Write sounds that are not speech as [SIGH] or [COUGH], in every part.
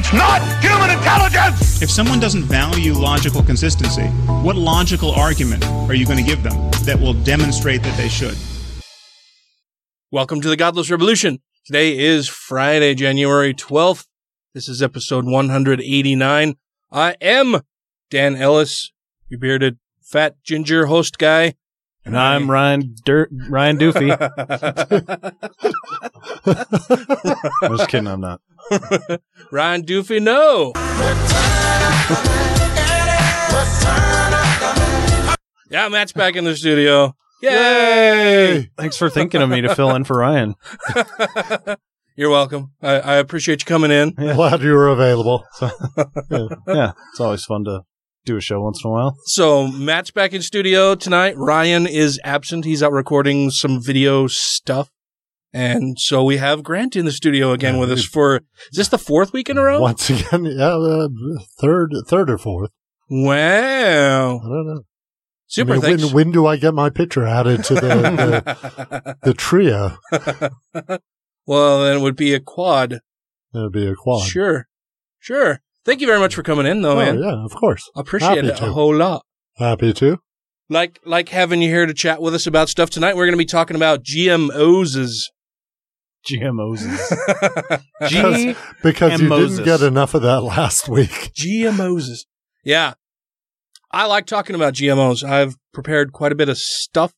It's not human intelligence! If someone doesn't value logical consistency, what logical argument are you going to give them that will demonstrate that they should? Welcome to the Godless Revolution. Today is Friday, January 12th. This is episode 189. I am Dan Ellis, your bearded fat ginger host guy. And I'm Ryan Dirt Ryan Doofy. [LAUGHS] I'm just kidding, I'm not. Ryan Doofy, no. Yeah, Matt's back in the studio. Yay! Thanks for thinking of me to fill in for Ryan. [LAUGHS] You're welcome. I, I appreciate you coming in. Glad you were available. [LAUGHS] Yeah, yeah, it's always fun to do a show once in a while. So Matt's back in studio tonight. Ryan is absent. He's out recording some video stuff. And so we have Grant in the studio again Yeah, with us for, is this the fourth week in a row? Once again, [LAUGHS] yeah, uh, third, third or fourth. Wow. I don't know. Super. I mean, when, when do I get my picture added to the the, [LAUGHS] the trio? well, then it would be a quad. It'd be a quad. Sure. Sure. Thank you very much for coming in though, Oh, man. yeah, of course. I appreciate Happy it to. a whole lot. Happy to. Like, like having you here to chat with us about stuff tonight. We're going to be talking about GMOs. GMOs. [LAUGHS] Because, because you Moses. didn't get enough of that last week. [LAUGHS] GMOs. Yeah. I like talking about GMOs. I've prepared quite a bit of stuff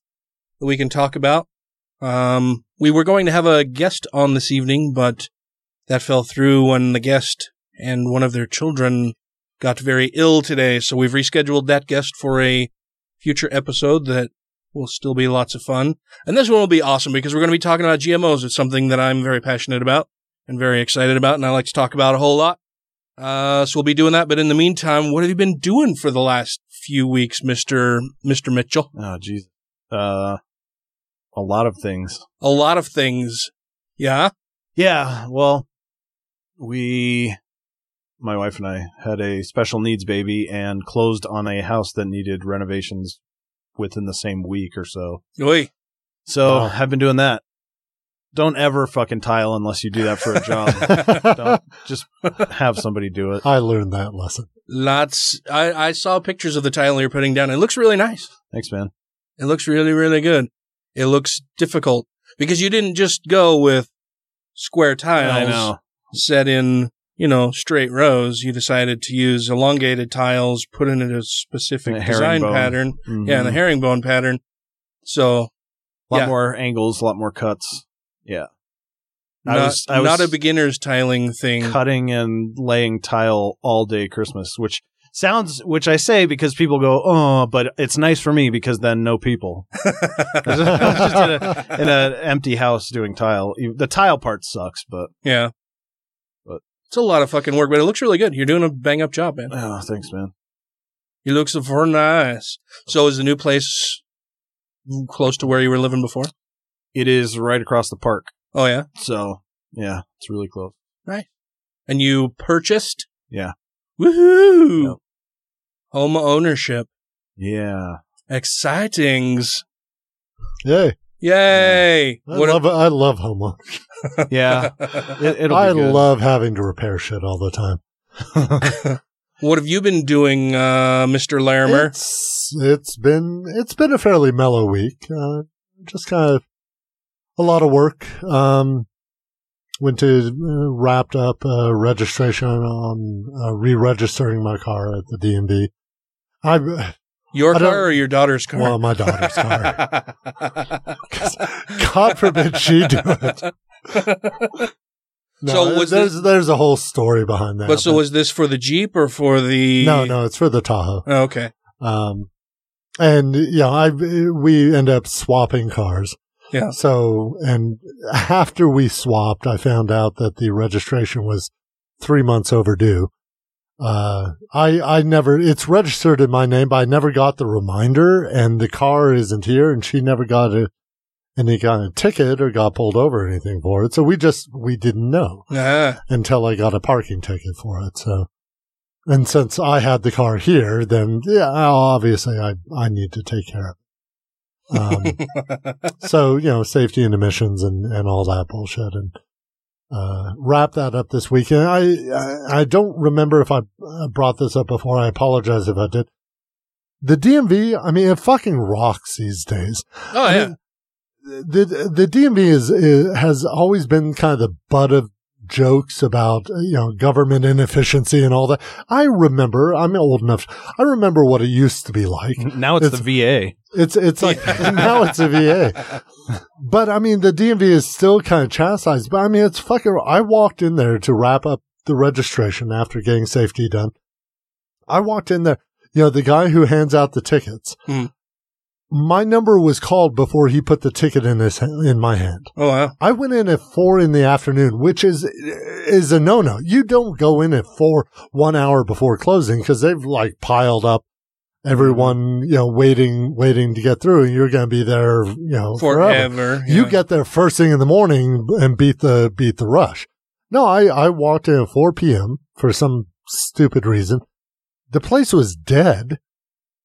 that we can talk about. Um, we were going to have a guest on this evening, but that fell through when the guest and one of their children got very ill today. So we've rescheduled that guest for a future episode that will still be lots of fun. And this one will be awesome because we're going to be talking about GMOs. It's something that I'm very passionate about and very excited about, and I like to talk about a whole lot. Uh, so we'll be doing that. But in the meantime, what have you been doing for the last few weeks, Mister Mister Mitchell? Oh. Uh, a lot of things. A lot of things. Yeah. Yeah, well, we, my wife and I, had a special needs baby and closed on a house that needed renovations within the same week or so. Oi. So Wow. I've been doing that. Don't ever fucking tile unless you do that for a job. [LAUGHS] Don't just have somebody do it. I learned that lesson. Lots. I I saw pictures of the tile you're putting down. It looks really nice. Thanks, man. It looks really really good. It looks difficult because you didn't just go with square tiles. I know. set in, you know, straight rows. You decided to use elongated tiles, put in a specific A design pattern. Yeah, the Mhm. herringbone pattern. So A lot yeah. more angles, a lot more cuts. Yeah. I not, was- I was- not a beginner's tiling thing. Cutting and laying tile all day Christmas, which sounds, which I say because people go, oh, but it's nice for me because then no people. [LAUGHS] [LAUGHS] I was just in an empty house doing tile. The tile part sucks, but Yeah. But- it's a lot of fucking work, but it looks really good. You're doing a bang up job, man. oh, thanks, man. You look so very nice. So is the new place close to where you were living before? It is right across the park. Oh yeah. So yeah, it's really close. Right. And you purchased? Yeah. Woohoo! Yep. Home ownership. Yeah. Excitings. Yay. Yay. I What love, I love homo. [LAUGHS] Yeah. [LAUGHS] It, it'll I be good. love having to repair shit all the time. [LAUGHS] what have you been doing, uh, Mr. Larimer? It's, it's been, it's been a fairly mellow week. Uh, just kind of a lot of work. Um, went to, uh, wrapped up, uh, registration on, uh, re-registering my car at the DMV. I, Your car or your daughter's car? well, my daughter's car. [LAUGHS] God forbid she do it. No, So was there's, this- there's a whole story behind that. but so was this for the Jeep or for the? no, no, it's for the Tahoe. Oh, okay. Um, and yeah, I we end up swapping cars. Yeah. So, and after we swapped, I found out that the registration was three months overdue. Uh, I, I never, it's registered in my name, but I never got the reminder and the car isn't here and she never got a, any kind of ticket or got pulled over or anything for it. So we just, we didn't know Ah, until I got a parking ticket for it. So, and since I had the car here, then yeah, obviously I, I need to take care of it. Um, [LAUGHS] so, you know, safety and emissions and, and all that bullshit and, uh, wrap that up this weekend. I, I, I don't remember if I brought this up before. I apologize if I did. The DMV, I mean, it fucking rocks these days. oh I yeah. mean, the the DMV is, is has always been kind of the butt of jokes about you know government inefficiency and all that. I remember, I'm old enough. I remember what it used to be like. Now it's, It's- the VA. It's it's like [LAUGHS] now it's a VA, [LAUGHS] but I mean the DMV is still kind of chastised. But I mean it's fucking. I walked in there to wrap up the registration after getting safety done. I walked in there. You know the guy who hands out the tickets. Hmm. My number was called before he put the ticket in his in my hand. Oh wow. I went in at four in the afternoon, which is is a no no. You don't go in at four one hour before closing because they've like piled up everyone, you know, waiting waiting to get through, and you're going to be there, you know, forever. Forever. You get there first thing in the morning and beat the beat the rush. No, I I walked in at four p.m. for some stupid reason. The place was dead.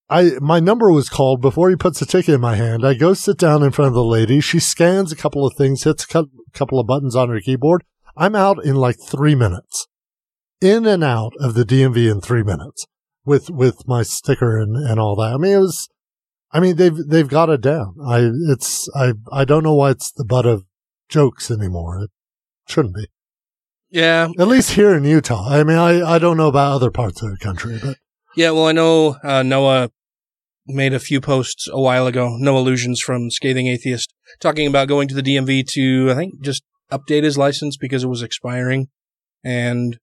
I my number was called before he puts the ticket in my hand. I go sit down in front of the lady. She scans a couple of things, hits a couple of buttons on her keyboard. I'm out in like three minutes, in and out of the DMV in three minutes with with my sticker and and all that. I mean, it was. I mean, they've they've got it down. I it's I I don't know why it's the butt of jokes anymore. It shouldn't be. Yeah. At least here in Utah. I mean, I I don't know about other parts of the country, but Yeah, well, I know uh, Noah made a few posts a while ago. Noah Lugeons from Scathing Atheist, talking about going to the DMV to, I think, just update his license because it was expiring, and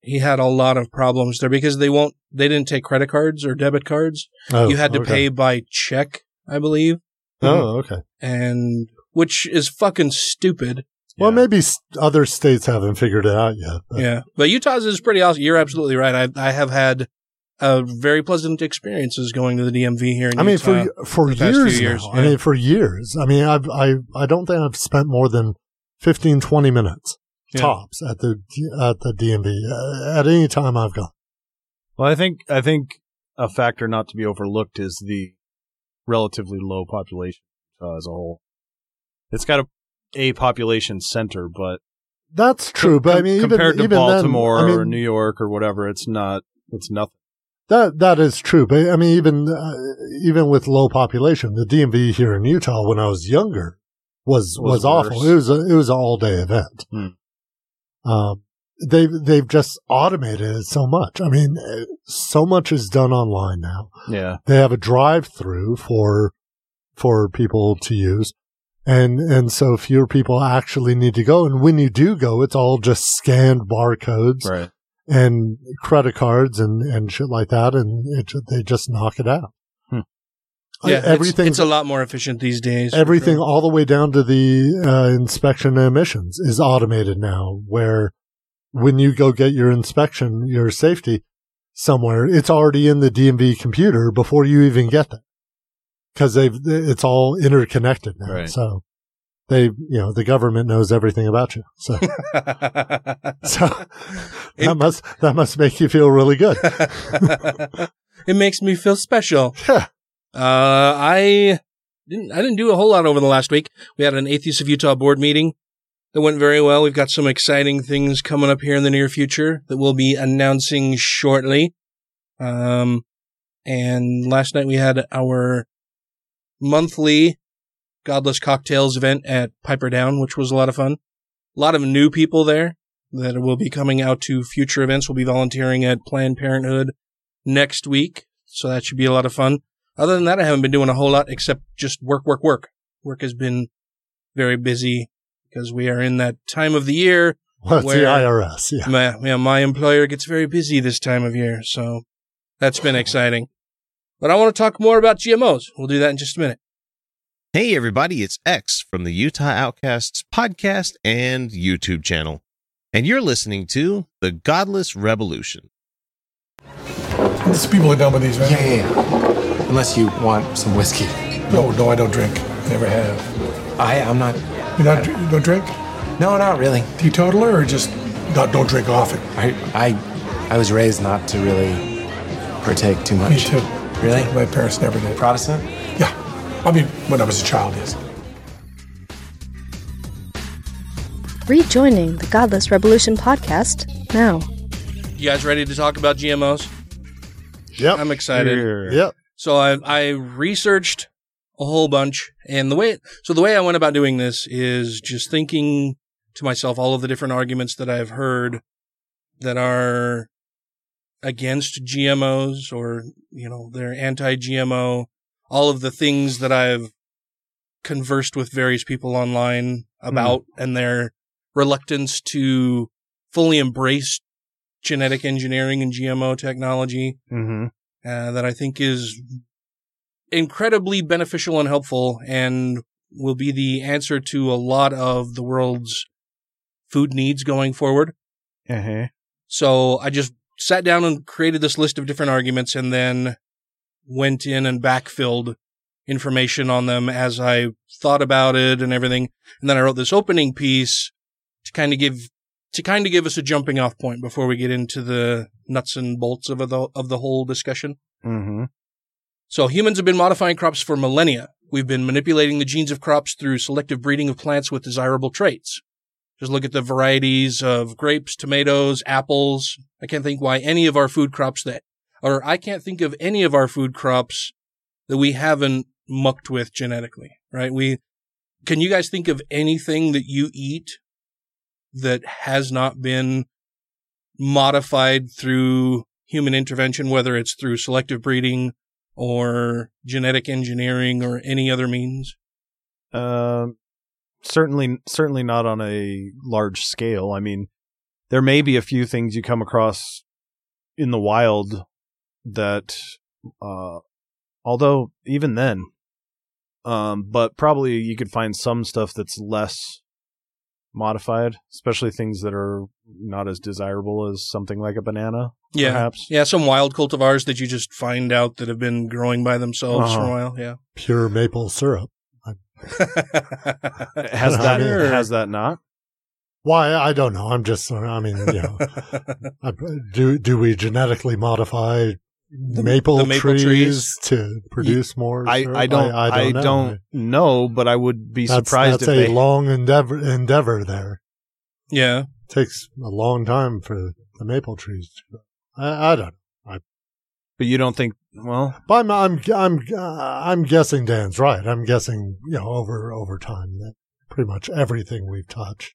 he had a lot of problems there because they won't, they didn't take credit cards or debit cards. oh, you had to okay. pay by check, I believe, Oh, okay. and which is fucking stupid. Well, maybe other states haven't figured it out yet. But Yeah, but Utah's is pretty awesome. You're absolutely right. I I have had. Uh, very pleasant experience is going to the DMV here in I mean, Utah. for for the past few years, years, now. yeah. I mean, for years. I mean, I've I I don't think I've spent more than 15, 20 minutes Yeah. tops at the at the DMV uh, at any time I've gone. Well, I think I think a factor not to be overlooked is the relatively low population uh, as a whole. It's got a a population center, but That's true, but I com- mean, even, compared to even then, Baltimore I mean, or New York or whatever, it's not. It's nothing. That that is true, but I mean, even uh, even with low population, the DMV here in Utah when I was younger was was, Was awful. It was a it was an all day event. Hmm. Um, they've they've just automated it so much. I mean, uh, so much is done online now. Yeah. They have a drive through for for people to use. And and so fewer people actually need to go. And when you do go, it's all just scanned barcodes Right. And credit cards and, and shit like that, and it, they just knock it out. Hmm. Yeah, everything, it's a lot more efficient these days. everything, sure. all the way down to the uh, inspection emissions, is automated now. Where when you go get your inspection, your safety somewhere, it's already in the DMV computer before you even get there, because they've it's all interconnected now. Right. So they, you know, the government knows everything about you. So. [LAUGHS] So that must that must make you feel really good. [LAUGHS] it makes me feel special. Yeah. Uh, I didn't. I didn't do a whole lot over the last week. We had an Atheists of Utah board meeting that went very well. We've got some exciting things coming up here in the near future that we'll be announcing shortly. Um, and last night we had our monthly Godless Cocktails event at Piper Down, which was a lot of fun. A lot of new people there that will be coming out to future events. We'll be volunteering at Planned Parenthood next week, so that should be a lot of fun. Other than that, I haven't been doing a whole lot except just work, work, work. Work has been very busy because we are in that time of the year. Well, it's the IRS. Yeah. My, yeah, my employer gets very busy this time of year, so that's been exciting. But I want to talk more about GMOs. We'll do that in just a minute. Hey, everybody, it's X from the Utah Outcasts podcast and YouTube channel. And you're listening to The Godless Revolution. There's people are done with these, right? Yeah, yeah, yeah. Unless you want some whiskey. No, no, I don't drink. Never have. I, I'm not. You not you don't drink? No, not really. Teetotaler or just not don't drink often? I, I, I was raised not to really partake too much. Me too. Really? My parents never did. Protestant? Yeah. I mean, when I was a child, yes. Rejoining the Godless Revolution podcast now. You guys ready to talk about GMOs? Yep. I'm excited. Here. Yep. So I I researched a whole bunch, and the way so the way I went about doing this is just thinking to myself all of the different arguments that I've heard that are against GMOs or you know they're anti-GMO. All of the things that I've conversed with various people online about and their reluctance to fully embrace genetic engineering and GMO technology Mm-hmm. uh, that I think is incredibly beneficial and helpful and will be the answer to a lot of the world's food needs going forward. Uh-huh. So I just sat down and created this list of different arguments and then went in and backfilled information on them as I thought about it and everything. And then I wrote this opening piece to kind of give to kind of give us a jumping off point before we get into the nuts and bolts of the of the whole discussion. Mm-hmm. So humans have been modifying crops for millennia. We've been manipulating the genes of crops through selective breeding of plants with desirable traits. Just look at the varieties of grapes, tomatoes, apples. I can't think why any of our food crops that, or I can't think of any of our food crops that we haven't mucked with genetically, right? We, can you guys think of anything that you eat that has not been modified through human intervention, whether it's through selective breeding or genetic engineering or any other means? Um, certainly, certainly not on a large scale. I mean, there may be a few things you come across in the wild that, uh, although even then, um, but probably you could find some stuff that's less modified, especially things that are not as desirable as something like a banana. Yeah. perhaps. Yeah, some wild cultivars that you just find out that have been growing by themselves for a Uh-huh. while. Yeah. Pure maple syrup. [LAUGHS] Has that Sure. has that not? Why? I don't know. I'm just, I mean, you know, [LAUGHS] I- do, do we genetically modify maple, the maple trees, trees. to produce more? I, syrup? I don't I don't, know. but I would be That's, surprised that's a they long endeavor, endeavor there. yeah. it Takes a long time for the maple trees. to grow. I, I don't know. I, But you don't think well but I'm, I'm, I'm, uh, I'm guessing Dan's right. I'm guessing, you know, over, over time that pretty much everything we've touched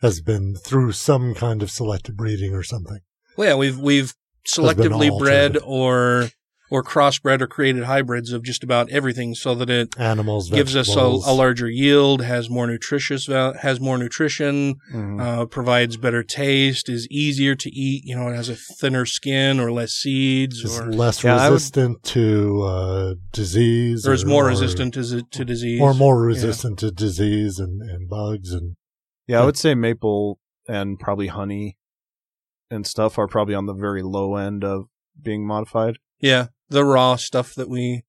has been through some kind of selective breeding or something. Well, yeah, we've we've been selectively altered. bred or or crossbred or created hybrids of just about everything so that it Animals, gives us a, a larger yield, has more nutritious val- has more nutrition, Mhm. uh, provides better taste, is easier to eat. You know, it has a thinner skin or less seeds, is or less Yeah, I would- resistant to uh, disease, or is more resistant to to disease, or more Yeah. resistant to disease and, and bugs and yeah I would say maple and probably honey and stuff are probably on the very low end of being modified. Yeah, the raw stuff that we,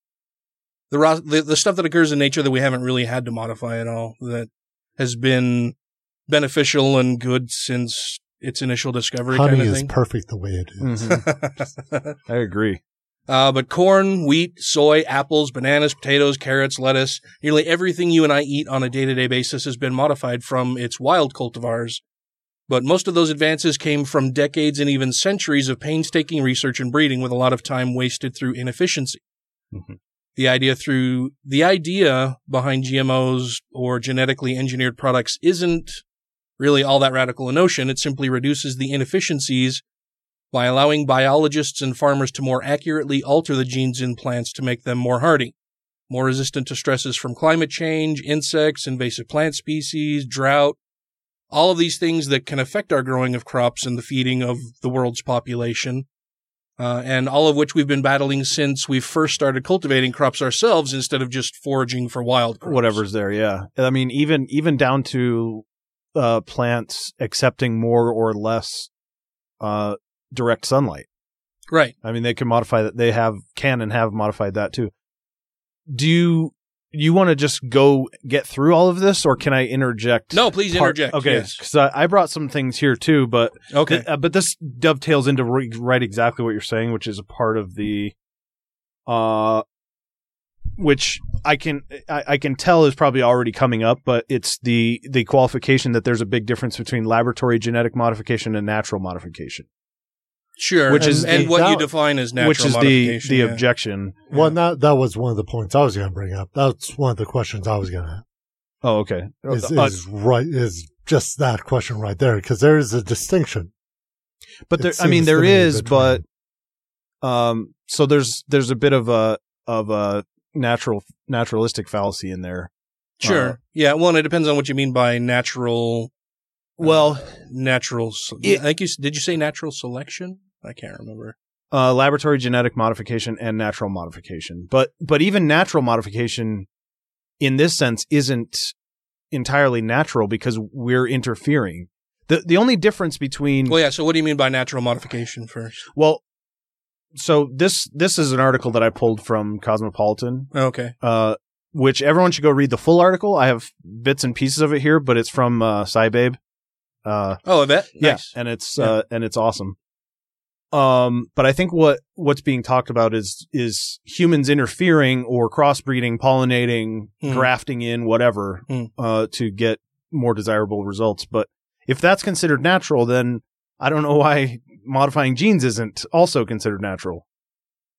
the raw, the, the stuff that occurs in nature that we haven't really had to modify at all, that has been beneficial and good since its initial discovery honey kind of is thing. perfect the way it is. Mhm. [LAUGHS] I agree. uh, but corn, wheat, soy, apples, bananas, potatoes, carrots, lettuce, nearly everything you and I eat on a day to day basis has been modified from its wild cultivars. But most of those advances came from decades and even centuries of painstaking research and breeding with a lot of time wasted through inefficiency. Mhm. The idea through the idea behind GMOs or genetically engineered products isn't really all that radical a notion. It simply reduces the inefficiencies by allowing biologists and farmers to more accurately alter the genes in plants to make them more hardy, more resistant to stresses from climate change, insects, invasive plant species, drought, all of these things that can affect our growing of crops and the feeding of the world's population. Uh, and all of which we've been battling since we first started cultivating crops ourselves instead of just foraging for wild crops. Whatever's there, yeah. I mean, even even down to uh, plants accepting more or less uh, direct sunlight. Right. I mean, they can modify that. They have can and have modified that too. Do you you want to just go get through all of this, or can I interject? No, please part- interject, Okay, yes. because I, I brought some things here too, but Okay. th- uh, but this dovetails into re- right exactly what you're saying, which is a part of the, uh, which I can I, I can tell is probably already coming up, but it's the the qualification that there's a big difference between laboratory genetic modification and natural modification. Sure. Which and, is and the- what you define as natural which is the modification. the yeah. objection. Well, and that that was one of the points I was going to bring up. That's one of the questions I was going to Oh, okay. is, Uh, is right is just that question right there because there is a distinction. but there, I mean, seems there to me is, between- but um, so there's there's a bit of a of a natural naturalistic fallacy in there. Sure. Uh, yeah. Well, and it depends on what you mean by natural. Well, natural. se- it- I think you did. You say natural selection? I can't remember. uh, laboratory genetic modification and natural modification. But but even natural modification in this sense isn't entirely natural because we're interfering. The the only difference between Well, yeah. So, what do you mean by natural modification first? well so this this is an article that I pulled from Cosmopolitan. Okay. Uh which everyone should go read the full article. I have bits and pieces of it here, but it's from uh SciBabe. Uh Oh, I bet. yeah, Nice. and it's Yeah. uh and it's awesome. Um, but I think what what's being talked about is is humans interfering or crossbreeding, pollinating, Hmm. grafting in whatever Hmm. uh to get more desirable results. But if that's considered natural, then I don't know why [LAUGHS] modifying genes isn't also considered natural.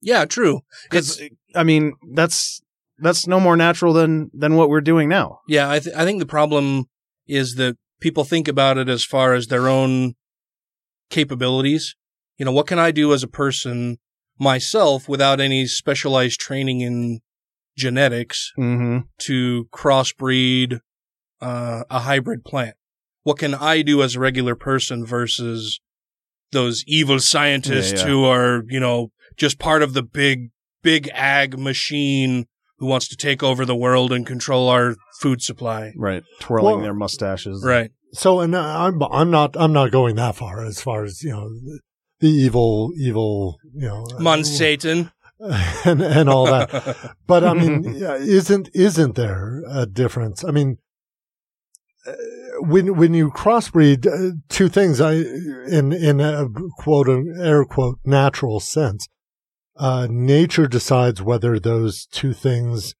Yeah. True. Because I mean, that's that's no more natural than than what we're doing now. Yeah, I, th- I think the problem is that people think about it as far as their own capabilities. You know, what can I do as a person myself without any specialized training in genetics Mm-hmm. to crossbreed uh, a hybrid plant? What can I do as a regular person versus those evil scientists Yeah, yeah. who are, you know, just part of the big, big ag machine who wants to take over the world and control our food supply? Right, twirling Well- their mustaches. Right. So, and I'm I'm not I'm not going that far as far as you know the evil evil you know Mon [LAUGHS] Satan. and and all that. [LAUGHS] But I mean, isn't isn't there a difference? I mean, when when you crossbreed, uh, two things. I in in a quote air quote natural sense, uh, nature decides whether those two things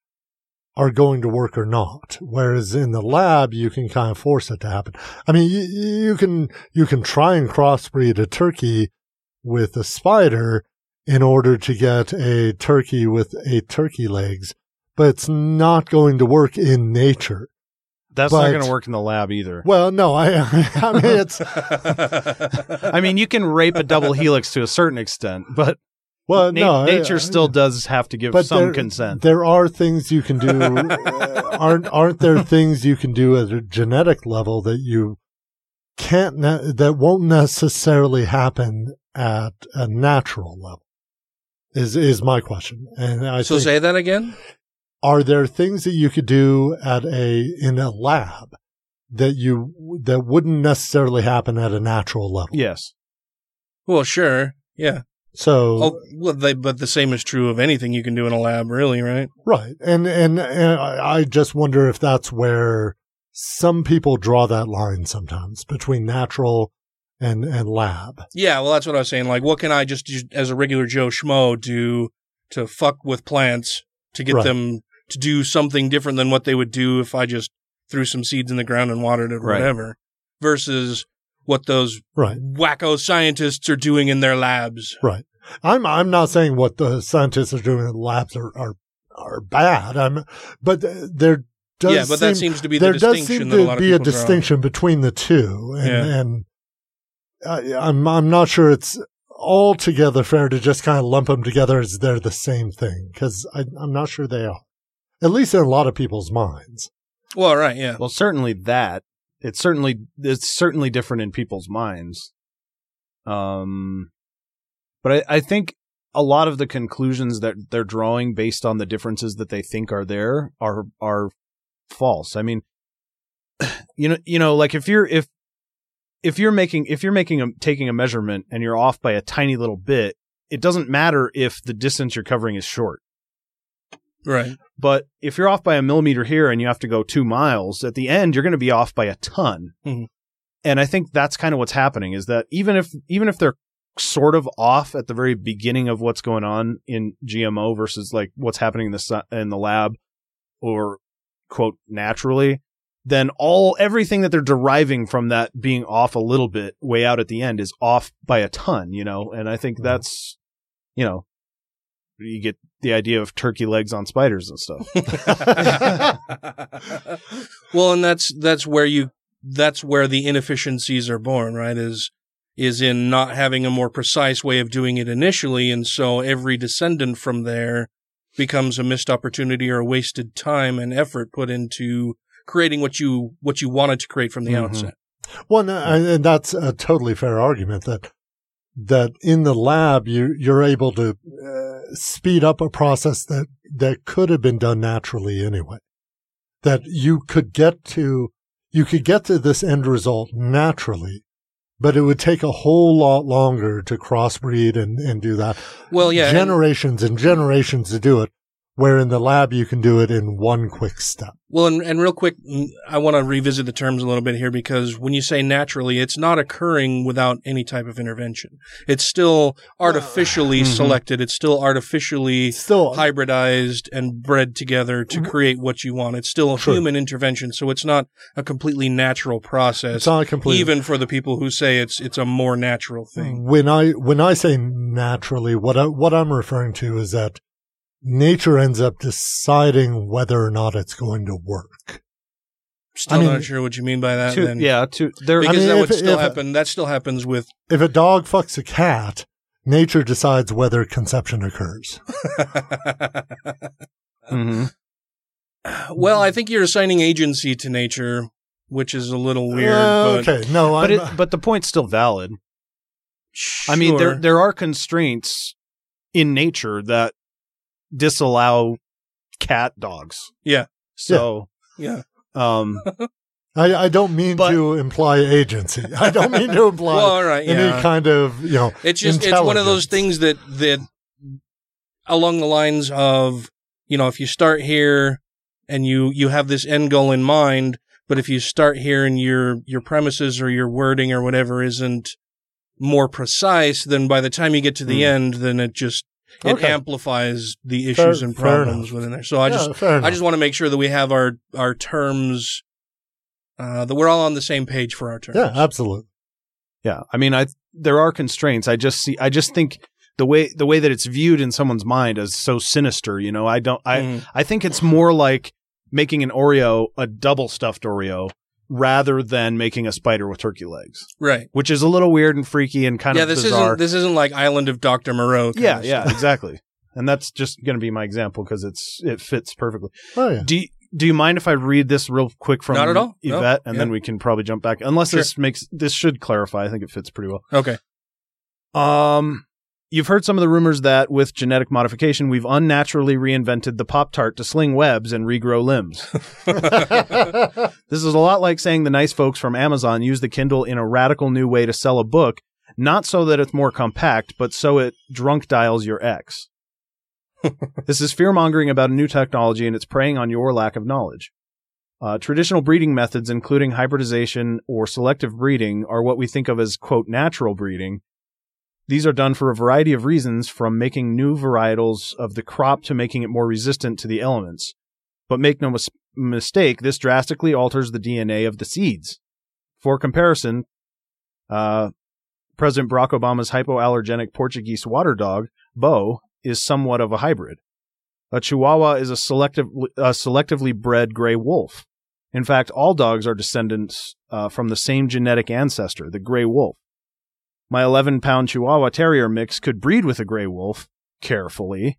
are going to work or not. Whereas in the lab, you can kind of force it to happen. I mean, you, you can you can try and crossbreed a turkey with a spider in order to get a turkey with eight turkey legs, but it's not going to work in nature. That's not going to work in the lab either. Well, no, I, [LAUGHS] I mean, it's, [LAUGHS] I mean, you can rape a double helix to a certain extent, but well, na- no, nature I- still does have to give but some there, consent. There are things you can do. [LAUGHS] uh, aren't aren't there things you can do at a genetic level that you can't ne- that won't necessarily happen at a natural level? Is is my question, and I So think, say that again. are there things that you could do at a in a lab that you that wouldn't necessarily happen at a natural level? yes. Well, sure. Yeah. So Oh, well, they, but the same is true of anything you can do in a lab, really, right? Right. And, and, and I I just wonder if that's where some people draw that line sometimes between natural and, and lab. Yeah. Well, that's what I was saying. Like, what can I just do as a regular Joe Schmo do to fuck with plants to get Right. them to do something different than what they would do if I just threw some seeds in the ground and watered it or Right. whatever versus what those Right. wacko scientists are doing in their labs. Right. I'm, I'm not saying what the scientists are doing in the labs are, are, are bad. I'm, but there does Yeah, but that seem- seems to be the there does seem that a to lot of be a distinction between the two. And, Yeah. and I, I'm, I'm not sure it's altogether fair to just kind of lump them together as they're the same thing because I'm not sure they are. At least in a lot of people's minds. Well, right. Yeah. Well, certainly that. It's certainly it's certainly different in people's minds. Um, but I, I think a lot of the conclusions that they're drawing based on the differences that they think are there are are false. I mean, [CLEARS THROAT] you know, you know, like if you're if if you're making if you're making a taking a measurement and you're off by a tiny little bit, it doesn't matter if the distance you're covering is short. Right. But if you're off by a millimeter here and you have to go two miles, at the end you're going to be off by a ton. Mhm. And I think that's kind of what's happening is that even if even if they're sort of off at the very beginning of what's going on in GMO versus like what's happening in the in the lab or quote naturally, then all everything that they're deriving from that being off a little bit way out at the end is off by a ton, you know. And I think mm-hmm. that's you know you get the idea of turkey legs on spiders and stuff. [LAUGHS] [LAUGHS] well, and that's that's where you that's where the inefficiencies are born, right? Is is in not having a more precise way of doing it initially, and so every descendant from there becomes a missed opportunity or a wasted time and effort put into creating what you what you wanted to create from the Mhm. outset. Well, no, and and that's a totally fair argument that that in the lab you you're able to uh, speed up a process that that could have been done naturally anyway. That you could get to you could get to this end result naturally, but it would take a whole lot longer to crossbreed and and do that. Well, yeah, and- generations and generations to do it. Where in the lab you can do it in one quick step. Well, and, and real quick, I want to revisit the terms a little bit here because when you say naturally, it's not occurring without any type of intervention. It's still artificially Mhm. selected. It's still artificially Still- hybridized and bred together to create what you want. It's still a True. human intervention, so it's not a completely natural process. It's not completely- even for the people who say it's it's a more natural thing. When I when I say naturally, what I, what I'm referring to is that nature ends up deciding whether or not it's going to work. Still I mean, not sure what you mean by that. to- then. yeah, to there because I mean, that would if- still if- happen. That still happens with If a dog fucks a cat, nature decides whether conception occurs. [LAUGHS] Mm-hmm. Well, I think you're assigning agency to nature, which is a little weird. Uh, but okay, no, but it, but the point's still valid. I mean, there there are constraints in nature that disallow cat dogs. Yeah. So, Yeah. um, [LAUGHS] I, I don't mean But- to imply agency. [LAUGHS] I don't mean to imply Well, all right, any yeah. kind of you know. It's just it's one of those things that that along the lines of you know if you start here and you you have this end goal in mind, but if you start here and your your premises or your wording or whatever isn't more precise, then by the time you get to the Hmm. end, then it just it Okay. amplifies the Fair- issues and problems within there. So I Yeah, just I just want to make sure that we have our our terms uh, that we're all on the same page for our terms. Yeah, absolutely. yeah, I mean, I there are constraints. I just see. I just think the way the way that it's viewed in someone's mind is so sinister. You know, I don't. I Mhm. I think it's more like making an Oreo a double stuffed Oreo rather than making a spider with turkey legs, Right. which is a little weird and freaky and kind yeah, of Yeah, this bizarre. isn't this isn't like Island of Doctor Moreau. kind yeah, of yeah, exactly. And that's just going to be my example because it's it fits perfectly. Oh yeah. Do you, do you mind if I read this real quick from Not at all. No. Yvette, and then we can probably jump back? Unless Sure. this makes this should clarify. I think it fits pretty well. Okay. Um, you've heard some of the rumors that with genetic modification, we've unnaturally reinvented the Pop Tart to sling webs and regrow limbs. [LAUGHS] this is a lot like saying the nice folks from Amazon use the Kindle in a radical new way to sell a book, not so that it's more compact, but so it drunk dials your ex. [LAUGHS] this is fear mongering about a new technology and it's preying on your lack of knowledge. Uh, traditional breeding methods, including hybridization or selective breeding, are what we think of as, quote, natural breeding. These are done for a variety of reasons, from making new varietals of the crop to making it more resistant to the elements. But make no mis- mistake, this drastically alters the DNA of the seeds. For comparison, uh, President Barack Obama's hypoallergenic Portuguese water dog, Bo, is somewhat of a hybrid. A Chihuahua is a selective, a selectively bred gray wolf. In fact, all dogs are descendants uh, from the same genetic ancestor, the gray wolf. My 11 pound Chihuahua Terrier mix could breed with a gray wolf, carefully.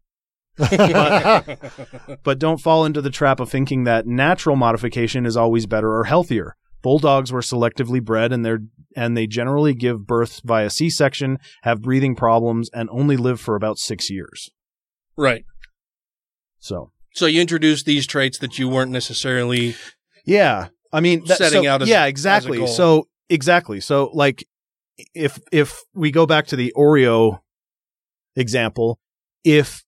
but, [LAUGHS] but don't fall into the trap of thinking that natural modification is always better or healthier. Bulldogs were selectively bred and they're and they generally give birth via C-section, have breathing problems, and only live for about six years. Right. So So you introduced these traits that you weren't necessarily Yeah, I mean, that, Setting so- out as- yeah, exactly. So exactly. So like, if if we go back to the Oreo example, if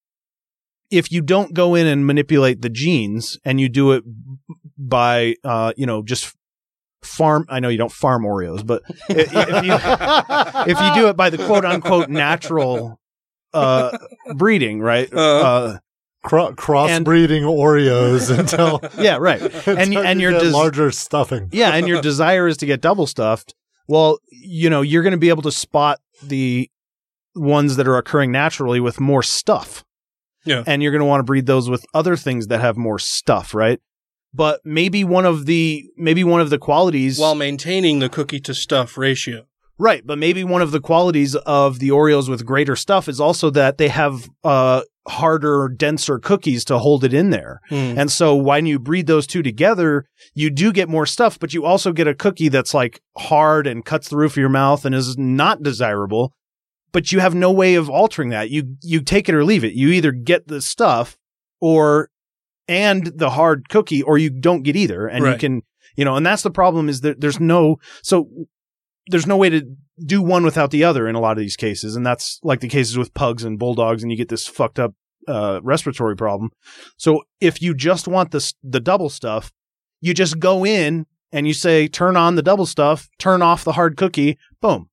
if you don't go in and manipulate the genes and you do it by uh, you know just farm I know you don't farm Oreos, but i- if you [LAUGHS] if you do it by the quote unquote natural uh breeding, right? Uh, Cro- crossbreeding Oreos [LAUGHS] until yeah, right. [LAUGHS] And and you your des- larger stuffing. yeah, and your desire is to get double stuffed. Well, you know, you're going to be able to spot the ones that are occurring naturally with more stuff. Yeah. And you're going to want to breed those with other things that have more stuff, right? But maybe one of the maybe one of the qualities While maintaining the cookie to stuff ratio. Right, but maybe one of the qualities of the Oreos with greater stuff is also that they have uh harder, denser cookies to hold it in there. Hmm. And so when you breed those two together, you do get more stuff, but you also get a cookie that's like hard and cuts the roof of your mouth and is not desirable. But you have no way of altering that. You you take it or leave it. You either get the stuff or and the hard cookie or you don't get either. And you can you know, and that's the problem is that there's no so there's no way to do one without the other in a lot of these cases. And that's like the cases with pugs and bulldogs, and you get this fucked up uh, respiratory problem. So if you just want the, the double stuff, you just go in and you say, turn on the double stuff, turn off the hard cookie, boom.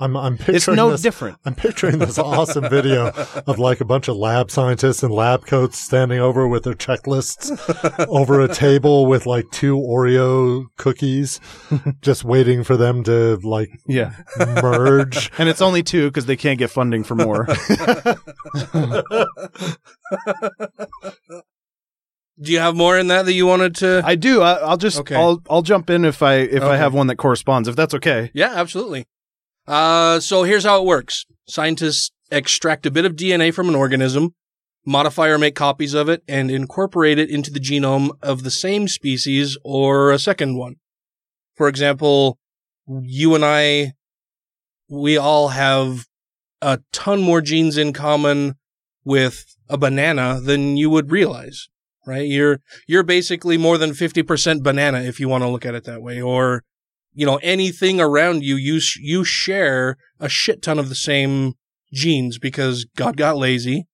Yeah. I'm I'm picturing It's no this, different. I'm picturing this awesome video of like a bunch of lab scientists in lab coats standing over with their checklists over a table with like two Oreo cookies, just waiting for them to like Yeah. merge. [LAUGHS] And it's only two because they can't get funding for more. Do you have more in that that you wanted to? I do. I, I'll just Okay. I'll I'll jump in if I if I have one that corresponds. If that's okay. Yeah, absolutely. Uh, so here's how it works. Scientists extract a bit of DNA from an organism, modify or make copies of it, and incorporate it into the genome of the same species or a second one. For example, you and I, we all have a ton more genes in common with a banana than you would realize, right? You're, you're basically more than 50% banana if you want to look at it that way, or you know, anything around you, you, sh- you share a shit ton of the same genes because God got lazy.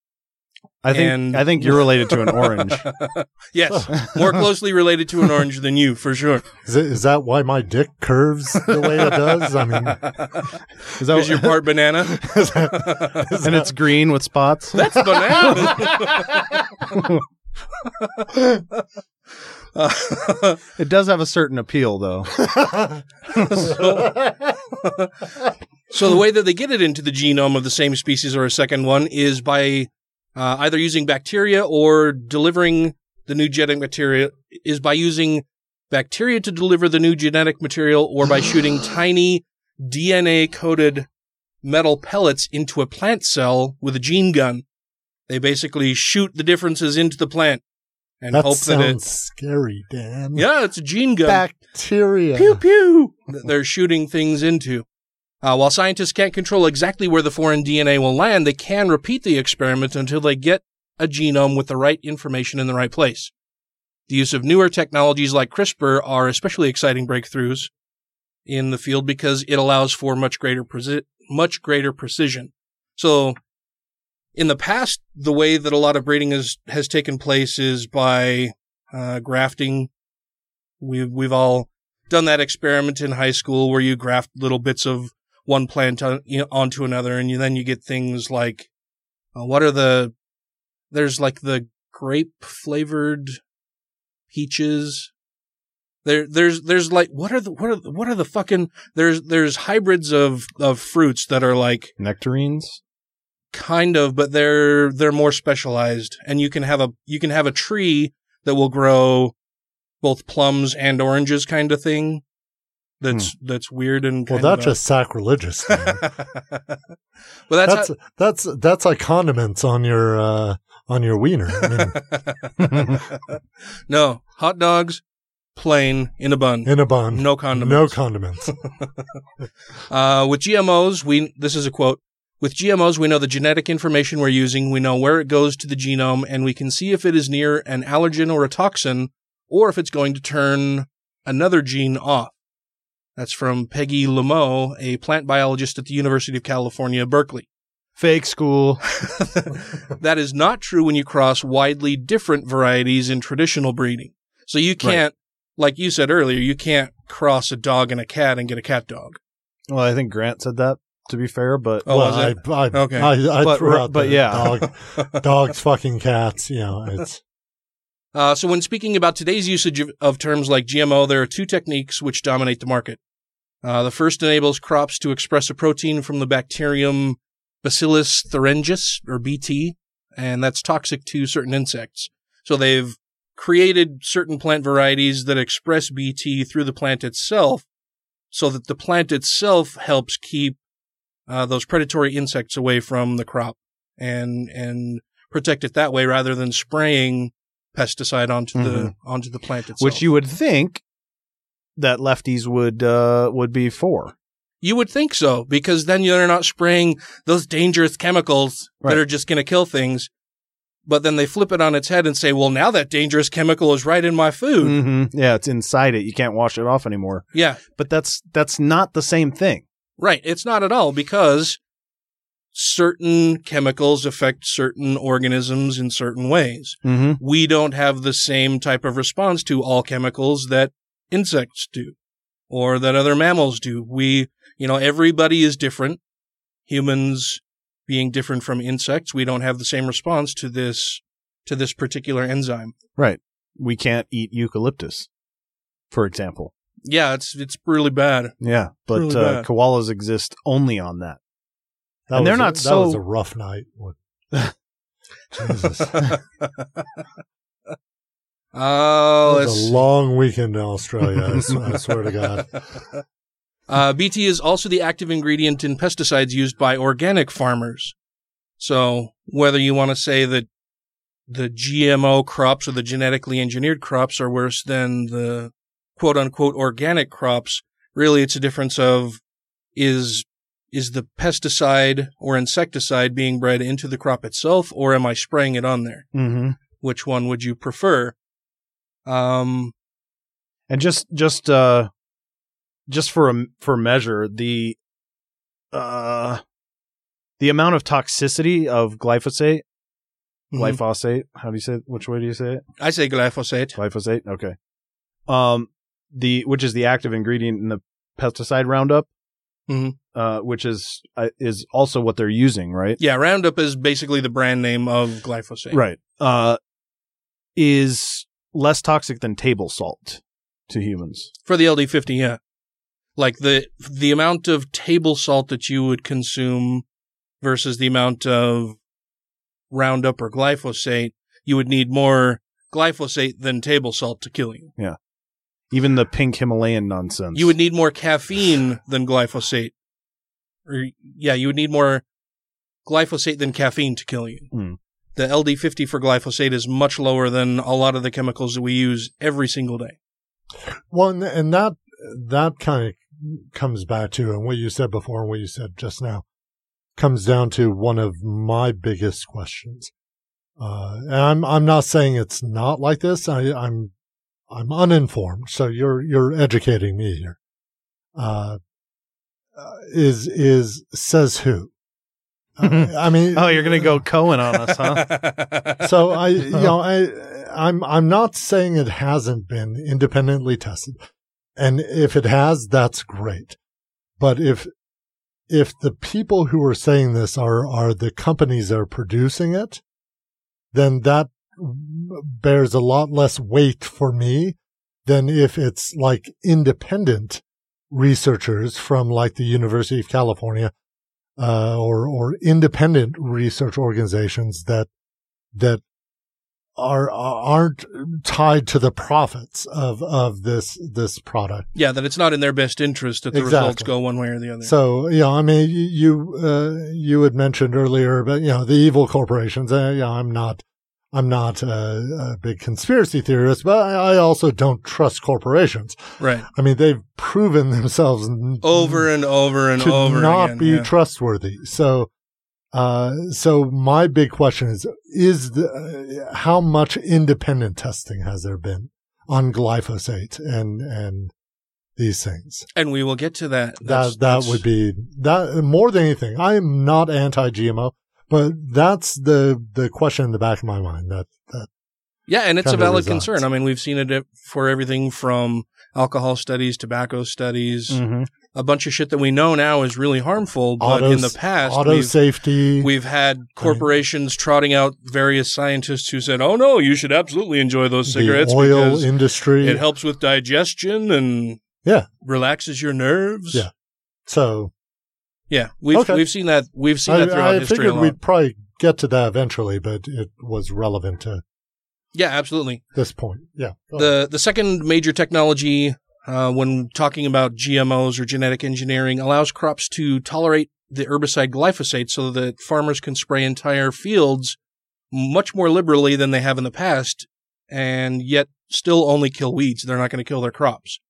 I think And- I think you're [LAUGHS] related to an orange. [LAUGHS] yes, more closely related to an orange than you, for sure. Is, it, is that why my dick curves the way it does? I mean, Is that Because you're part banana. [LAUGHS] and it's green with spots. That's banana. Uh, It does have a certain appeal, though. [LAUGHS] [LAUGHS] so the way that they get it into the genome of the same species or a second one is by uh, either using bacteria or delivering the new genetic material is by using bacteria to deliver the new genetic material or by shooting [GASPS] tiny DNA coated metal pellets into a plant cell with a gene gun. They basically shoot the differences into the plant and that hope that sounds scary, Dan. yeah, it's a gene gun. Bacteria. Pew pew. that They're shooting things into. Uh, while scientists can't control exactly where the foreign DNA will land, they can repeat the experiment until they get a genome with the right information in the right place. The use of newer technologies like CRISPR are especially exciting breakthroughs in the field because it allows for much greater preci- much greater precision. So, in the past, the way that a lot of breeding has has taken place is by uh, grafting. We've we've all done that experiment in high school where you graft little bits of one plant on, you know, onto another, and you, then you get things like uh, what are the there's like the grape flavored peaches. There, there's, there's like, what are the, what are the, what are the fucking, there's, there's hybrids of, of fruits that are like Nectarines. Kind of, but they're, they're more specialized and you can have a, you can have a tree that will grow both plums and oranges kind of thing. That's, that's weird and Well, that's of a- just sacrilegious. [LAUGHS] Well, that's, that's how- that's that's like condiments on your uh, on your wiener. I mean, [LAUGHS] no, hot dogs, plain in a bun. in a bun, No condiments. no condiments. [LAUGHS] Uh, with GMOs, we this is a quote. With GMOs, we know the genetic information we're using, we know where it goes to the genome, and we can see if it is near an allergen or a toxin, or if it's going to turn another gene off. That's from Peggy Lemaux, a plant biologist at the University of California, Berkeley. Fake school. [LAUGHS] [LAUGHS] that is not true when you cross widely different varieties in traditional breeding. So you can't, like you said earlier, you can't cross a dog and a cat and get a cat dog. Well, I think Grant said that. To be fair, but Oh, well, I. I, Okay. I, I But- threw out but the yeah. dog, [LAUGHS] dogs, fucking cats. You know, it's Uh, so when speaking about today's usage of, of terms like GMO, there are two techniques which dominate the market. Uh, the first enables crops to express a protein from the bacterium Bacillus thuringiensis, or BT, and that's toxic to certain insects. So they've created certain plant varieties that express BT through the plant itself, so that the plant itself helps keep uh, those predatory insects away from the crop and and protect it that way rather than spraying pesticide onto the Mhm. onto the plant itself. which you would think that lefties would uh, would be for. You would think so, because then you're not spraying those dangerous chemicals Right. that are just going to kill things. But then they flip it on its head and say, well, now that dangerous chemical is right in my food. hmm Yeah, it's inside it. You can't wash it off anymore. Yeah, But that's that's not the same thing. Right. It's not at all because certain chemicals affect certain organisms in certain ways. Mm-hmm. We don't have the same type of response to all chemicals that insects do or that other mammals do. We, you know, everybody is different. Humans being different from insects, we don't have the same response to this to this particular enzyme. Right. We can't eat eucalyptus, for example. Yeah, it's it's really bad. Yeah, but Really uh, bad. koalas exist only on that. that And they're was not a, that so- was a rough night. [LAUGHS] [LAUGHS] Jesus, [LAUGHS] Oh, it's a long weekend in Australia. I swear to God. Uh, BT is also the active ingredient in pesticides used by organic farmers. So whether you want to say that the GMO crops or the genetically engineered crops are worse than the quote unquote organic crops, really it's a difference of is is the pesticide or insecticide being bred into the crop itself or am I spraying it on there? Mm-hmm. Which one would you prefer? Um, And just just uh, just for a for measure, the uh, the amount of toxicity of glyphosate, mhm. glyphosate. How do you say? it? Which way do you say it? I say glyphosate. Glyphosate. Okay. Um, the which is the active ingredient in the pesticide Roundup, Mhm. uh, which is uh, is also what they're using, right? Yeah, Roundup is basically the brand name of glyphosate. Right. Uh, is less toxic than table salt to humans. For the LD50, yeah. Like the the amount of table salt that you would consume versus the amount of Roundup or glyphosate, you would need more glyphosate than table salt to kill you. Even the pink Himalayan nonsense. You would need more caffeine than glyphosate. Or yeah, you would need more glyphosate than caffeine to kill you. Hmm. The LD50 for glyphosate is much lower than a lot of the chemicals that we use every single day. Well, and- and that that kind of comes back to and what you said before and what you said just now comes down to one of my biggest questions. Uh, and I'm I'm not saying it's not like this. I, I'm I'm uninformed, so you're you're educating me here. Uh, uh, is is says who? Uh, I mean, Oh, you're gonna go Cohen on us, huh? [LAUGHS] so I, you [LAUGHS] know, I, I'm, I'm not saying it hasn't been independently tested. And if it has, that's great. But if, if the people who are saying this are, are the companies that are producing it, then that bears a lot less weight for me than if it's like independent researchers from like the University of California uh, or or independent research organizations that that are aren't tied to the profits of of this this product. Yeah, that it's not in their best interest that the results go one way or the other. So you know, I mean, you uh, you had mentioned earlier, but you know, the evil corporations. Uh, you know, I'm not. I'm not a, a big conspiracy theorist, but I I also don't trust corporations. right. I mean, they've proven themselves Over and over and to over not again. be yeah. trustworthy. So, uh, so my big question is: is the uh, how much independent testing has there been on glyphosate, and and these things. And we will get to that. That's- That that would be that more than anything. I am not anti-GMO, but that's the the question in the back of my mind. That that Yeah, and it's a valid resides. concern. I mean, we've seen it for everything from alcohol studies, tobacco studies, Mhm. a bunch of shit that we know now is really harmful. But Auto- in the past, auto we've, safety. we've had corporations trotting out various scientists who said, "Oh no, you should absolutely enjoy those the cigarettes oil because industry. it helps with digestion and Yeah. relaxes your nerves." Yeah. So yeah, we've Okay. we've seen that. We've seen I, that throughout I history. a figured we'd probably get to that eventually, but it was relevant to Yeah, absolutely. this point. Yeah. the the second major technology uh, when talking about GMOs or genetic engineering allows crops to tolerate the herbicide glyphosate so that farmers can spray entire fields much more liberally than they have in the past and yet still only kill weeds. They're not going to kill their crops.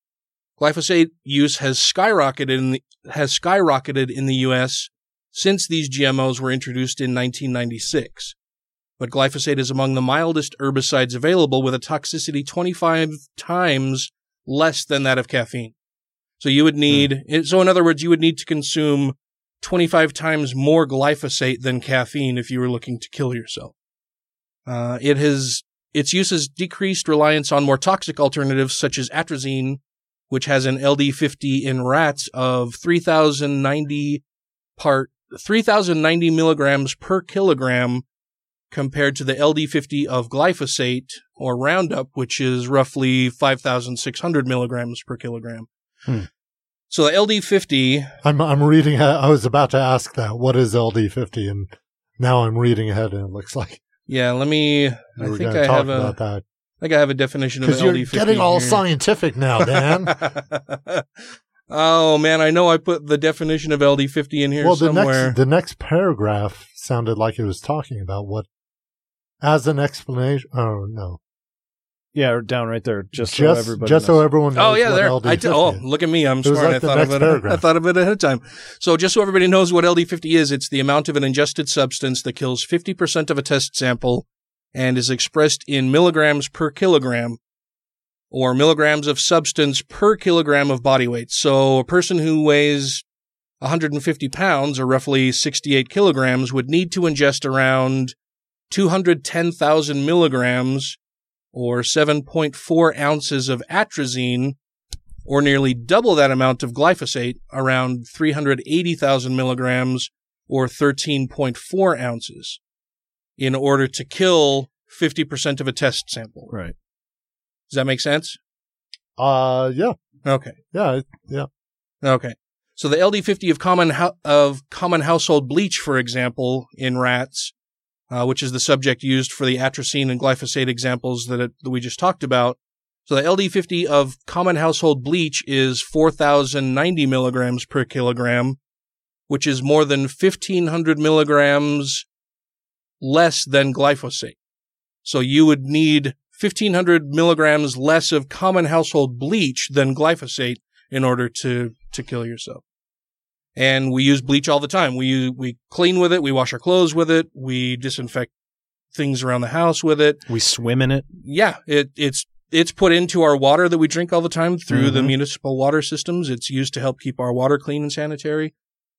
Glyphosate use has skyrocketed in the, has skyrocketed in the US since these GMOs were introduced in 1996 but glyphosate is among the mildest herbicides available with a toxicity 25 times less than that of caffeine. So you would need, so in other words, you would need to consume 25 times more glyphosate than caffeine if you were looking to kill yourself. Uh, it has, its use has decreased reliance on more toxic alternatives such as atrazine, which has an LD50 in rats of 3,090 part, 3,090 milligrams per kilogram compared to the LD50 of glyphosate or Roundup, which is roughly 5,600 milligrams per kilogram. Hmm. So the LD50, I'm I'm reading. I was about to ask that. What is LD50? And now I'm reading ahead, and it looks like yeah, let me, I think I talk have a, about that I think I have a definition of because you're LD50. getting all here. scientific now, Dan. [LAUGHS] oh man, I know I put the definition of LD50 in here well, the somewhere. next the next paragraph sounded like it was talking about what as an explanation. Oh no, Yeah, down right there, just, so everybody just so everyone oh, knows. Oh yeah, what there. LD50 I did, oh, is. look at me! I'm It smart. like I thought of next it. I thought of it ahead of time. So just so everybody knows what LD50 is, it's the amount of an ingested substance that kills 50% of a test sample and is expressed in milligrams per kilogram or milligrams of substance per kilogram of body weight. So a person who weighs 150 pounds or roughly 68 kilograms would need to ingest around 210,000 milligrams or 7.4 ounces of atrazine or nearly double that amount of glyphosate, around 380,000 milligrams or 13.4 ounces, in order to kill 50% of a test sample. Right. Does that make sense? Uh, yeah, Okay. yeah, yeah. Okay. So the LD50 of common of common household bleach, for example, in rats, uh, which is the subject used for the atrazine and glyphosate examples that, it, that we just talked about. So the LD50 of common household bleach is 4,090 milligrams per kilogram, which is more than 1,500 milligrams less than glyphosate. So you would need 1,500 milligrams less of common household bleach than glyphosate in order to to kill yourself. And we use bleach all the time. We use, we clean with it. We wash our clothes with it. We disinfect things around the house with it. We swim in it. Yeah, it it's it's put into our water that we drink all the time through the Mhm. municipal water systems. It's used to help keep our water clean and sanitary.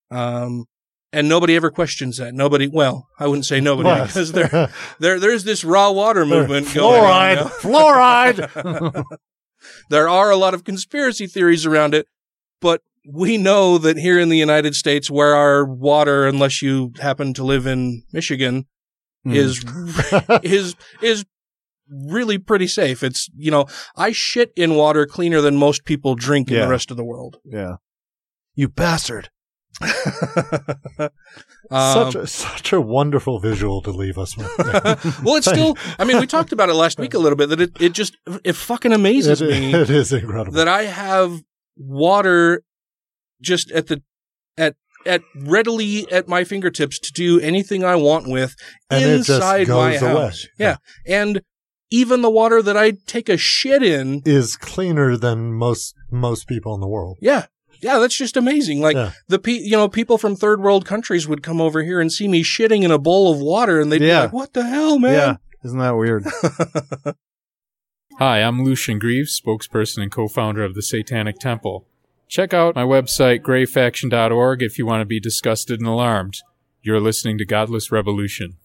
Um, and nobody ever questions that. Nobody, well, I wouldn't say nobody What? because there, there, there's this raw water movement going Fluoride, on. now. fluoride. [LAUGHS] [LAUGHS] there are a lot of conspiracy theories around it, but we know that here in the United States, where our water, unless you happen to live in Michigan, Hmm. is [LAUGHS] is is really pretty safe. It's you know I shit in water cleaner than most people drink in the rest of the world. Yeah. You bastard. [LAUGHS] such Um, a, such a wonderful visual to leave us with. [LAUGHS] well, it's still. I mean, we talked about it last week a little bit. That it it just it fucking amazes It- me. it is incredible. that I have water just at the at at readily at my fingertips to do anything I want with And inside my goes away. house. Yeah. And even the water that I take a shit in, is cleaner than most most people in the world. yeah. Yeah, that's just amazing. Like Yeah. the pe- you know, people from third world countries would come over here and see me shitting in a bowl of water and they'd Yeah. be like, "What the hell, man?" Yeah. Isn't that weird? [LAUGHS] Hi, I'm Lucien Greaves, spokesperson and co founder of the Satanic Temple. Check out my website, greyfaction.org, if you want to be disgusted and alarmed. You're listening to Godless Revolution.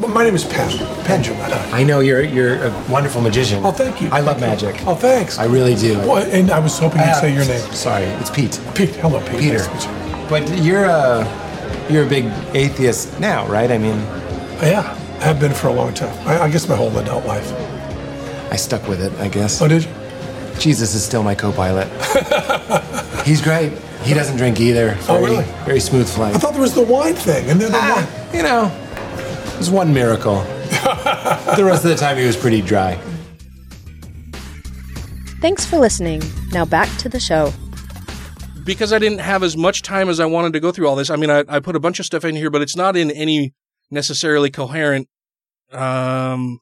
Well, my name is. Penn Jillette. I know you're you're a wonderful magician. Oh, thank you. I love Thank you. magic. Oh, thanks. I really do. Well, and I was hoping you'd say your name. Sorry, it's Pete. Pete. Hello, Pete. Peter. Nice to meet you. But you're a you're a big atheist now, right? I mean, Yeah, I have been for a long time. I, I guess my whole adult life. I stuck with it. I guess. Oh, did you? Jesus is still my co-pilot. [LAUGHS] He's great. He doesn't drink either. Oh, Very- really? Very smooth flight. I thought there was the wine thing, and then the wine. Ah, you know, there's one miracle. the rest of the time, he was pretty dry. Thanks for listening. Now back to the show. because I didn't have as much time as I wanted to go through all this. I mean, I, I put a bunch of stuff in here, but it's not in any necessarily coherent um,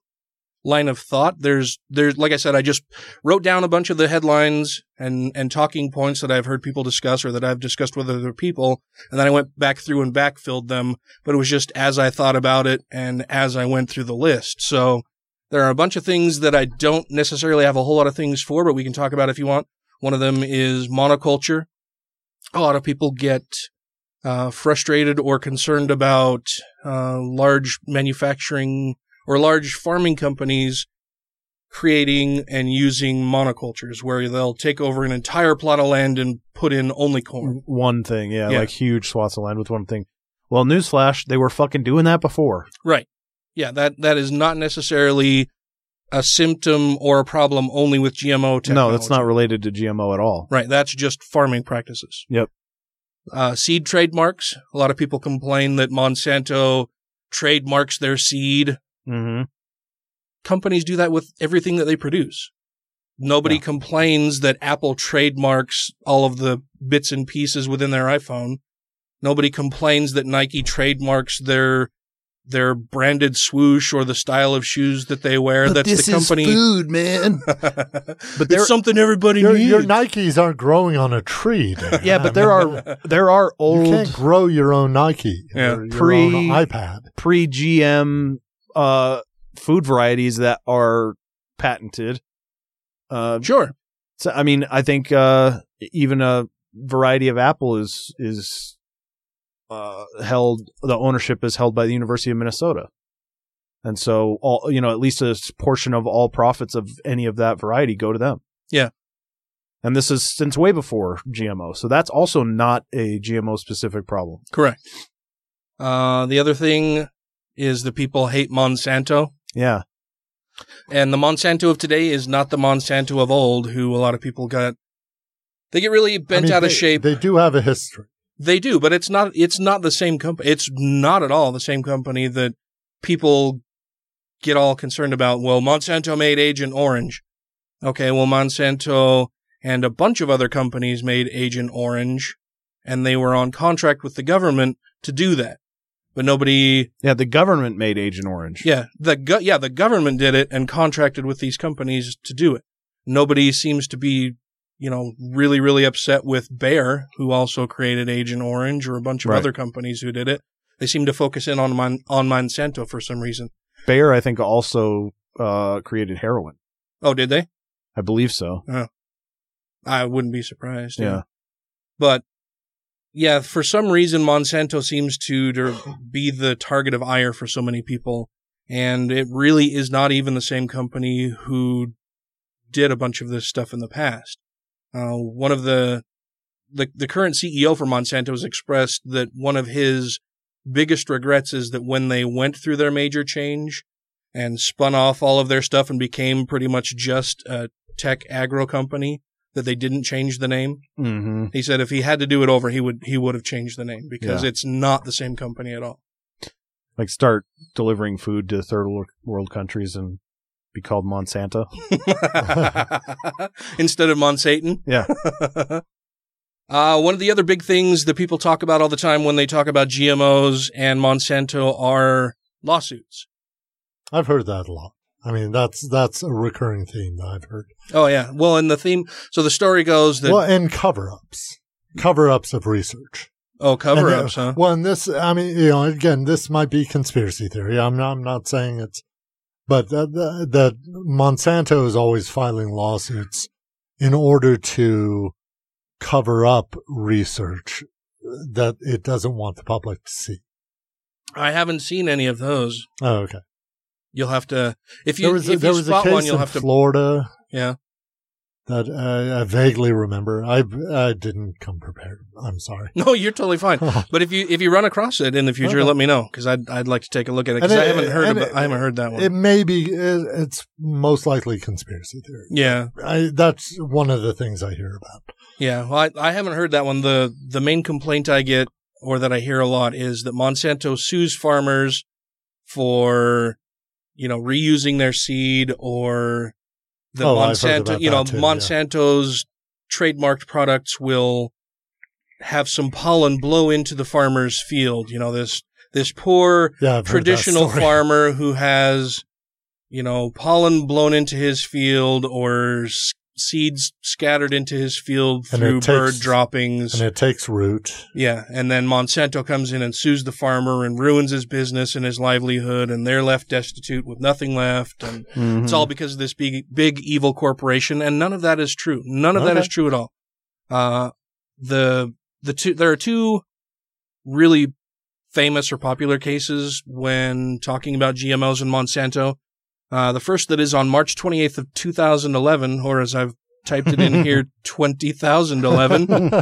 line of thought. There's, there's, like I said, I just wrote down a bunch of the headlines and and talking points that I've heard people discuss or that I've discussed with other people, and then I went back through and backfilled them. But it was just as I thought about it and as I went through the list. So there are a bunch of things that I don't necessarily have a whole lot of things for, but we can talk about if you want. One of them is monoculture a lot of people get uh, frustrated or concerned about uh, large manufacturing or large farming companies creating and using monocultures where they'll take over an entire plot of land and put in only corn. One thing, yeah, Yeah. like huge swaths of land with one thing. Well, newsflash, they were fucking doing that before. Right. Yeah, that that is not necessarily a symptom or a problem only with GMO technology. No, that's not related to GMO at all. Right. That's just farming practices. Yep. Uh, seed trademarks. A lot of people complain that Monsanto trademarks their seed. Mm-hmm. Companies do that with everything that they produce. Nobody complains that Apple trademarks all of the bits and pieces within their iPhone. Nobody complains that Nike trademarks their their branded swoosh or the style of shoes that they wear. But That's this the is company. food, man. [LAUGHS] but it's something everybody your, needs. your Nikes aren't growing on a tree. Dan. [LAUGHS] Yeah, but there are [LAUGHS] there are old You can't grow your own Nike. Yeah. your Pre- own iPad. pre GM uh, food varieties that are patented. Uh, sure. So I mean, I think uh, even a variety of apple is is uh, held. The ownership is held by the University of Minnesota, and so all you know, at least a portion of all profits of any of that variety go to them. Yeah. And this is since way before GMO, so that's also not a GMO specific problem. Correct. Uh, the other thing is the people hate Monsanto. Yeah. And the Monsanto of today is not the Monsanto of old, who a lot of people got. They get really bent I mean, out they, of shape. They do have a history. They do, but it's not. It's not the same company. It's not at all the same company that people get all concerned about. Well, Monsanto made Agent Orange. Okay, well, Monsanto and a bunch of other companies made Agent Orange, and they were on contract with the government to do that. But nobody Yeah, the government made Agent Orange. yeah, the go- yeah, the government did it and contracted with these companies to do it. Nobody seems to be, you know, really really upset with Bayer, who also created Agent Orange, or a bunch of Right. other companies who did it. They seem to focus in on Mon- on Monsanto for some reason. Bayer, I think, also uh, created heroin. Oh, did they? I believe so. Oh. I wouldn't be surprised. Yeah. But yeah, for some reason, Monsanto seems to, to [GASPS] be the target of ire for so many people. And it really is not even the same company who did a bunch of this stuff in the past. Uh, one of the, the, the current CEO for Monsanto has expressed that one of his biggest regrets is that when they went through their major change and spun off all of their stuff and became pretty much just a tech agro company, that they didn't change the name. Mm-hmm. He said if he had to do it over, he would he would have changed the name because Yeah. it's not the same company at all. Like start delivering food to third world countries and be called Monsanto. [LAUGHS] Instead of Monsatan. Yeah. [LAUGHS] uh, one of the other big things that people talk about all the time when they talk about GMOs and Monsanto are lawsuits. I've heard that a lot. I mean, that's that's a recurring theme that I've heard. Oh yeah. Well, and the theme. So the story goes that well, and cover-ups, cover-ups of research. oh cover And, uh, ups, huh? Well, and this, I mean, you know, again, this might be conspiracy theory. I'm not, I'm not saying it's But that, that, that Monsanto is always filing lawsuits in order to cover up research that it doesn't want the public to see. I haven't seen any of those. Oh, okay. You'll have to if you there was, a- if there you was a spot case one, you'll in have to. Florida Yeah. that uh, I vaguely remember. I I didn't come prepared. I'm sorry. No, you're totally fine. [LAUGHS] but if you if you run across it in the future, Okay. let me know because I'd I'd like to take a look at it because I haven't heard about, it- I haven't heard that one. It may be. it- It's most likely conspiracy theory. yeah, I, that's one of the things I hear about. yeah. Well, I, I haven't heard that one. the The main complaint I get or that I hear a lot is that Monsanto sues farmers for you know reusing their seed or the Oh, Monsanto, you know too, yeah. Monsanto's trademarked products will have some pollen blow into the farmer's field. You know this this poor Yeah, I've heard that traditional [LAUGHS] farmer who has you know pollen blown into his field or seeds scattered into his field And through it bird droppings. And it takes root. Yeah, and then Monsanto comes in and sues the farmer and ruins his business and his livelihood, and they're left destitute with nothing left, and Mhm. it's all because of this big, big evil corporation. And none of that is true. None of that Okay. is true at all. Uh, the the two there are two really famous or popular cases when talking about GMOs and Monsanto. Uh, the first that is on March 28th of 2011, or as I've typed it in [LAUGHS] here, 20,011. [LAUGHS]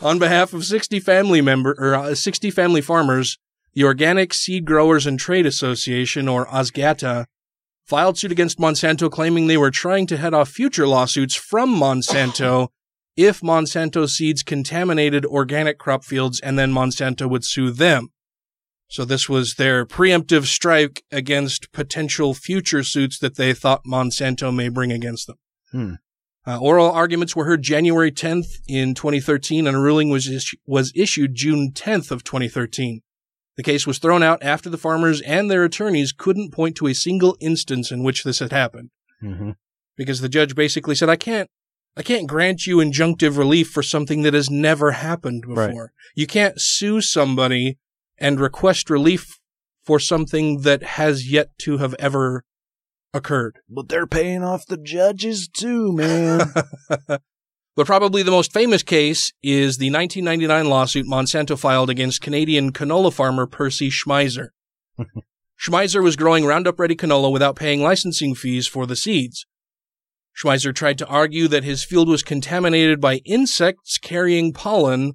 on behalf of 60 family member or uh, 60 family farmers, the Organic Seed Growers and Trade Association or OSGATA filed suit against Monsanto claiming they were trying to head off future lawsuits from Monsanto if Monsanto seeds contaminated organic crop fields and then Monsanto would sue them. So this was their preemptive strike against potential future suits that they thought Monsanto may bring against them. Hmm. Uh, oral arguments were heard January 10th in 2013, and a ruling was issu- was issued June 10th of 2013. The case was thrown out after the farmers and their attorneys couldn't point to a single instance in which this had happened, Mm-hmm. because the judge basically said, "I can't, I can't grant you injunctive relief for something that has never happened Right. before. You can't sue somebody and request relief for something that has yet to have ever occurred." But they're paying off the judges too, man. [LAUGHS] But probably the most famous case is the 1999 lawsuit Monsanto filed against Canadian canola farmer Percy Schmeiser. [LAUGHS] Schmeiser was growing Roundup Ready canola without paying licensing fees for the seeds. Schmeiser tried to argue that his field was contaminated by insects carrying pollen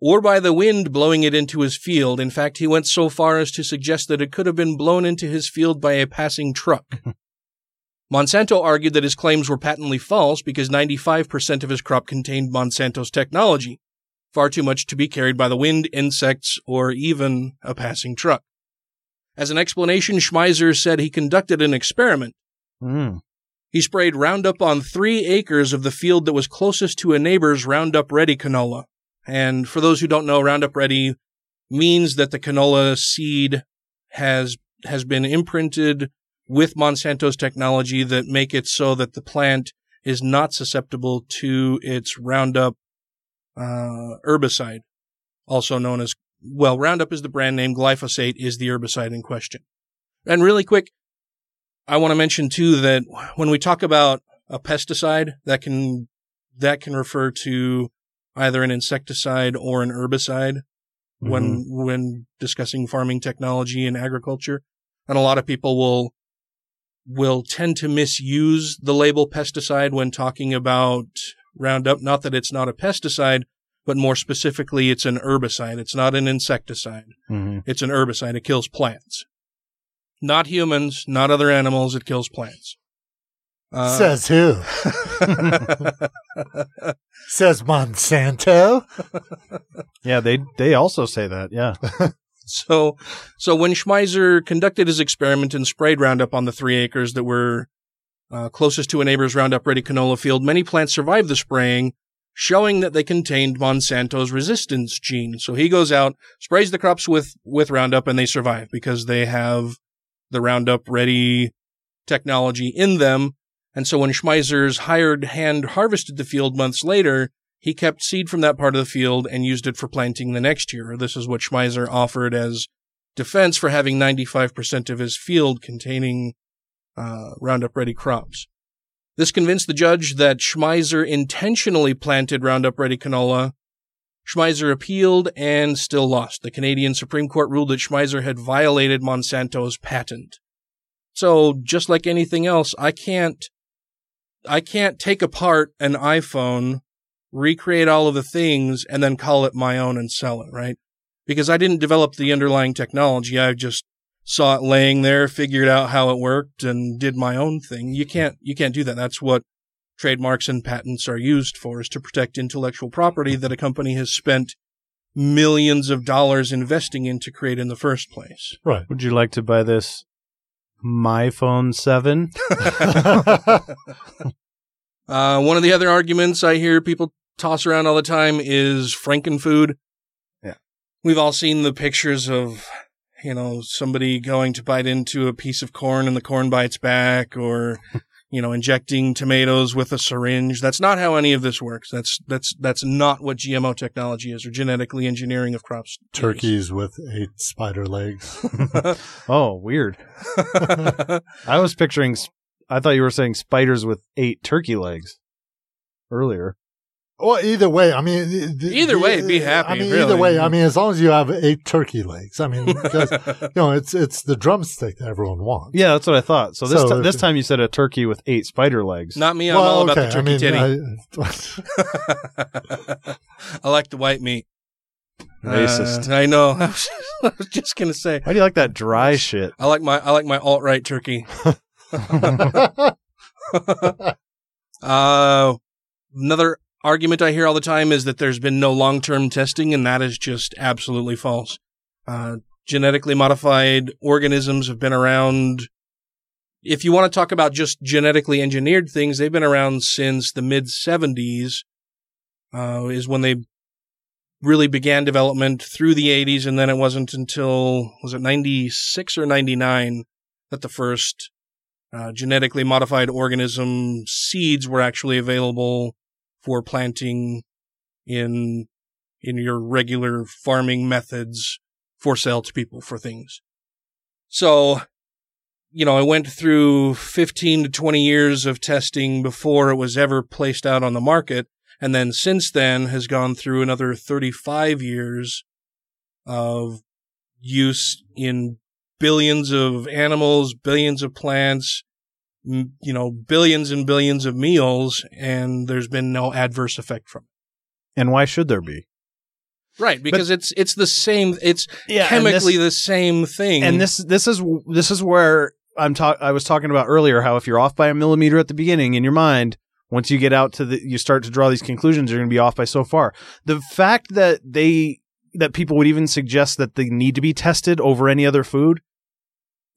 or by the wind blowing it into his field. In fact, he went so far as to suggest that it could have been blown into his field by a passing truck. [LAUGHS] Monsanto argued that his claims were patently false because 95% of his crop contained Monsanto's technology, far too much to be carried by the wind, insects, or even a passing truck. As an explanation, Schmeiser said he conducted an experiment. Mm. He sprayed Roundup on three acres of the field that was closest to a neighbor's Roundup Ready canola. And for those who don't know, Roundup Ready means that the canola seed has has been imprinted with Monsanto's technology that make it so that the plant is not susceptible to its Roundup uh, herbicide, also known as well. Roundup is the brand name. Glyphosate is the herbicide in question. And really quick, I want to mention too that when we talk about a pesticide, that can that can refer to either an insecticide or an herbicide when when discussing farming technology and agriculture. And a lot of people will will tend to misuse the label pesticide when talking about Roundup. Not that it's not a pesticide, but more specifically, it's an herbicide. It's not an insecticide. Mhm. It's an herbicide. It kills plants. Not humans, not other animals. It kills plants. Uh, Says who? [LAUGHS] Says Monsanto. Yeah, they they also say that. Yeah. [LAUGHS] So, so when Schmeiser conducted his experiment and sprayed Roundup on the three acres that were uh, closest to a neighbor's Roundup Ready canola field, many plants survived the spraying, showing that they contained Monsanto's resistance gene. So he goes out, sprays the crops with with Roundup, and they survive because they have the Roundup Ready technology in them. And so when Schmeiser's hired hand harvested the field months later, he kept seed from that part of the field and used it for planting the next year. This is what Schmeiser offered as defense for having 95% of his field containing uh, Roundup Ready crops. This convinced the judge that Schmeiser intentionally planted Roundup Ready canola. Schmeiser appealed and still lost. The Canadian Supreme Court ruled that Schmeiser had violated Monsanto's patent. So, just like anything else, I can't I can't take apart an iPhone, recreate all of the things, and then call it my own and sell it, right? Because I didn't develop the underlying technology. I just saw it laying there, figured out how it worked, and did my own thing. You can't, you can't do that. That's what trademarks and patents are used for, is to protect intellectual property that a company has spent millions of dollars investing in to create in the first place. Right. Would you like to buy this my phone 7? [LAUGHS] Uh, one of the other arguments I hear people toss around all the time is Frankenfood. Yeah. We've all seen the pictures of, you know, somebody going to bite into a piece of corn and the corn bites back or, [LAUGHS] you know, injecting tomatoes with a syringe. That's not how any of this works. That's, that's, that's not what GMO technology is or genetically engineering of crops. is. Turkeys with eight spider legs. [LAUGHS] oh, weird. [LAUGHS] I was picturing, I thought you were saying spiders with 8 turkey legs earlier. Well, either way, I mean, the- the- Either way, be happy, I mean, really. either way, I mean, as long as you have eight turkey legs, I mean, [LAUGHS] because you know, it's it's the drumstick that everyone wants. Yeah, that's what I thought. So this So ti- if- this time you said a turkey with 8 spider legs. Not me. I'm Well, all about the turkey I titty. I- [LAUGHS] I like the white meat. [LAUGHS] Racist. Uh, I know. I was, I was just gonna say. Why do you like that dry shit? I like my I like my alt right turkey. uh, another argument I hear all the time is that there's been no long term testing, and that is just absolutely false. Uh, genetically modified organisms have been around. If you want to talk about just genetically engineered things, they've been around since the mid 70s, uh, is when they really began development through the 80s. And then it wasn't until, was it 96 or 99 that the first uh, genetically modified organism seeds were actually available for planting in in your regular farming methods for sale to people for things. So, you know, I went through 15 to 20 years of testing before it was ever placed out on the market. And then since then has gone through another 35 years of use in billions of animals, billions of plants, you know, billions and billions of meals, and there's been no adverse effect from it. And why should there be? Right, because it's it's the same. It's Yeah, chemically this- the same thing. And this this is this is where I'm talk I was talking about earlier how if you're off by a millimeter at the beginning in your mind, once you get out to the you start to draw these conclusions, you're going to be off by so far. The fact that they that people would even suggest that they need to be tested over any other food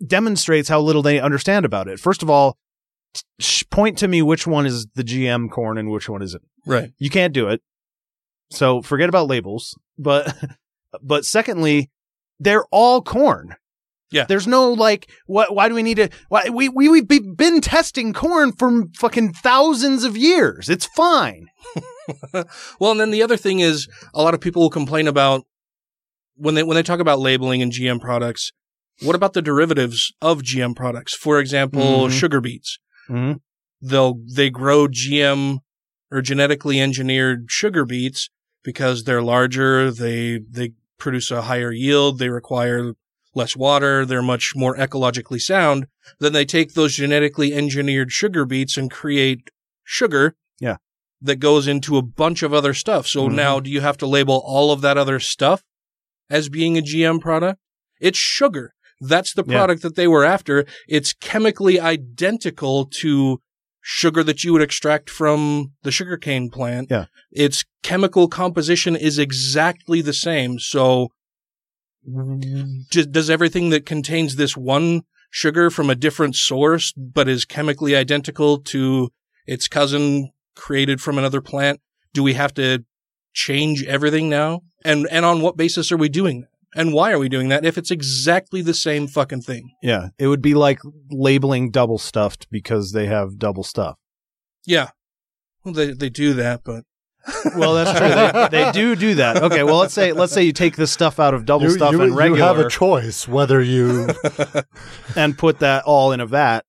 demonstrates how little they understand about it. First of all, point to me which one is the GM corn and which one isn't. right. You can't do it. So forget about labels. But [LAUGHS] but secondly, they're all corn. Yeah. There's no like what why do we need to why we we we've been testing corn for fucking thousands of years. It's fine. [LAUGHS] well, and then the other thing is a lot of people will complain about when they when they talk about labeling in GM products. What about the derivatives of GM products? For example, Mhm. sugar beets. Mhm. They'll they grow GM or genetically engineered sugar beets because they're larger. They they produce a higher yield. They require less water. They're much more ecologically sound. Then they take those genetically engineered sugar beets and create sugar Yeah. that goes into a bunch of other stuff. So Mhm. now do you have to label all of that other stuff as being a GM product? It's sugar. That's the Yeah. product that they were after. It's chemically identical to sugar that you would extract from the sugarcane plant. Yeah. Its chemical composition is exactly the same. So d- does everything that contains this one sugar from a different source, but is chemically identical to its cousin created from another plant, do we have to change everything now? And and on what basis are we doing that? And why are we doing that if it's exactly the same fucking thing? Yeah. It would be like labeling double stuffed because they have double stuff. Yeah. Well, they they do that, but [LAUGHS] Well, that's true. They, they do do that. Okay. Well, let's say let's say you take this stuff out of double You, stuff you, and you have a choice whether you [LAUGHS] and put that all in a vat.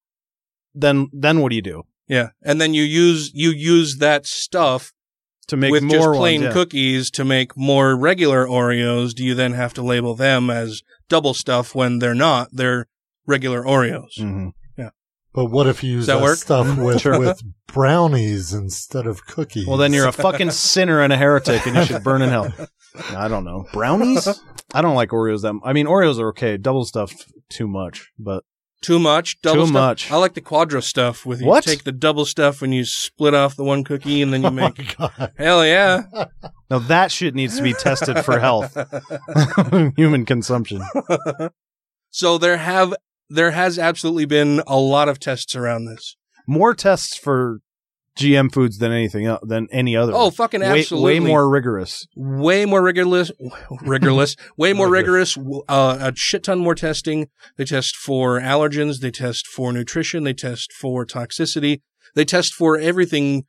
Then then what do you do Yeah, and then you use you use that stuff to make with more just ones, plain yeah. cookies to make more regular Oreos. Do you then have to label them as double stuff when they're not? They're regular Oreos. Mhm. But what if you use that that, stuff [LAUGHS] with, Sure. with brownies instead of cookies? Well, then you're a fucking [LAUGHS] sinner and a heretic, and you should burn in hell. I don't know brownies. I don't like Oreos. That I mean, Oreos are okay. Double stuff too much, but Too much, double Too stuff. much. I like the quadra stuff with you What? take the double stuff and you split off the one cookie and then you [LAUGHS] Oh my make. God. Hell yeah! now that shit needs to be tested for health, [LAUGHS] human consumption. so there have there has absolutely been a lot of tests around this. More tests for GM foods than anything else, than any other. Oh, fucking Way- absolutely. way more rigorous. way more [LAUGHS] rigorous, rigorous, way more rigorous, uh, a shit ton more testing. They test for allergens. They test for nutrition. They test for toxicity. They test for everything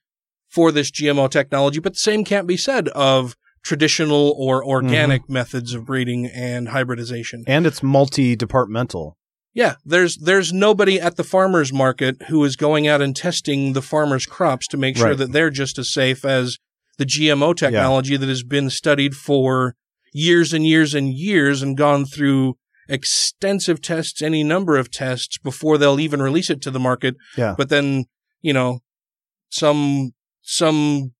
for this GMO technology, but the same can't be said of traditional or organic methods of breeding and hybridization. And it's multi-departmental. Yeah, there's there's nobody at the farmers market who is going out and testing the farmers' crops to make sure Right. that they're just as safe as the GMO technology that has been studied for years and years and years and gone through extensive tests, any number of tests before they'll even release it to the market. Yeah. But then, you know, some some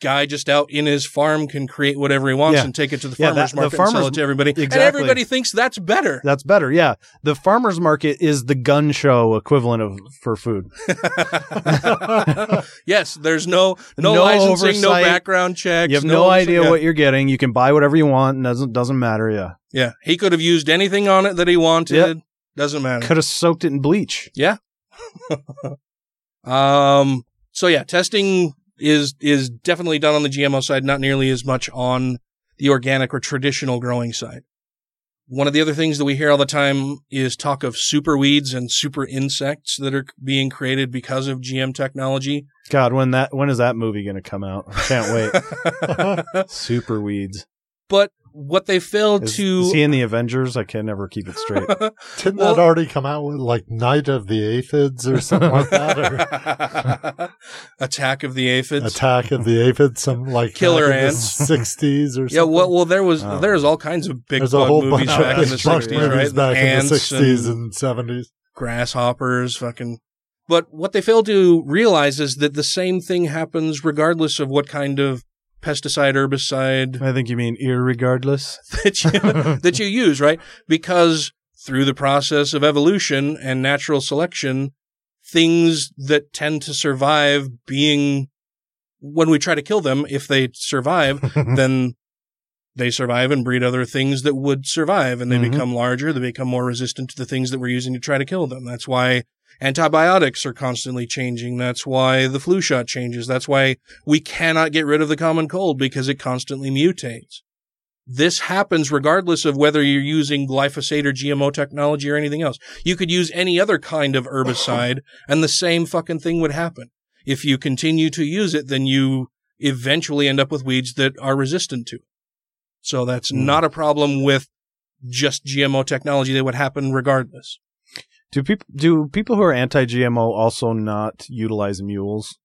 guy just out in his farm can create whatever he wants Yeah. and take it to the Yeah, farmers that- the market and sell farmers- it to everybody. And exactly. everybody thinks that's better. That's better. Yeah. The farmer's market is the gun show equivalent of for food. [LAUGHS] yes, there's no no, No licensing, no background checks. You have no, oversight- idea yeah. what you're getting. You can buy whatever you want and doesn't doesn't matter. Yeah. Yeah, he could have used anything on it that he wanted. Yep. Doesn't matter. Could have soaked it in bleach. Yeah. [LAUGHS] um. So yeah, testing is is definitely done on the GMO side, not nearly as much on the organic or traditional growing side. One of the other things that we hear all the time is talk of super weeds and super insects that are being created because of GM technology. God, when that when is that movie going to come out? I can't wait. [LAUGHS] [LAUGHS] Super weeds. But what they failed Is, to is he in the Avengers? I can never keep it straight. [LAUGHS] Didn't Well- that already come out with like Night of the Aphids or something like that? Or [LAUGHS] Attack of the Aphids. Attack of the Aphids, some like Killer back in the ants. 60s or something. [LAUGHS] Yeah, well, well, there was Oh. there was all kinds of big There's a whole movies bunch back of in the sixties, right? back in the Ants 60s and and 70s. grasshoppers, fucking. But what they fail to realize is that the same thing happens regardless of what kind of pesticide, herbicide I think you mean irregardless. [LAUGHS] that you [LAUGHS] that you use, right? Because through the process of evolution and natural selection, things that tend to survive being when we try to kill them, if they survive, [LAUGHS] then they survive and breed other things that would survive and they Mhm. become larger, they become more resistant to the things that we're using to try to kill them. That's why antibiotics are constantly changing. That's why the flu shot changes. That's why we cannot get rid of the common cold because it constantly mutates. This happens regardless of whether you're using glyphosate or GMO technology or anything else. You could use any other kind of herbicide and the same fucking thing would happen. If you continue to use it, then you eventually end up with weeds that are resistant to it. So that's hmm. not a problem with just GMO technology that would happen regardless. Do people do people who are anti-GMO also not utilize mules,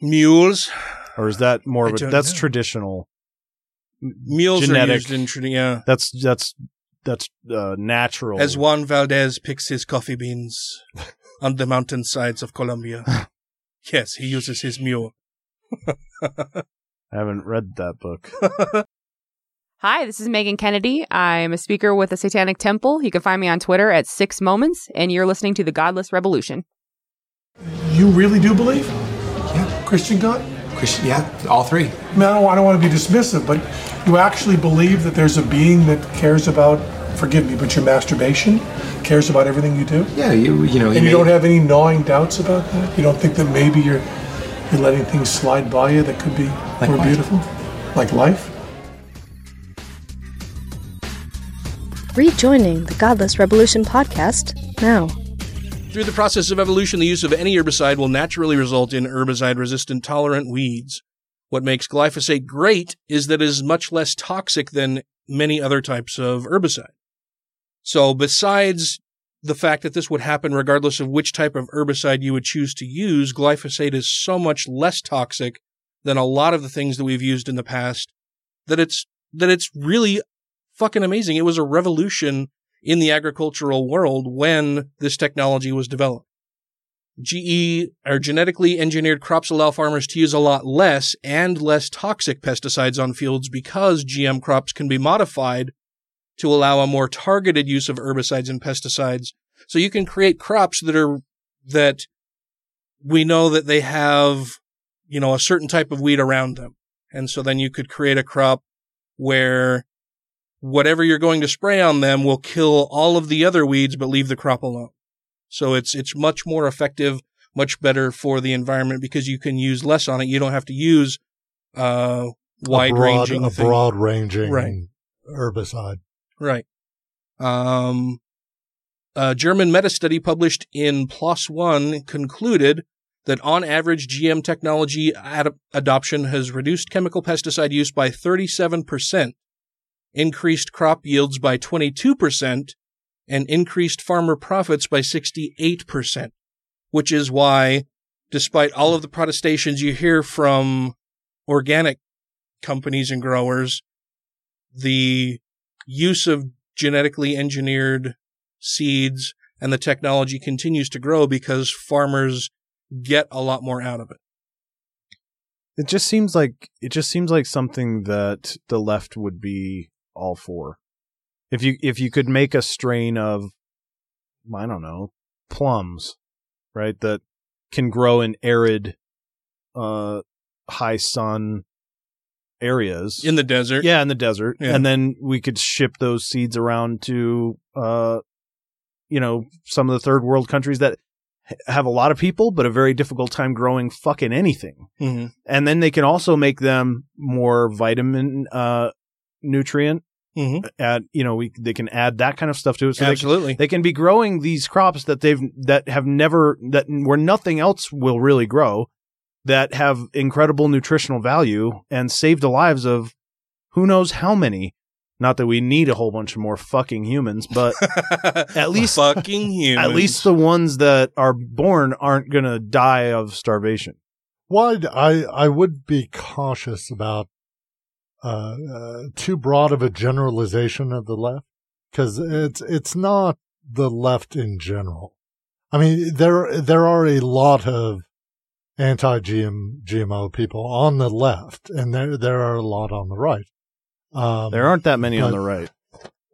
Mules, or is that more I of a that's know. traditional? mules are Genetic. used in, yeah. That's that's that's uh, natural. As Juan Valdez picks his coffee beans [LAUGHS] on the mountainsides of Colombia. [LAUGHS] yes, he uses his mule. [LAUGHS] I haven't read that book. Hi, this is Megan Kennedy. I'm a speaker with the Satanic Temple. You can find me on Twitter at Six Moments, and you're listening to the Godless Revolution. You really do believe? Yeah. Christian God? Christian, yeah, all three. I mean, I don't, I don't want to be dismissive, but you actually believe that there's a being that cares about, forgive me, but your masturbation cares about everything you do? Yeah, you you know. And you don't have any gnawing doubts about that? You don't think that maybe you're you're letting things slide by you that could be Like more what? beautiful? Like life? Rejoining the Godless Revolution podcast now. Through the process of evolution, the use of any herbicide will naturally result in herbicide resistant tolerant weeds. What makes glyphosate great is that it is much less toxic than many other types of herbicide. So besides the fact that this would happen regardless of which type of herbicide you would choose to use, glyphosate is so much less toxic than a lot of the things that we've used in the past that it's that it's really fucking amazing. It was a revolution in the agricultural world when this technology was developed. GE or genetically engineered crops allow farmers to use a lot less and less toxic pesticides on fields because GM crops can be modified to allow a more targeted use of herbicides and pesticides. So you can create crops that are, that we know that they have, you know, a certain type of weed around them. And so then you could create a crop where whatever you're going to spray on them will kill all of the other weeds, but leave the crop alone. So it's, it's much more effective, much better for the environment because you can use less on it. You don't have to use, uh, wide ranging, a broad ranging Right. herbicide. Right. Um, a German meta study published in PLOS One concluded that on average, GM technology ad- adoption has reduced chemical pesticide use by 37%, increased crop yields by 22%, and increased farmer profits by 68%, which is why, despite all of the protestations you hear from organic companies and growers, the use of genetically engineered seeds and the technology continues to grow because farmers get a lot more out of it. It just seems like it just seems like something that the left would be all for. If you if you could make a strain of I don't know, plums, right, that can grow in arid uh high sun areas In the desert. Yeah, in the desert. Yeah. And then we could ship those seeds around to uh you know, some of the third world countries that have a lot of people but a very difficult time growing fucking anything Mhm. and then they can also make them more vitamin uh nutrient Mhm. add you know we they can add that kind of stuff to it so they can- Absolutely. they can, be growing these crops that they've that have never that where nothing else will really grow that have incredible nutritional value and save the lives of who knows how many not that we need a whole bunch of more fucking humans but [LAUGHS] at least fucking humans. [LAUGHS] at least the ones that are born aren't going to die of starvation Why I I would be cautious about uh, uh, too broad of a generalization of the left because it's it's not the left in general. I mean, there there are a lot of anti-GM GMO people on the left, and there there are a lot on the right. Um, there aren't that many on the right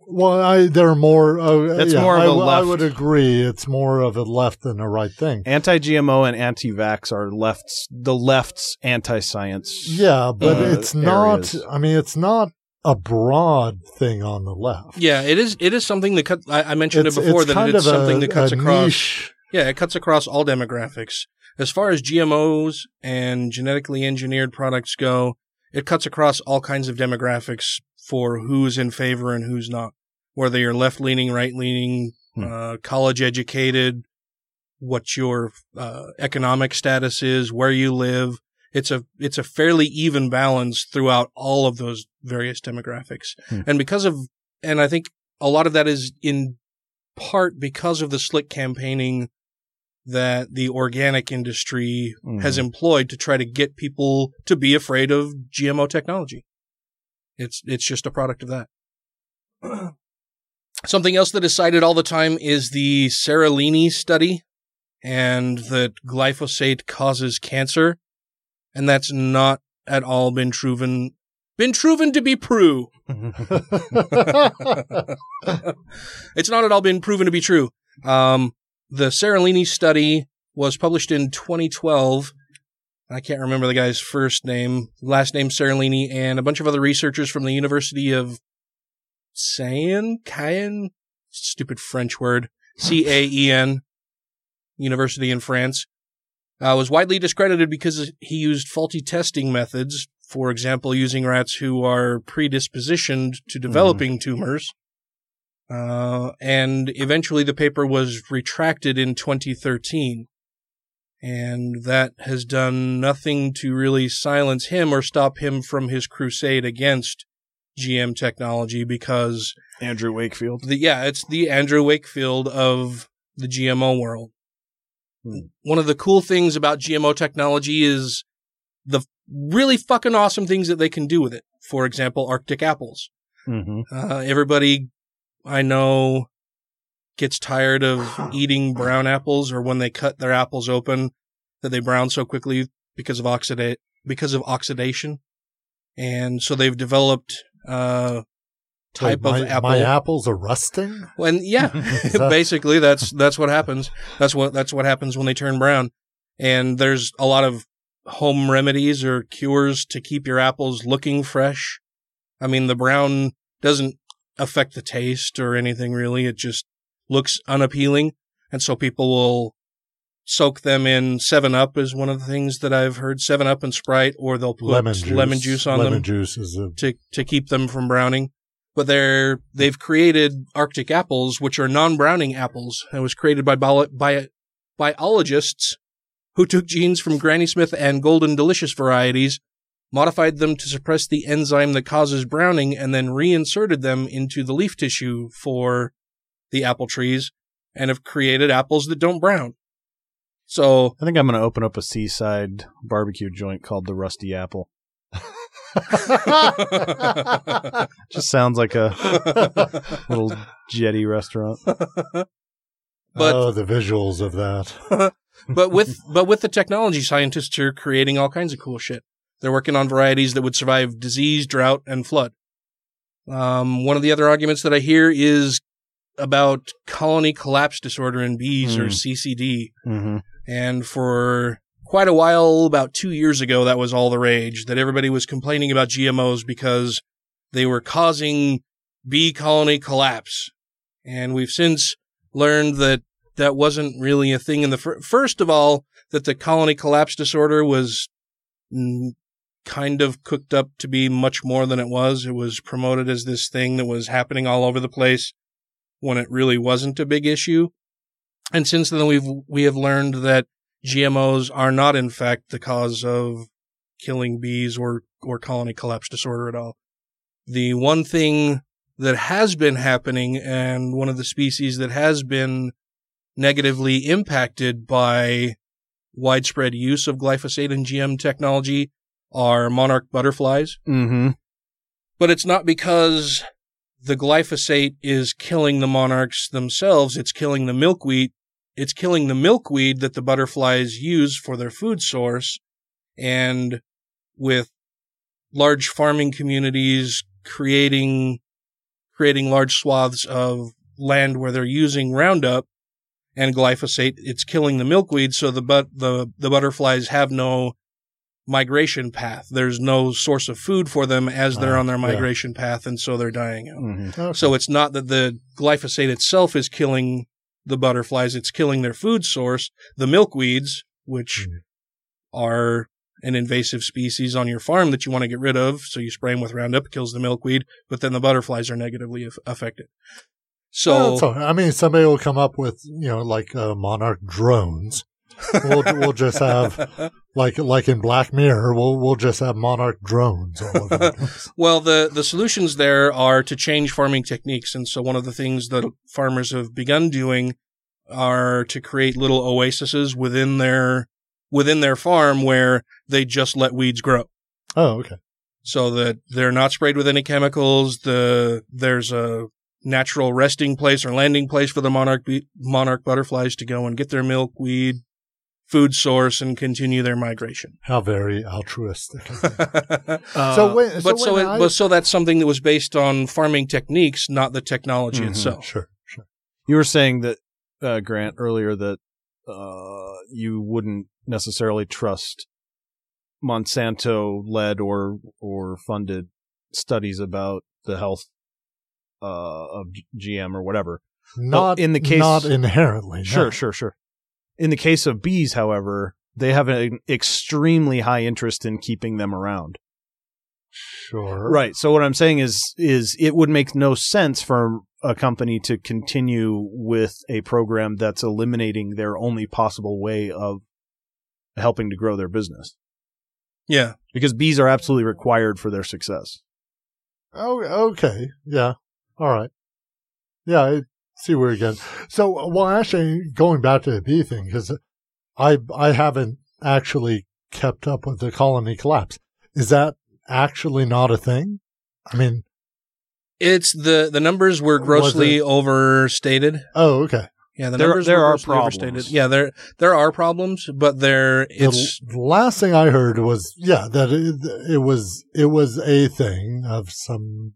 Well, I, there are more. Uh, That's yeah, more of I a w- I left. I would agree. It's more of a left than a right thing. anti-gmo and anti-vax are left's the left's anti-science Yeah, but uh, it's not. areas. I mean, it's not a broad thing on the left. Yeah, it is. It is something that cut. I, I mentioned It's- it before it's that kind it's of a- something that cuts a across. niche. Yeah, it cuts across all demographics. As far as GMOs and genetically engineered products go, it cuts across all kinds of demographics for who's in favor and who's not. Whether you're left leaning, right leaning, Hmm. uh, college educated, what your uh, economic status is, where you live. It's a it's a fairly even balance throughout all of those various demographics. Hmm. And because of and I think a lot of that is in part because of the slick campaigning that the organic industry has Mhm. employed to try to get people to be afraid of GMO technology. It's it's just a product of that. [CLEARS THROAT] Something else that is cited all the time is the Seralini study and that glyphosate causes cancer. And that's not at all been proven been proven to be true. [LAUGHS] it's not at all been proven to be true. Um, the Seralini study was published in 2012. I can't remember the guy's first name, last name Seralini, and a bunch of other researchers from the University of Caen, Caen, stupid French word, [LAUGHS] C A E N, University in France, uh, was widely discredited because he used faulty testing methods. For example, using rats who are predispositioned to developing tumors. Uh, and eventually the paper was retracted in 2013. And that has done nothing to really silence him or stop him from his crusade against GM technology because Andrew Wakefield. the, yeah, it's the Andrew Wakefield of the GMO world. One of the cool things about GMO technology is the really fucking awesome things that they can do with it. For example, Arctic apples. Mm-hmm. Uh, everybody I know gets tired of eating brown apples or when they cut their apples open that they brown so quickly because of oxidate because of oxidation. And so they've developed uh type Wait, my, of apple. My apples are rusting. When yeah, [LAUGHS] [LAUGHS] that- basically that's that's what happens. That's what that's what happens when they turn brown. And there's a lot of home remedies or cures to keep your apples looking fresh. I mean, the brown doesn't affect the taste or anything really. It just looks unappealing, and so people will soak them in Seven Up is one of the things that I've heard. Seven Up and Sprite, or they'll put lemon juice. lemon juice on lemon them juice is a to to keep them from browning. But they're they've created Arctic apples, which are non-browning apples. It was created by bio, by biologists who took genes from Granny Smith and Golden Delicious varieties, modified them to suppress the enzyme that causes browning, and then reinserted them into the leaf tissue for the apple trees, and have created apples that don't brown. So I think I'm going to open up a seaside barbecue joint called the Rusty Apple. [LAUGHS] Just sounds like a little jetty restaurant. But- oh, the visuals of that. [LAUGHS] but with [LAUGHS] but with the technology, scientists are creating all kinds of cool shit. They're working on varieties that would survive disease, drought, and flood. Um, one of the other arguments that I hear is about colony collapse disorder in bees or Hmm. CCD. Mm-hmm. And for quite a while, about two years ago, that was all the rage that everybody was complaining about GMOs because they were causing bee colony collapse. And we've since learned that that wasn't really a thing in the fir- first of all, that the colony collapse disorder was mm, kind of cooked up to be much more than it was. It was promoted as this thing that was happening all over the place when it really wasn't a big issue. And since then we've we have learned that GMOs are not in fact the cause of killing bees or or colony collapse disorder at all. The one thing that has been happening and one of the species that has been negatively impacted by widespread use of glyphosate and GM technology are monarch butterflies. Mm-hmm. But it's not because the glyphosate is killing the monarchs themselves, it's killing the milkweed. It's killing the milkweed that the butterflies use for their food source. And with large farming communities creating creating large swaths of land where they're using Roundup and glyphosate, it's killing the milkweed. So the but the the butterflies have no migration path. There's no source of food for them as they're Ah, on their yeah. migration path, and so they're dying out. Mm-hmm. Okay. So it's not that the glyphosate itself is killing the butterflies, it's killing their food source, the milkweeds, which are an invasive species on your farm that you want to get rid of. So you spray them with Roundup, kills the milkweed, but then the butterflies are negatively aff- affected. So Well, that's all right. I mean, somebody will come up with you know like uh, monarch drones. We'll we'll just have like like in Black Mirror. We'll we'll just have monarch drones all over. the. [LAUGHS] Well, the, the solutions there are to change farming techniques. And so one of the things that farmers have begun doing are to create little oases within their, within their farm where they just let weeds grow. Oh, okay. So that they're not sprayed with any chemicals. The, there's a natural resting place or landing place for the monarch, bee, monarch butterflies to go and get their milkweed food source and continue their migration. How very altruistic. [LAUGHS] Uh, so wait, so but so, it, I- but so that's something that was based on farming techniques, not the technology Mhm. itself. sure, sure. You were saying that, uh, Grant, earlier that uh, you wouldn't necessarily trust Monsanto led or or funded studies about the health uh, of G- GM or whatever. Not in the case- not inherently. no. Sure, sure, sure. In the case of bees, however, they have an extremely high interest in keeping them around. Sure. Right. So what I'm saying is is it would make no sense for a company to continue with a program that's eliminating their only possible way of helping to grow their business. Yeah. Because bees are absolutely required for their success. Oh, okay. Yeah. All right. Yeah, I see where you're getting. So, uh, well, actually, going back to the bee thing, because I I haven't actually kept up with the colony collapse. Is that actually not a thing? I mean, It's the the numbers were grossly overstated. oh, okay. Yeah, the There- numbers there were are grossly overstated. Yeah, there there are problems, but there The it's the last thing I heard was, yeah, that it, it was it was a thing of some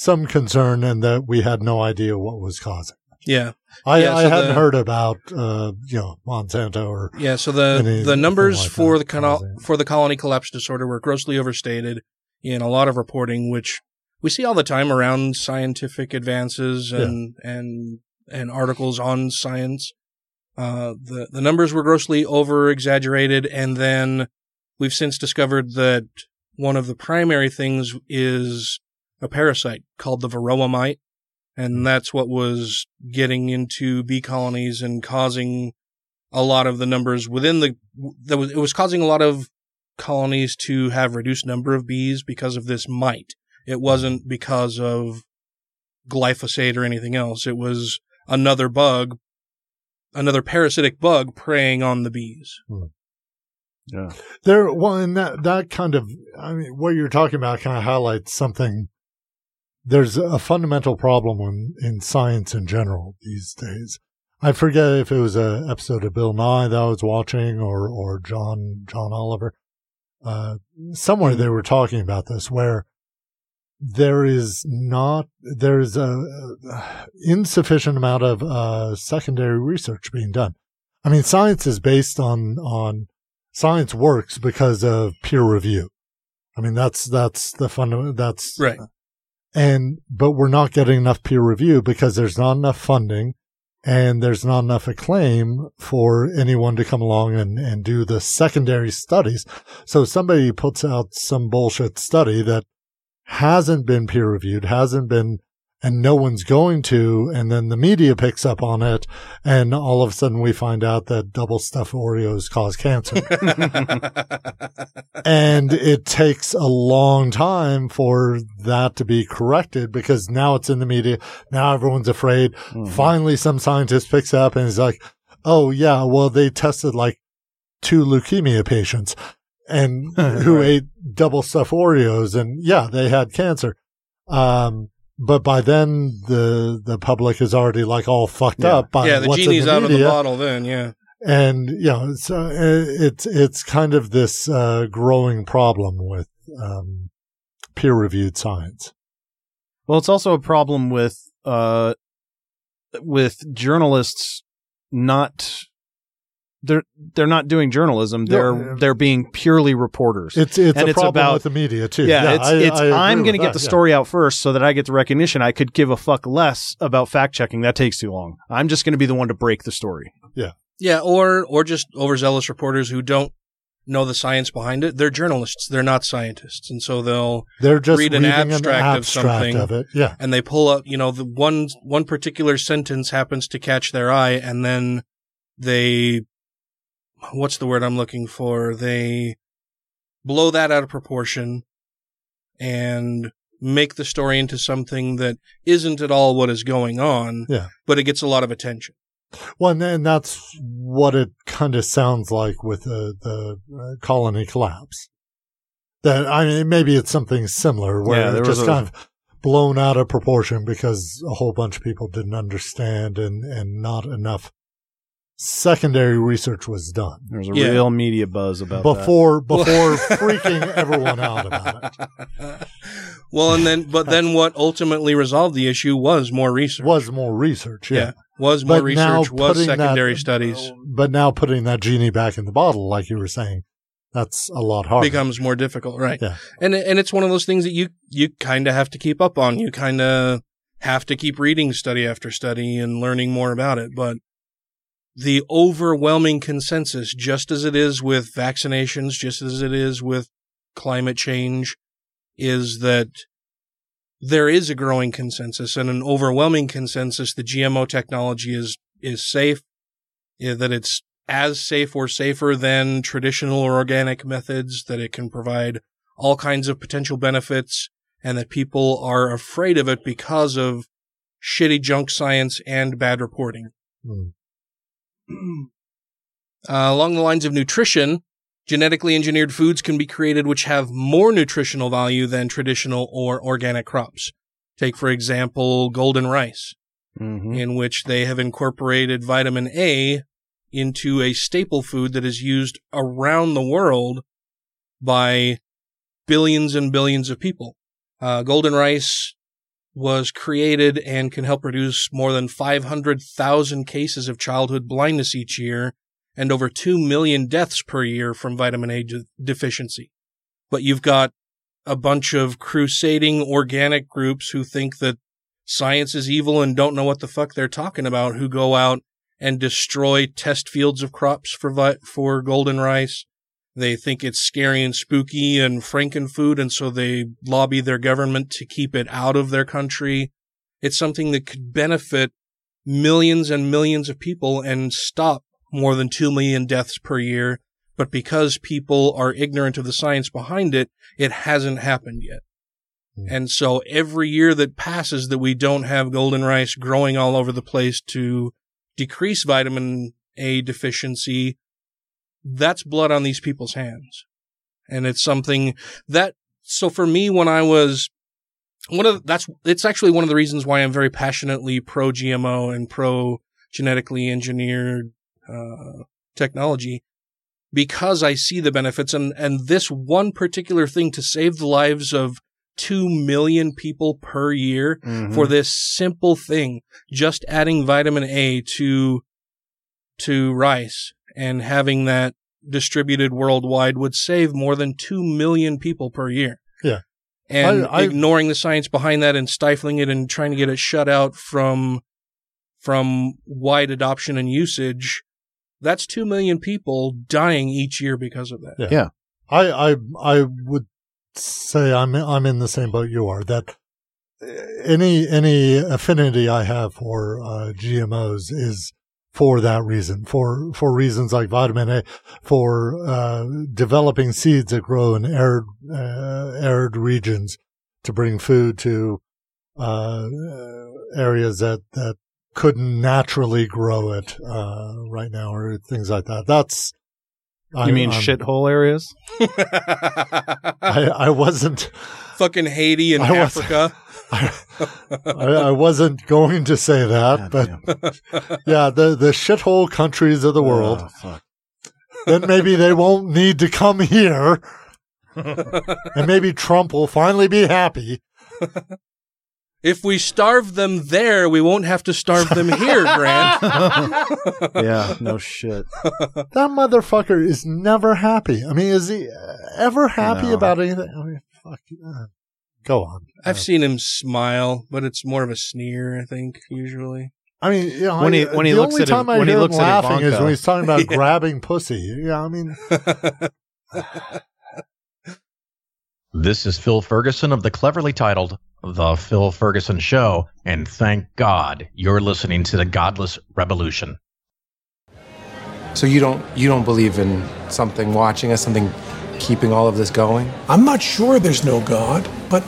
some concern, and that we had no idea what was causing. yeah. I, Yeah, I so hadn't the- heard about uh, you know Monsanto or Yeah, so the the numbers like for that the for the colony collapse disorder were grossly overstated in a lot of reporting, which we see all the time around scientific advances and and and articles on science. Uh, the the numbers were grossly over exaggerated, and then we've since discovered that one of the primary things is a parasite called the varroa mite, and hmm. that's what was getting into bee colonies and causing a lot of the numbers within the that was it was causing a lot of colonies to have reduced number of bees because of this mite. It wasn't because of glyphosate or anything else. It was another bug, another parasitic bug preying on the bees. Hmm. Yeah. There, well, and that that kind of, I mean, what you're talking about kind of highlights something. There's a fundamental problem in, in science in general these days. I forget if it was a episode of Bill Nye that I was watching or or John John Oliver. Uh, somewhere they were talking about this, where there is not there is a, a insufficient amount of uh, secondary research being done. I mean, science is based on on science works because of peer review. I mean, that's that's the fundamental. That's Right. And but we're not getting enough peer review because there's not enough funding, and there's not enough acclaim for anyone to come along and and do the secondary studies. So somebody puts out some bullshit study that hasn't been peer reviewed, hasn't been, and no one's going to, and then the media picks up on it, and all of a sudden we find out that double stuffed Oreos cause cancer. [LAUGHS] and it takes a long time for that to be corrected because now it's in the media. Now everyone's afraid. Finally, some scientist picks up and is like, Oh yeah, well, they tested like two leukemia patients and [LAUGHS] who ate double stuffed Oreos and yeah, they had cancer. Um, but by then the, the public is already like all fucked Yeah. up by yeah, the what's in genie's out of the bottle then, yeah. and you know it's uh, it's it's kind of this uh, growing problem with um, peer reviewed science. Well, it's also a problem with uh with journalists not they're they're not doing journalism. They're No. they're being purely reporters. It's it's and a it's problem about with the media too. Yeah, it's I- it's I agree I'm going to get that, the yeah. story out first so that I get the recognition. I could give a fuck less about fact checking. That takes too long. I'm just going to be the one to break the story. Yeah. Yeah, or or just overzealous reporters who don't know the science behind it. They're journalists. They're not scientists, and so they'll They're just read an reading an abstract, of something of it, yeah. and they pull up. You know, the one one particular sentence happens to catch their eye, and then they what's the word I'm looking for? They blow that out of proportion and make the story into something that isn't at all what is going on. Yeah. but it gets a lot of attention. Well, and, and that's what it kind of sounds like with the the uh, colony collapse. That I mean, maybe it's something similar where Yeah, it just a- kind of blown out of proportion because a whole bunch of people didn't understand and and not enough secondary research was done. There was a Yeah. real media buzz about that. before [LAUGHS] before freaking everyone out about it. [LAUGHS] Well, and then, but then what ultimately resolved the issue was more research. Was more research, yeah. was more But research, was putting that- secondary studies. But now putting that genie back in the bottle, like you were saying, that's a lot harder. becomes more difficult, right? Yeah. And and it's one of those things that you you kind of have to keep up on. You kind of have to keep reading study after study and learning more about it. But the overwhelming consensus, just as it is with vaccinations, just as it is with climate change, is that there is a growing consensus and an overwhelming consensus that GMO technology is is safe, that it's as safe or safer than traditional or organic methods, that it can provide all kinds of potential benefits, and that people are afraid of it because of shitty junk science and bad reporting. Hmm. [CLEARS THROAT] Uh, along the lines of nutrition, genetically engineered foods can be created which have more nutritional value than traditional or organic crops. Take, for example, golden rice, Mm-hmm. in which they have incorporated vitamin A into a staple food that is used around the world by billions and billions of people. Uh, golden rice was created and can help reduce more than 500,000 cases of childhood blindness each year and over 2 million deaths per year from vitamin A de- deficiency. But you've got a bunch of crusading organic groups who think that science is evil and don't know what the fuck they're talking about, who go out and destroy test fields of crops for vi- for golden rice. They think it's scary and spooky and frankenfood, and so they lobby their government to keep it out of their country. It's something that could benefit millions and millions of people and stop more than 2 million deaths per year. But because people are ignorant of the science behind it, it hasn't happened yet. Hmm. And so every year that passes that we don't have golden rice growing all over the place to decrease vitamin A deficiency, that's blood on these people's hands. And it's something that, so for me, when I was one of, that's, it's actually one of the reasons why I'm very passionately pro GMO and pro genetically engineered, uh, technology because I see the benefits and, and this one particular thing to save the lives of 2 million people per year Mhm. for this simple thing, just adding vitamin A to, to rice and having that distributed worldwide would save more than 2 million people per year. Yeah. And I- I- ignoring the science behind that and stifling it and trying to get it shut out from, from wide adoption and usage, that's 2 million people dying each year because of that. Yeah. I, I, I would say I'm, I'm in the same boat you are that any, any affinity I have for, uh, GMOs is for that reason, for, for reasons like vitamin A, for, uh, developing seeds that grow in arid, uh, arid regions to bring food to, uh, areas that, that couldn't naturally grow it, uh, right now or things like that. That's, You mean shithole areas? [LAUGHS] I, I wasn't fucking Haiti and I was- Africa. I, I wasn't going to say that, but [LAUGHS] yeah, the the shithole countries of the world. then maybe they won't need to come here, [LAUGHS] and maybe Trump will finally be happy. [LAUGHS] If we starve them there, we won't have to starve them here, Grant. yeah, no shit. That motherfucker is never happy. I mean, is he ever happy No. about anything? I mean, fuck. uh, Go on. I've seen him smile, but it's more of a sneer, I think, usually. I mean, you know, When he- I- when he looks only at time it- I when he hear looks him at laughing is when he's talking about [LAUGHS] Yeah. grabbing pussy. Yeah, I mean, [LAUGHS] This is Phil Ferguson of the cleverly titled The Phil Ferguson Show, and thank God you're listening to the Godless Revolution. So you don't you don't believe in something watching us, something keeping all of this going? I'm not sure there's no God, but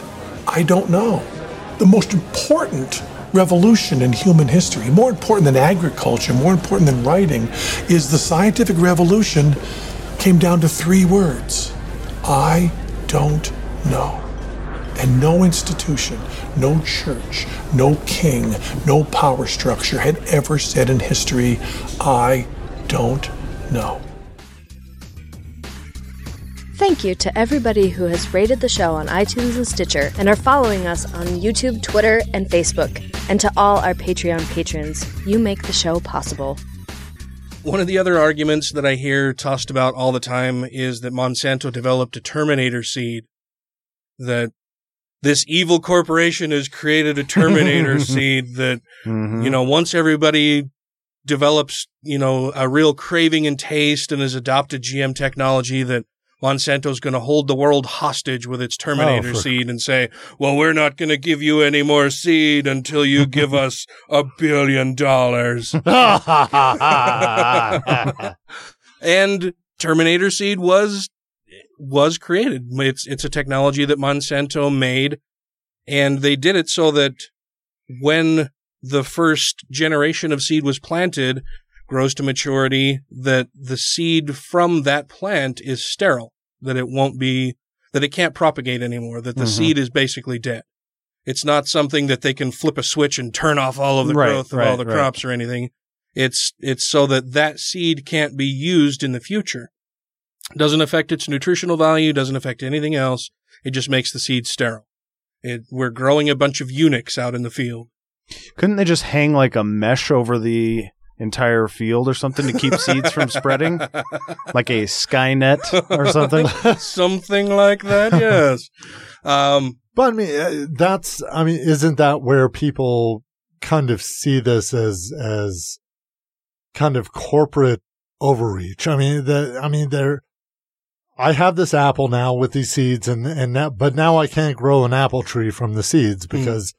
I don't know. The most important revolution in human history, more important than agriculture, more important than writing, is the scientific revolution came down to three words I don't know. And no institution, no church, no king, no power structure had ever said in history, I don't know. Thank you to everybody who has rated the show on iTunes and Stitcher and are following us on YouTube, Twitter, and Facebook. And to all our Patreon patrons, you make the show possible. One of the other arguments that I hear tossed about all the time is that Monsanto developed a Terminator seed. That this evil corporation has created a Terminator [LAUGHS] seed that, Mhm. you know, once everybody develops, you know, a real craving and taste and has adopted GM technology that Monsanto's going to hold the world hostage with its oh, Terminator Oh, for- seed and say, well, we're not going to give you any more seed until you give us a billion dollars. [LAUGHS] and Terminator seed was was created. It's it's a technology that Monsanto made, and they did it so that when the first generation of seed was planted, grows to maturity, that the seed from that plant is sterile, that it won't be that it can't propagate anymore, that the Mhm. seed is basically dead. It's not something that they can flip a switch and turn off all of the Right, growth of right, all the right. crops or anything. It's it's so that that seed can't be used in the future. Doesn't affect its nutritional value, doesn't affect anything else. It just makes the seed sterile. It, we're growing a bunch of eunuchs out in the field. Couldn't they just hang like a mesh over the entire field or something to keep seeds from spreading? [LAUGHS] Like a Skynet or something? [LAUGHS] something like that, [LAUGHS] yes. Um, but I mean, uh, that's, I mean, isn't that where people kind of see this as, as kind of corporate overreach? I mean, the, I mean, they're, I have this apple now with these seeds and, and that, but now I can't grow an apple tree from the seeds because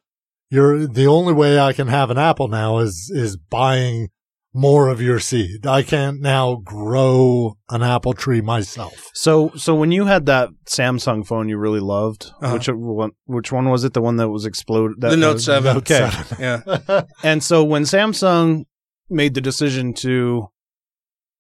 you're, the only way I can have an apple now is, is buying more of your seed. I can't now grow an apple tree myself. So, so when you had that Samsung phone you really loved, Uh-huh. which one? Which one was it? The one that was exploded? That The Note was- 7. Okay. Note 7, yeah. [LAUGHS] [LAUGHS] and so when Samsung made the decision to,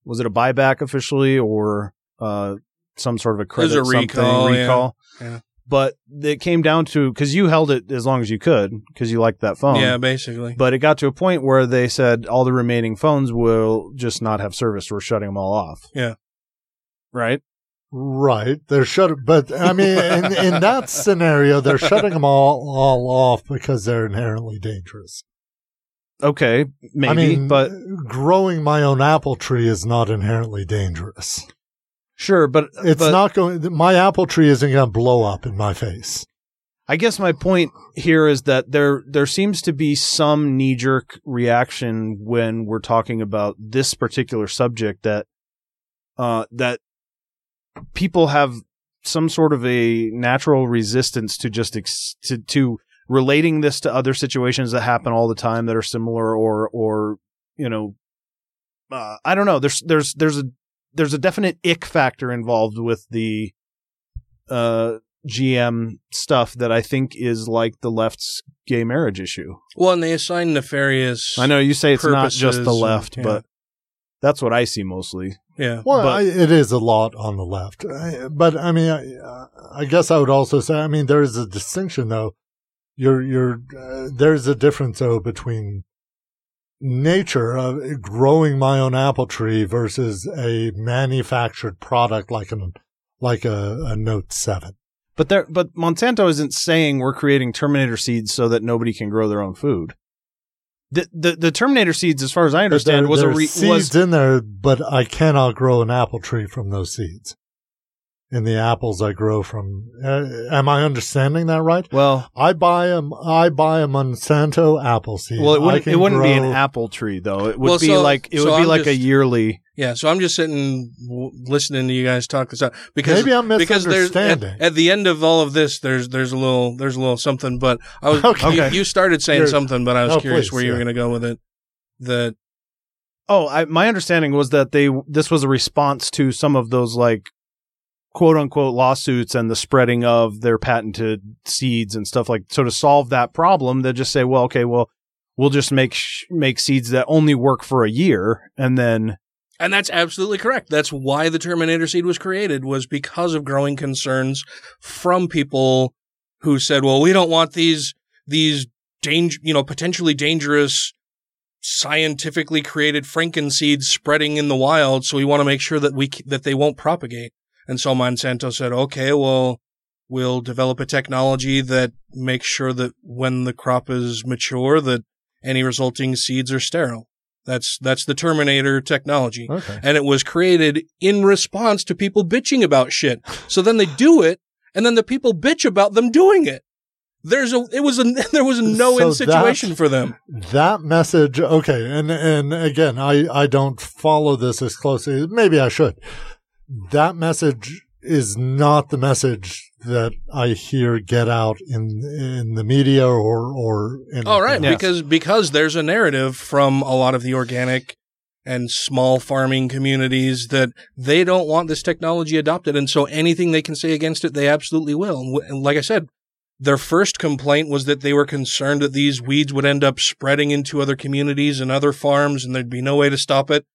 was it a buyback officially or uh, some sort of a It was credit a something, recall, yeah. recall? Yeah. But it came down to because you held it as long as you could because you liked that phone. Yeah, basically. But it got to a point where they said all the remaining phones will just not have service. We're shutting them all off. Yeah. Right. Right. They're shut, but I mean, in, in that scenario, they're shutting them all, all off because they're inherently dangerous. Okay, maybe, I mean, but growing my own apple tree is not inherently dangerous. Sure, but it's but- not going. My apple tree isn't going to blow up in my face. I guess my point here is that there there seems to be some knee jerk reaction when we're talking about this particular subject that uh that people have some sort of a natural resistance to just ex- to to relating this to other situations that happen all the time that are similar or or you know uh, I don't know there's there's there's a there's a definite ick factor involved with the uh GM stuff that I think is like the left's gay marriage issue. Well, and they assign nefarious. I know you say it's not just purposes the and- left, yeah. but that's what I see mostly. Yeah. Well, But- I, it is a lot on the left, I- but I mean, I, I guess I would also say, I mean, there is a distinction though. You're, you're, uh, there's a difference though between nature of growing my own apple tree versus a manufactured product like an, like a, a Note Seven. But there, but Monsanto isn't saying we're creating Terminator seeds so that nobody can grow their own food. The the, the Terminator seeds, as far as I understand, There- was a re- seeds was in there, but I cannot grow an apple tree from those seeds. In the apples I grow from, uh, am I understanding that right? Well, I buy a I buy a Monsanto apple seed. well, it wouldn't it wouldn't be an apple tree though. It would Well, be so- like it so would be I'm like a yearly. Yeah, so I'm just sitting w- listening to you guys talk this out because Maybe I'm because there's at, misunderstanding. at the end of all of this there's there's a little there's a little something but I was Okay. you, you started saying You're- something but I was Oh, curious please, where you were going to go with it that Oh, I, my understanding was that they this was a response to some of those like quote unquote lawsuits and the spreading of their patented seeds and stuff like. So to solve that problem, they just say, well, okay, well, we'll just make sh- make seeds that only work for a year, and then And that's absolutely correct. That's why the Terminator seed was created was because of growing concerns from people who said, "Well, we don't want these these danger, you know, potentially dangerous scientifically created frankenseeds spreading in the wild, so we want to make sure that we c- that they won't propagate." And so Monsanto said, "Okay, well, we'll develop a technology that makes sure that when the crop is mature that any resulting seeds are sterile." That's that's the Terminator technology. Okay. And it was created in response to people bitching about shit. So then they do it, and then the people bitch about them doing it. There's a it was a [LAUGHS] there was a no in situation that- for them. That message, okay, and and again, I I don't follow this as closely. Maybe I should. That message is not the message that I hear get out in in the media or or in All right, because because there's a narrative from a lot of the organic and small farming communities that they don't want this technology adopted, and so anything they can say against it, they absolutely will. And like I said, their first complaint was that they were concerned that these weeds would end up spreading into other communities and other farms, and there'd be no way to stop it.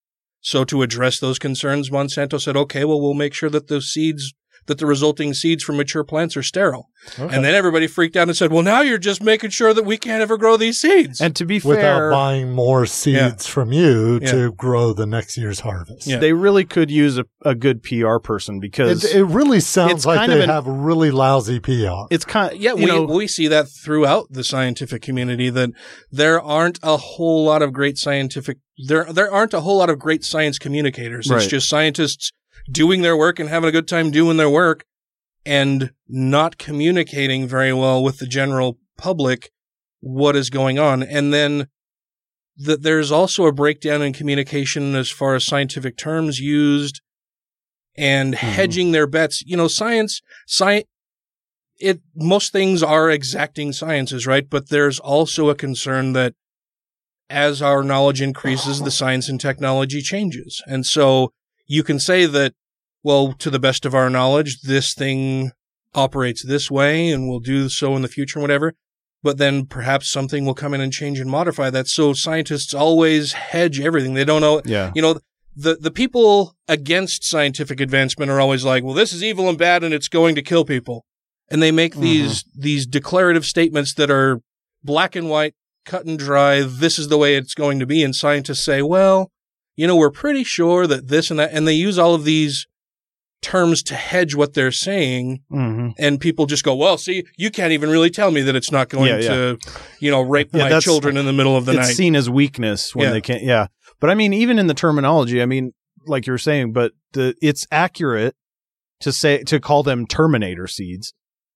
So to address those concerns, Monsanto said, "Okay, well, we'll make sure that those seeds." That the resulting seeds from mature plants are sterile. Okay. And then everybody freaked out and said, well, now you're just making sure that we can't ever grow these seeds. And to be without fair, Without buying more seeds from you Yeah. to grow the next year's harvest. they really could use a, a good PR person because It, it really sounds like they an- have really lousy PR. it's kind Yeah, we, know, we see that throughout the scientific community that there aren't a whole lot of great scientific there there aren't a whole lot of great science communicators. It's just scientists doing their work and having a good time doing their work and not communicating very well with the general public what is going on. And then that there's also a breakdown in communication as far as scientific terms used and mm-hmm. hedging their bets. You know, science, science, it, most things are exacting sciences, right? But there's also a concern that as our knowledge increases, the science and technology changes. And so you can say that, well, to the best of our knowledge, this thing operates this way and will do so in the future and whatever. But then perhaps something will come in and change and modify that. So scientists always hedge everything. They don't know, Yeah. you know, the, the people against scientific advancement are always like, well, this is evil and bad and it's going to kill people. And they make mm-hmm. these, these declarative statements that are black and white, cut and dry. This is the way it's going to be. And scientists say, well, you know, we're pretty sure that this and that. And they use all of these terms to hedge what they're saying. Mhm. And people just go, well, see, you can't even really tell me that it's not going Yeah, yeah. to, you know, rape Yeah, my children in the middle of the it's night. seen as weakness when Yeah. they can't. Yeah, but I mean, even in the terminology, I mean, like you're saying, but the it's accurate to say to call them Terminator seeds,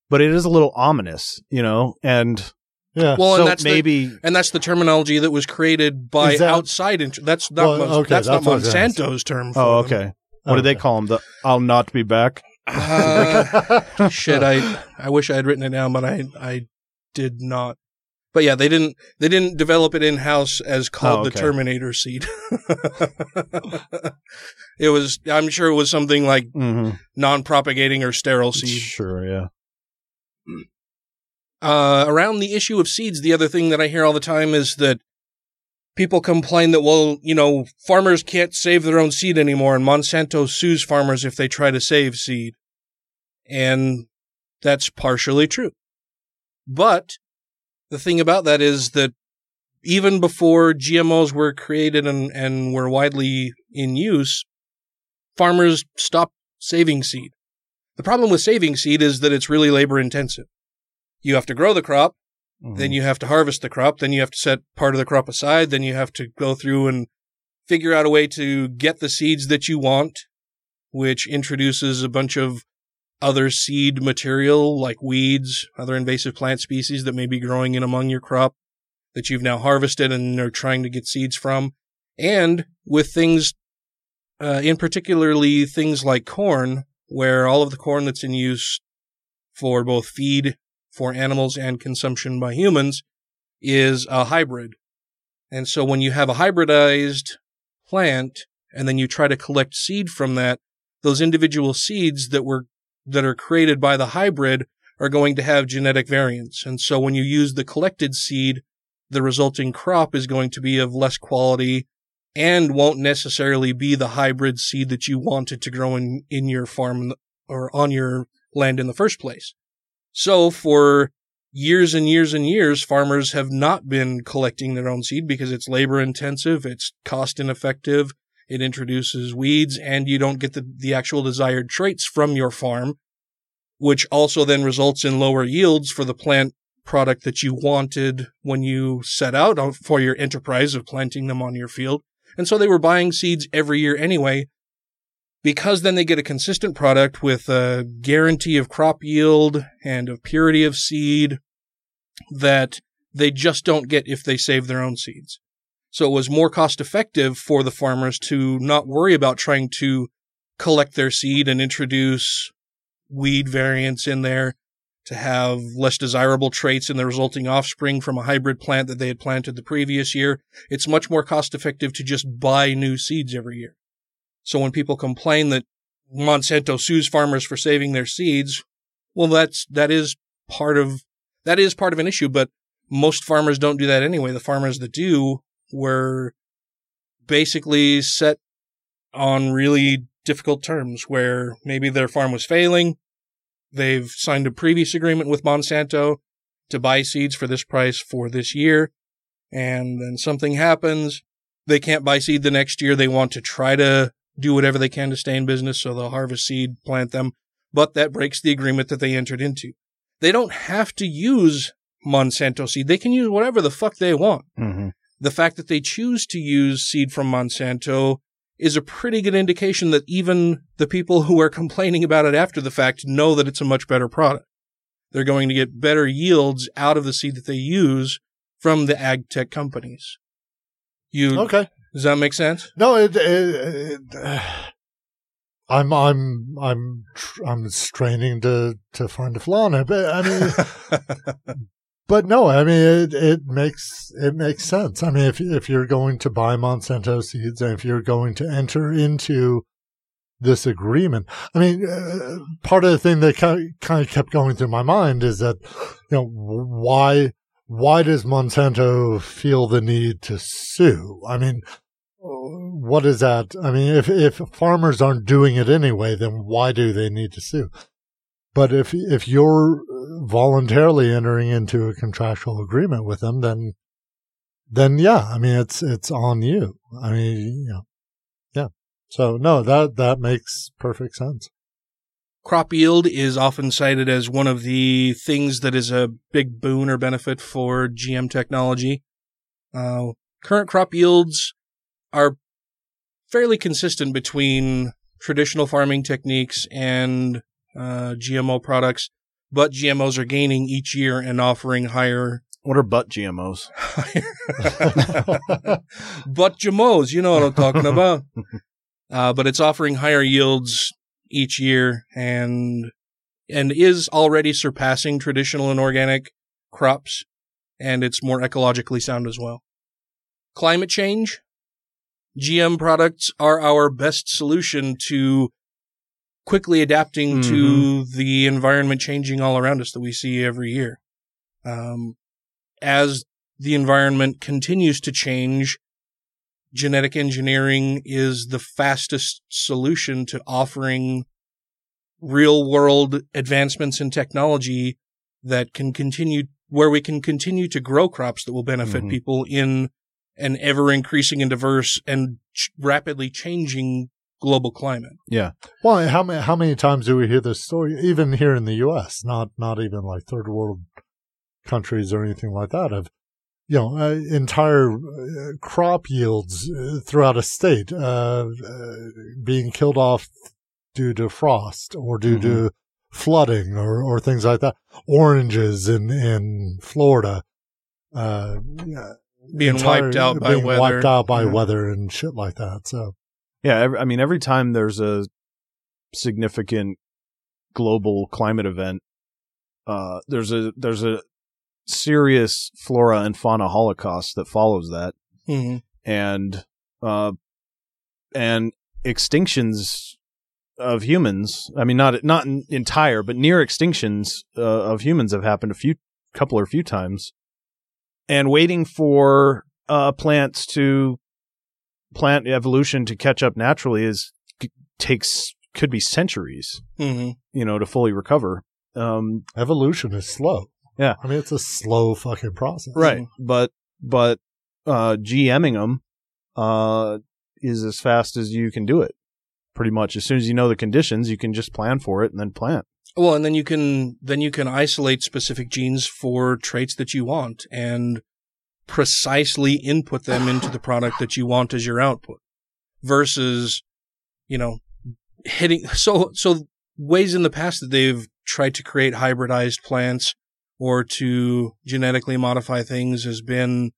but it is a little ominous, you know, and yeah. Well, so and that's maybe the, and that's the terminology that was created by that- outside. Int- that's not Well, Mon- okay, that's, that's not was. Monsanto's term. For oh, them. okay. What did they call them? The I'll not be back. Uh, [LAUGHS] shit, I I wish I had written it down, but I I did not. But yeah, they didn't they didn't develop it in house as called Oh, the. Terminator seed. [LAUGHS] it was I'm sure it was something like Mhm. non-propagating or sterile seed. Sure, yeah. Uh, around the issue of seeds, the other thing that I hear all the time is that people complain that, well, you know, farmers can't save their own seed anymore, and Monsanto sues farmers if they try to save seed. And that's partially true. But the thing about that is that even before GMOs were created and, and were widely in use, farmers stopped saving seed. The problem with saving seed is that it's really labor intensive. You have to grow the crop, then you have to harvest the crop, then you have to set part of the crop aside, then you have to go through and figure out a way to get the seeds that you want, which introduces a bunch of other seed material like weeds, other invasive plant species that may be growing in among your crop that you've now harvested and are trying to get seeds from. And with things, uh, in particularly things like corn, where all of the corn that's in use for both feed for animals and consumption by humans is a hybrid. And so when you have a hybridized plant and then you try to collect seed from that, those individual seeds that were that are created by the hybrid are going to have genetic variants. And so when you use the collected seed, the resulting crop is going to be of less quality and won't necessarily be the hybrid seed that you wanted to grow in, in your farm or on your land in the first place. So for years and years and years, farmers have not been collecting their own seed because it's labor intensive, it's cost ineffective, it introduces weeds, and you don't get the, the actual desired traits from your farm, which also then results in lower yields for the plant product that you wanted when you set out for your enterprise of planting them on your field. And so they were buying seeds every year anyway, because then they get a consistent product with a guarantee of crop yield and of purity of seed that they just don't get if they save their own seeds. So it was more cost effective for the farmers to not worry about trying to collect their seed and introduce weed variants in there, to have less desirable traits in the resulting offspring from a hybrid plant that they had planted the previous year. It's much more cost effective to just buy new seeds every year. So when people complain that Monsanto sues farmers for saving their seeds, well, that's, that is part of, that is part of an issue, but most farmers don't do that anyway. The farmers that do were basically set on really difficult terms where maybe their farm was failing. They've signed a previous agreement with Monsanto to buy seeds for this price for this year. And then something happens. They can't buy seed the next year. They want to try to do whatever they can to stay in business. So they'll harvest seed, plant them, but that breaks the agreement that they entered into. They don't have to use Monsanto seed. They can use whatever the fuck they want. Mm-hmm. The fact that they choose to use seed from Monsanto is a pretty good indication that even the people who are [LAUGHS] complaining about it after the fact know that it's a much better product. They're going to get better yields out of the seed that they use from the ag tech companies. You okay? Does that make sense? No, it. it, it I'm I'm I'm tr- I'm straining to to find a flaw in it, but I mean, [LAUGHS] but no, I mean it it makes it makes sense. I mean, if if you're going to buy Monsanto seeds and if you're going to enter into this agreement, I mean, uh, part of the thing that kind of kept going through my mind is that you know why why does Monsanto feel the need to sue? I mean, what is that? I mean, if if farmers aren't doing it anyway, then why do they need to sue? But if if you're voluntarily entering into a contractual agreement with them, then then yeah, I mean it's it's on you. I mean, you know, yeah. So no, that that makes perfect sense. Crop yield is often cited as one of the things that is a big boon or benefit for GM technology. Uh, current crop yields are fairly consistent between traditional farming techniques and uh, GMO products, but GMOs are gaining each year and offering higher. What are butt GMOs? [LAUGHS] but GMOs, you know what I'm talking about. [LAUGHS] Uh, but it's offering higher yields each year and and is already surpassing traditional and organic crops, and it's more ecologically sound as well. Climate change. GM products are our best solution to quickly adapting Mm-hmm. to the environment changing all around us that we see every year. Um, as the environment continues to change, genetic engineering is the fastest solution to offering real world advancements in technology that can continue where we can continue to grow crops that will benefit Mhm. people in an ever increasing and diverse and ch- rapidly changing global climate. Yeah. Well, how many how many times do we hear this story? Even here in the U.S., not not even like third world countries or anything like that. Of you know, uh, entire uh, crop yields uh, throughout a state uh, uh, being killed off due to frost or due to flooding or, or things like that. Oranges in in Florida, uh, Being wiped out by being weather. wiped out by Yeah. weather and shit like that. So Yeah, every, I mean, every time there's a significant global climate event, uh, there's a there's a serious flora and fauna holocaust that follows that, hmm and uh, and extinctions of humans. I mean, not not entire, but near extinctions uh, of humans have happened a few couple or few times, and waiting for uh, plants to plant evolution to catch up naturally is takes could be centuries, hmm you know, to fully recover. Um, evolution is slow. Yeah. I mean, it's a slow fucking process. right, but but uh, GMing them uh, is as fast as you can do it. Pretty much, as soon as you know the conditions, you can just plan for it and then plant. Well, and then you can then you can isolate specific genes for traits that you want and precisely input them into the product that you want as your output versus you know hitting so so ways in the past that they've tried to create hybridized plants or to genetically modify things has been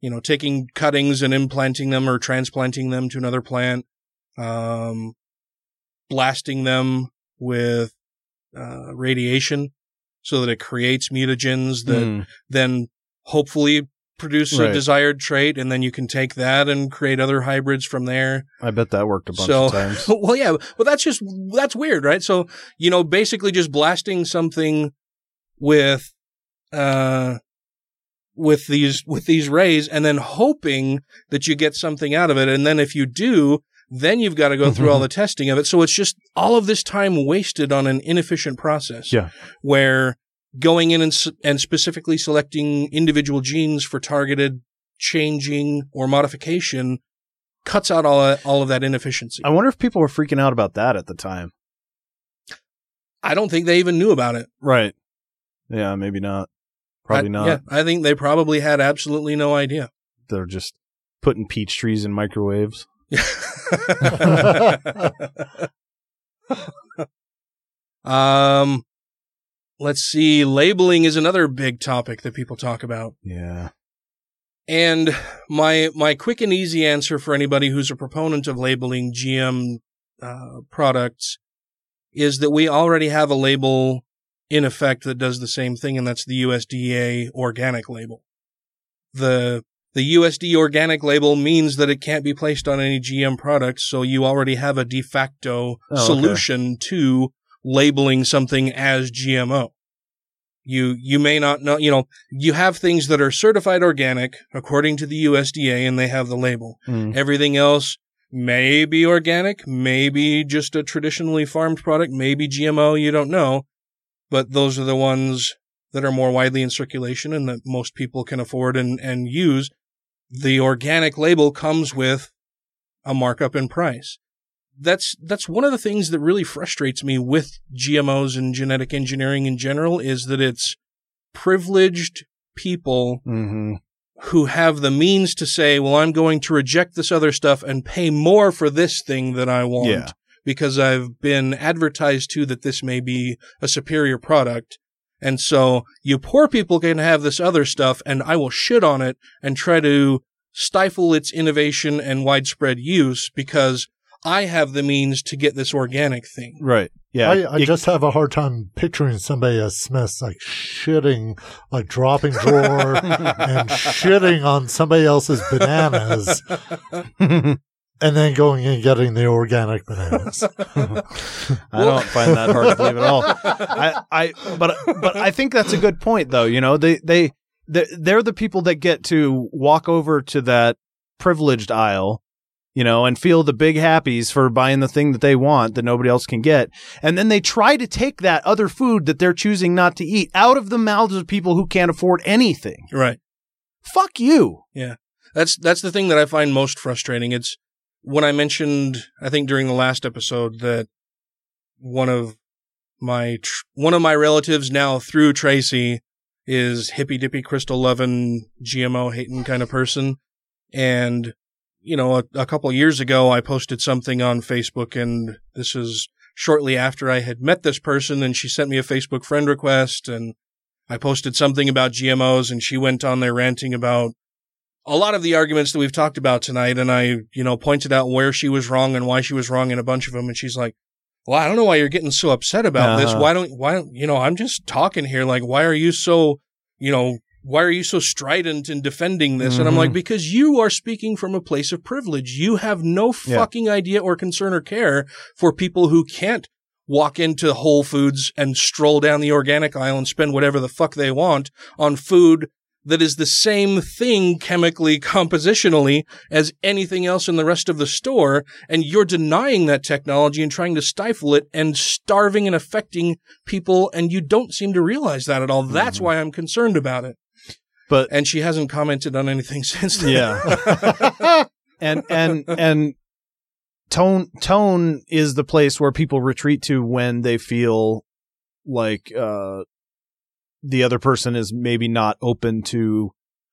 you know taking cuttings and implanting them or transplanting them to another plant um blasting them with uh, radiation so that it creates mutagens that Hmm. then hopefully produce a desired trait. And then you can take that and create other hybrids from there. I bet that worked a bunch so, of times. [LAUGHS] well, yeah, well, that's just, that's weird, right? So, you know, basically just blasting something with, uh, with these, with these rays and then hoping that you get something out of it. And then if you do, then you've got to go through all [LAUGHS] the testing of it. So it's just all of this time wasted on an inefficient process Yeah. where going in and, and specifically selecting individual genes for targeted changing or modification cuts out all, all of that inefficiency. I wonder if people were freaking out about that at the time. I don't think they even knew about it. Right. Yeah, maybe not. Probably I- not. Yeah, I think they probably had absolutely no idea. They're just putting peach trees in microwaves. [LAUGHS] um, let's see. Labeling is another big topic that people talk about. Yeah. And my my quick and easy answer for anybody who's a proponent of labeling GM uh, products is that we already have a label in effect that does the same thing, and that's the USDA organic label. The the USD organic label means that it can't be placed on any GM products, so you already have a de facto Oh, okay. solution to labeling something as GMO. You you may not know, you know, you have things that are certified organic according to the USDA and they have the label. Mm. Everything else may be organic, maybe just a traditionally farmed product, maybe GMO, you don't know. But those are the ones that are more widely in circulation and that most people can afford and, and use. The organic label comes with a markup in price. That's, that's one of the things that really frustrates me with GMOs and genetic engineering in general is that it's privileged people Mm-hmm. who have the means to say, well, I'm going to reject this other stuff and pay more for this thing that I want Yeah. Because I've been advertised to that this may be a superior product. And so you poor people can have this other stuff and I will shit on it and try to stifle its innovation and widespread use because I have the means to get this organic thing. Right. Yeah. I, I You- just have a hard time picturing somebody as Smith's like shitting, like dropping drawer [LAUGHS] and shitting on somebody else's bananas [LAUGHS] and then going and getting the organic bananas. [LAUGHS] [LAUGHS] I don't find that hard to believe at all. I, I, but, but I think that's a good point, though. You know, they, they, they're, they're the people that get to walk over to that privileged aisle, you know, and feel the big happies for buying the thing that they want that nobody else can get. And then they try to take that other food that they're choosing not to eat out of the mouths of people who can't afford anything. Right. Fuck you. Yeah. That's that's the thing that I find most frustrating. It's when I mentioned I think during the last episode that one of my tr- one of my relatives now through Tracy is hippy dippy crystal loving GMO hating kind of person. And you know a, a couple years ago I posted something on Facebook and this is shortly after I had met this person and she sent me a Facebook friend request and I posted something about GMOs and she went on there ranting about a lot of the arguments that we've talked about tonight. And I, you know, pointed out where she was wrong and why she was wrong in a bunch of them. And she's like, well, I don't know why you're getting so upset about this. Uh-huh. Why don't, why don't, you know, I'm just talking here. Like, why are you so, you know, why are you so strident in defending this? And I'm like, because you are speaking from a place of privilege. You have no Yeah. fucking idea or concern or care for people who can't walk into Whole Foods and stroll down the organic aisle and spend whatever the fuck they want on food that is the same thing chemically, compositionally as anything else in the rest of the store. And you're denying that technology and trying to stifle it and starving and affecting people. And you don't seem to realize that at all. That's why I'm concerned about it. But, and she hasn't commented on anything [LAUGHS] since then. Yeah. [LAUGHS] and and and tone tone is the place where people retreat to when they feel like uh the other person is maybe not open to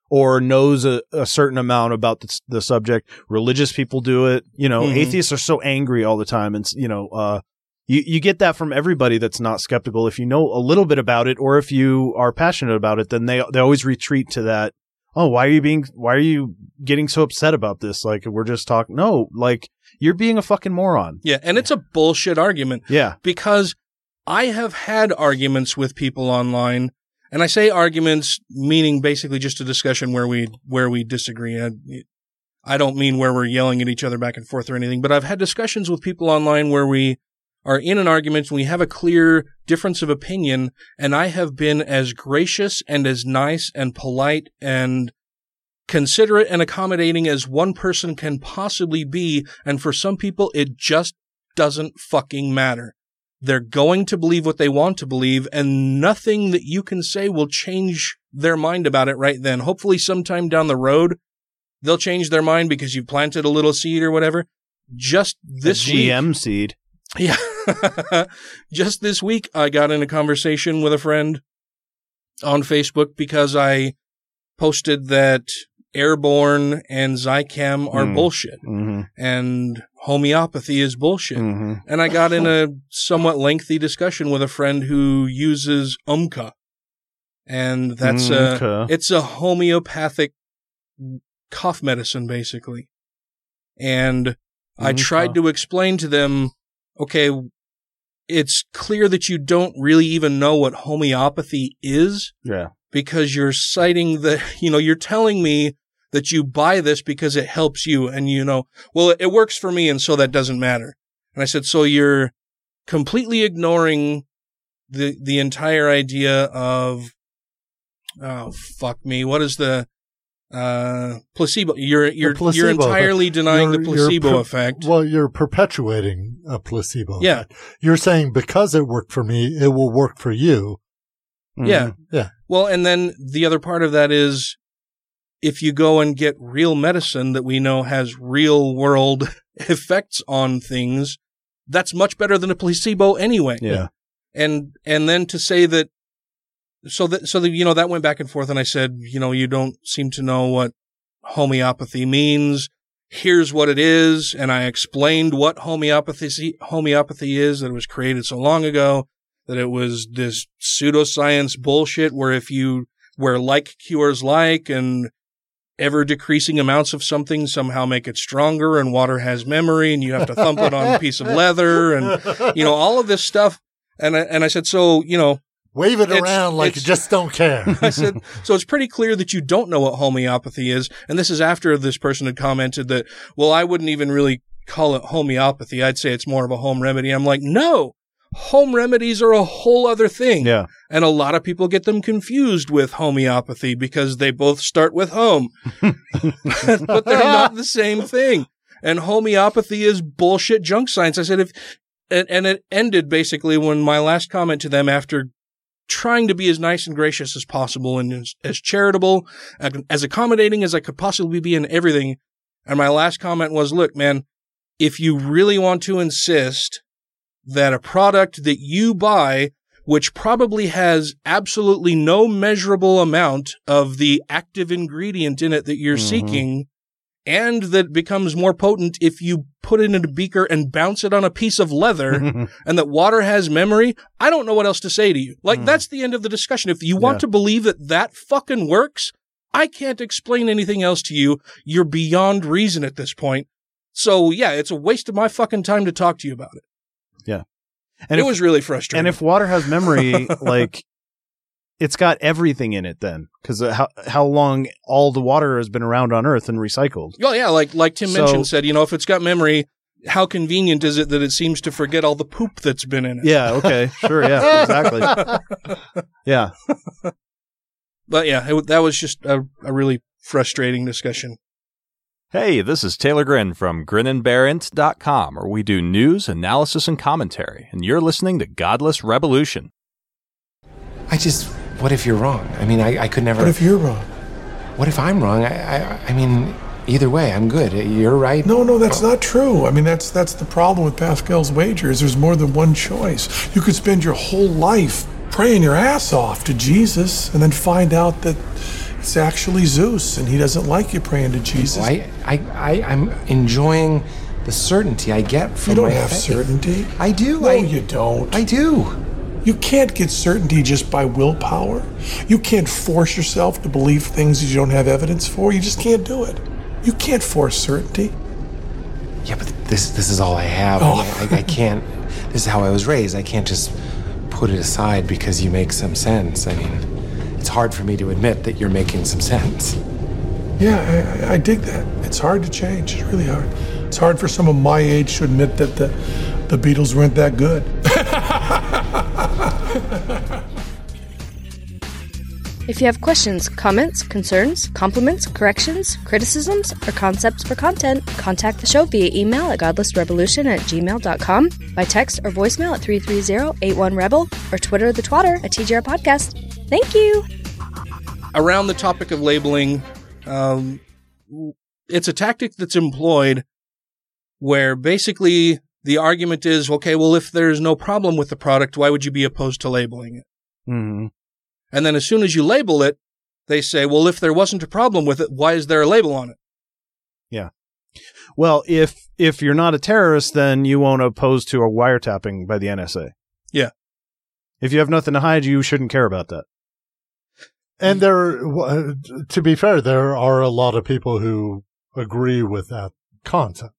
or knows a, a certain amount about the, the subject religious people do it you know Mhm. atheists are so angry all the time and you know uh you, you get that from everybody that's not skeptical. If you know a little bit about it, or if you are passionate about it, then they they always retreat to that. Oh, why are you being? Why are you getting so upset about this? Like we're just talking. No, like you're being a fucking moron. Yeah. And it's a bullshit argument. Yeah. because I have had arguments with people online, and I say arguments meaning basically just a discussion where we where we disagree. I, I don't mean where we're yelling at each other back and forth or anything, but I've had discussions with people online where we are in an argument and we have a clear difference of opinion, and I have been as gracious and as nice and polite and considerate and accommodating as one person can possibly be, and for some people it just doesn't fucking matter. They're going to believe what they want to believe, and nothing that you can say will change their mind about it right then. Hopefully, sometime down the road, they'll change their mind because you've planted a little seed or whatever. Just this A week, GM seed. yeah. [LAUGHS] Just this week, I got in a conversation with a friend on Facebook because I posted that airborne and Zicam are Mm. bullshit Mhm. and homeopathy is bullshit. Mhm. And I got in a somewhat lengthy discussion with a friend who uses Umcka. And that's a, it's a homeopathic cough medicine, basically. And I tried to explain to them, okay, it's clear that you don't really even know what homeopathy is Yeah. because you're citing the, [LAUGHS] you know, you're telling me that you buy this because it helps you and you know, well, it works for me and so that doesn't matter. And I said, so you're completely ignoring the, the entire idea of, oh, fuck me. What is the, uh, placebo? You're, you're, placebo you're effect. entirely denying You're- the placebo per- effect. Well, you're perpetuating a placebo. Yeah. effect. You're saying because it worked for me, it will work for you. Yeah. Yeah. Well, and then the other part of that is if you go and get real medicine that we know has real world [LAUGHS] effects on things, that's much better than a placebo anyway. Yeah. And, and then to say that, so that, so that, you know, that went back and forth and I said, you know, you don't seem to know what homeopathy means. Here's what it is. And I explained what homeopathy, homeopathy is, that it was created so long ago, that it was this pseudoscience bullshit where if you, where like cures like and ever decreasing amounts of something somehow make it stronger and water has memory and you have to thump it on a piece of leather and, you know, all of this stuff. And I, and I said, so, you know, Wave it around like you just don't care. [LAUGHS] I said, so it's pretty clear that you don't know what homeopathy is. And this is after this person had commented that, well, I wouldn't even really call it homeopathy. I'd say it's more of a home remedy. I'm like, no, home remedies are a whole other thing. Yeah. And a lot of people get them confused with homeopathy because they both start with home, [LAUGHS] but they're not the same thing. And homeopathy is bullshit junk science. I said, if, and, and it ended basically when my last comment to them after trying to be as nice and gracious as possible and as, as charitable, and as accommodating as I could possibly be in everything. And my last comment was, look, man, if you really want to insist that a product that you buy, which probably has absolutely no measurable amount of the active ingredient in it that you're Mhm. seeking, and that becomes more potent if you put it in a beaker and bounce it on a piece of leather, [LAUGHS] and that water has memory, I don't know what else to say to you. Like, that's the end of the discussion. If you want Yeah. to believe that that fucking works, I can't explain anything else to you. You're beyond reason at this point. So yeah, it's a waste of my fucking time to talk to you about it. Yeah. And it was really frustrating. And if water has memory, [LAUGHS] like it's got everything in it then because uh, how how long all the water has been around on Earth and recycled. Oh yeah, like like Tim So- mentioned, said you know if it's got memory, how convenient is it that it seems to forget all the poop that's been in it? Yeah. Okay. Sure. Yeah. [LAUGHS] Exactly. Yeah. But yeah, it, that was just a, a really frustrating discussion. Hey, this is Taylor Grin from grinandbearit.com, where we do news, analysis, and commentary, and you're listening to Godless Revolution. I just, what if you're wrong? I mean, I, I could never. What if you're wrong? What if I'm wrong? I, I, I mean, either way, I'm good. You're right. No, no, that's not true. I mean, that's that's the problem with Pascal's wagers. There's more than one choice. You could spend your whole life praying your ass off to Jesus, and then find out that it's actually Zeus, and he doesn't like you praying to Jesus. I, I, I, I'm enjoying the certainty I get from You don't my have faith. certainty. I do. No, I, you don't. I do. You can't get certainty just by willpower. You can't force yourself to believe things that you don't have evidence for. You just can't do it. You can't force certainty. Yeah, but this, this is all I have. Oh. I, I, I can't. This is how I was raised. I can't just put it aside because you make some sense. I mean, it's hard for me to admit that you're making some sense. Yeah, I, I dig that. It's hard to change. It's really hard. It's hard for someone my age to admit that the, the Beatles weren't that good. [LAUGHS] If you have questions, comments, concerns, compliments, corrections, criticisms, or concepts for content, contact the show via email at godlessrevolution at gmail.com, by text or voicemail at 330-81-REBEL, or Twitter the twatter at TGR Podcast. Thank you! Around the topic of labeling, um, it's a tactic that's employed where basically the argument is, okay, well, if there's no problem with the product, why would you be opposed to labeling it? Mm-hmm. And then as soon as you label it, they say, well, if there wasn't a problem with it, why is there a label on it? Yeah. Well, if if you're not a terrorist, then you won't oppose to a wiretapping by the NSA. Yeah. If you have nothing to hide, you shouldn't care about that. And there, to be fair, there are a lot of people who agree with that concept,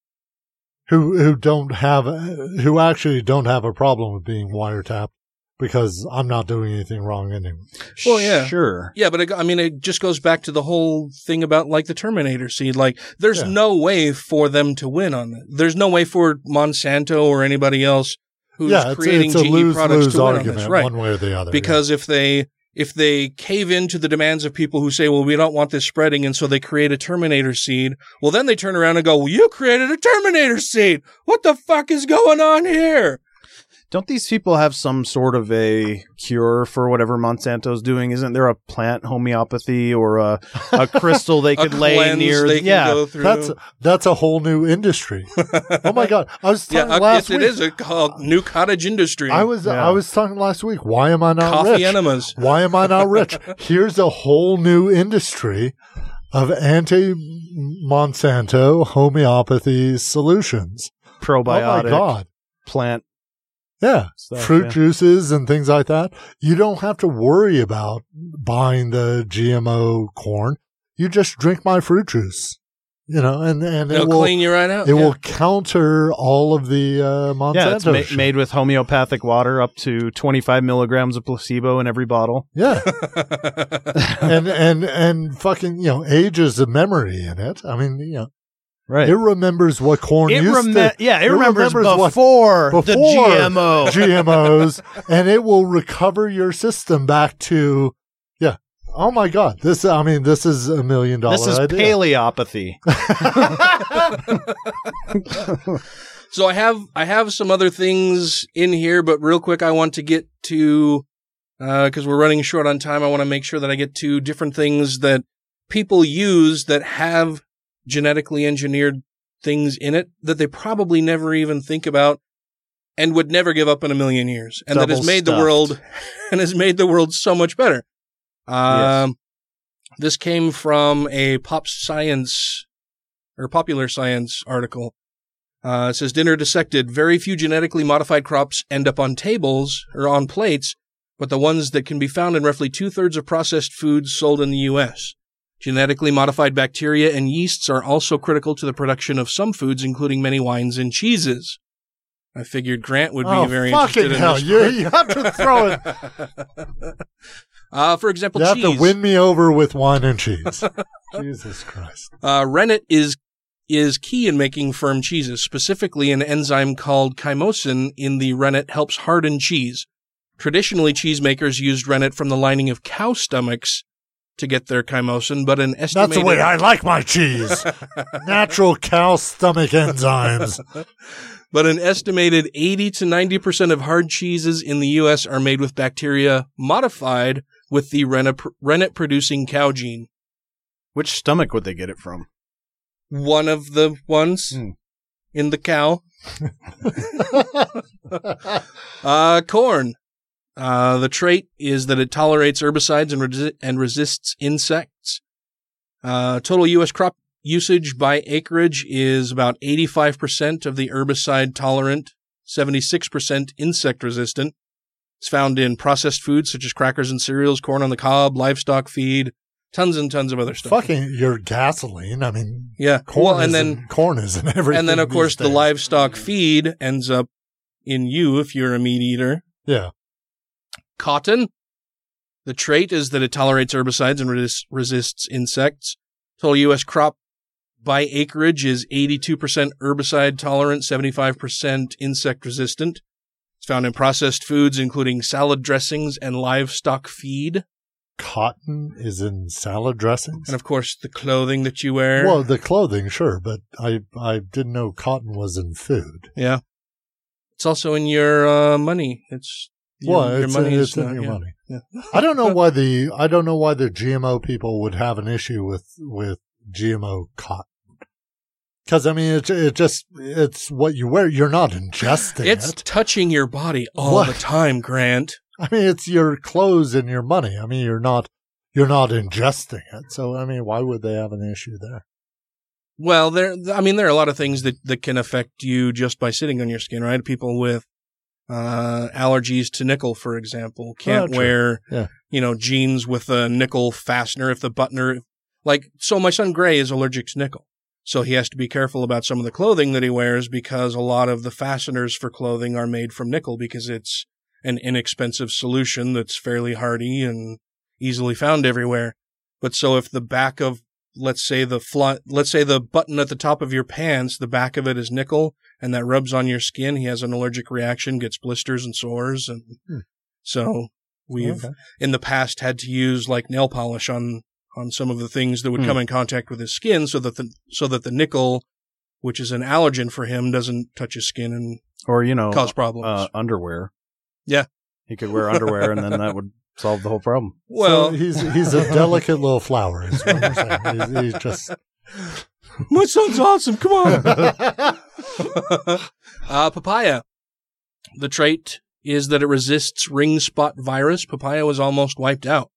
who who don't have, who actually don't have a problem with being wiretapped because I'm not doing anything wrong anyway. Well, yeah. Sure. Yeah, but it, I mean, it just goes back to the whole thing about like the Terminator seed. Like, there's Yeah. no way for them to win on it. There's no way for Monsanto or anybody else who's Yeah, it's creating it's a GE lose-lose products to win on this, right? one way or the other, Because if they if they cave into the demands of people who say, "Well, we don't want this spreading," and so they create a Terminator seed, well, then they turn around and go, "Well, you created a Terminator seed. What the fuck is going on here?" Don't these people have some sort of a cure for whatever Monsanto's doing? Isn't there a plant homeopathy or a, a [LAUGHS] crystal they A could lay cleanse near? they can yeah, go. That's that's a whole new industry. oh my god! I was [LAUGHS] Yeah, talking uh, last yes, week. it is a called new cottage industry. I was Yeah. I was talking last week. Why am I not Coffee rich? enemas. Why am I not rich? [LAUGHS] Here's a whole new industry of anti Monsanto homeopathy solutions. probiotic Oh my god! plant. Yeah, Stuff, fruit yeah. juices and things like that. You don't have to worry about buying the GMO corn. You just drink my fruit juice. You know, and and it It'll will clean you right out, It yeah. will counter all of the uh, Monsanto. Yeah, it's ma- shit. made with homeopathic water, up to 25 milligrams of placebo in every bottle. Yeah. [LAUGHS] and and and fucking you know ages of memory in it. I mean you know, right? It remembers what corn It used reme- to. yeah, it remembers what- before the GMO. GMOs, [LAUGHS] and it will recover your system back to yeah. Oh my god! This I mean this is a million dollar. This is idea. paleopathy. [LAUGHS] So I have I have some other things in here, but real quick, I want to get to uh, because we're running short on time. I want to make sure that I get to different things that people use that have genetically engineered things in it that they probably never even think about and would never give up in a million years, and that has Double made the world [LAUGHS] and has made the world so much better. Um, this came from a pop science or popular science article. Uh, it says dinner dissected. Very few genetically modified crops end up on tables or on plates, but the ones that can be found in roughly two thirds of processed foods sold in the U.S. Genetically modified bacteria and yeasts are also critical to the production of some foods, including many wines and cheeses. I figured Grant would be Oh, very fucking interested in hell. this. You- you have to throw it. [LAUGHS] Uh, for example, You have to win me over with wine and cheese. [LAUGHS] Jesus Christ! Uh, rennet is is key in making firm cheeses. Specifically, an enzyme called chymosin in the rennet helps harden cheese. Traditionally, cheesemakers used rennet from the lining of cow stomachs to get their chymosin, but an estimated. That's the way I like my cheese. [LAUGHS] Natural cow stomach enzymes. [LAUGHS] but an estimated 80 to 90% of hard cheeses in the US are made with bacteria modified with the rennet, rennet producing cow gene. Which stomach would they get it from? One of the ones in the cow. [LAUGHS] uh, corn. Uh, the trait is that it tolerates herbicides and, resi- and resists insects. Uh, total U.S. crop usage by acreage is about 85% of the herbicide tolerant, 76% insect resistant. It's found in processed foods such as crackers and cereals, corn on the cob, livestock feed, tons and tons of other stuff. Fucking your gasoline. I mean, Yeah. corn well, and then in, corn is in everything. and then of course the livestock feed ends up in you if you're a meat eater. Yeah. Cotton. The trait is that it tolerates herbicides and resist, resists insects. Total U.S. crop by acreage is 82% herbicide tolerant, 75% insect resistant. It's found in processed foods, including salad dressings and livestock feed. Cotton is in salad dressings. And of course, the clothing that you wear. Well, the clothing, sure, but I I didn't know cotton was in food. yeah. It's also in your uh, money. It's your, well, your it's, money it's not- your yeah. money. Yeah. I don't know why the I don't know why the GMO people would have an issue with with GMO cotton. Because I mean, it it just it's what you wear. You're not ingesting it. It's it. touching your body all What? the time, Grant. I mean, it's your clothes and your money. I mean, you're not you're not ingesting it. So I mean, why would they have an issue there? Well, there. I mean, there are a lot of things that that can affect you just by sitting on your skin, right? People with uh, allergies to nickel, for example, can't Oh, wear Yeah. you know jeans with a nickel fastener if the buttoner. Like, so my son Gray is allergic to nickel. So he has to be careful about some of the clothing that he wears because a lot of the fasteners for clothing are made from nickel because it's an inexpensive solution that's fairly hardy and easily found everywhere. But so if the back of let's say the fly, let's say the button at the top of your pants, the back of it is nickel and that rubs on your skin, he has an allergic reaction, gets blisters and sores and Hmm. so we've Okay. in the past had to use like nail polish on on some of the things that would Hmm. come in contact with his skin so that the so that the nickel which is an allergen for him doesn't touch his skin and Or you know, cause problems. Uh, underwear. Yeah. He could wear underwear, and then that would solve the whole problem. well, So he's he's a delicate little flower. Is what I'm saying. He's, he's just [LAUGHS] my son's awesome. Come on. [LAUGHS] uh, papaya. The trait is that it resists ring spot virus. Papaya was almost wiped out.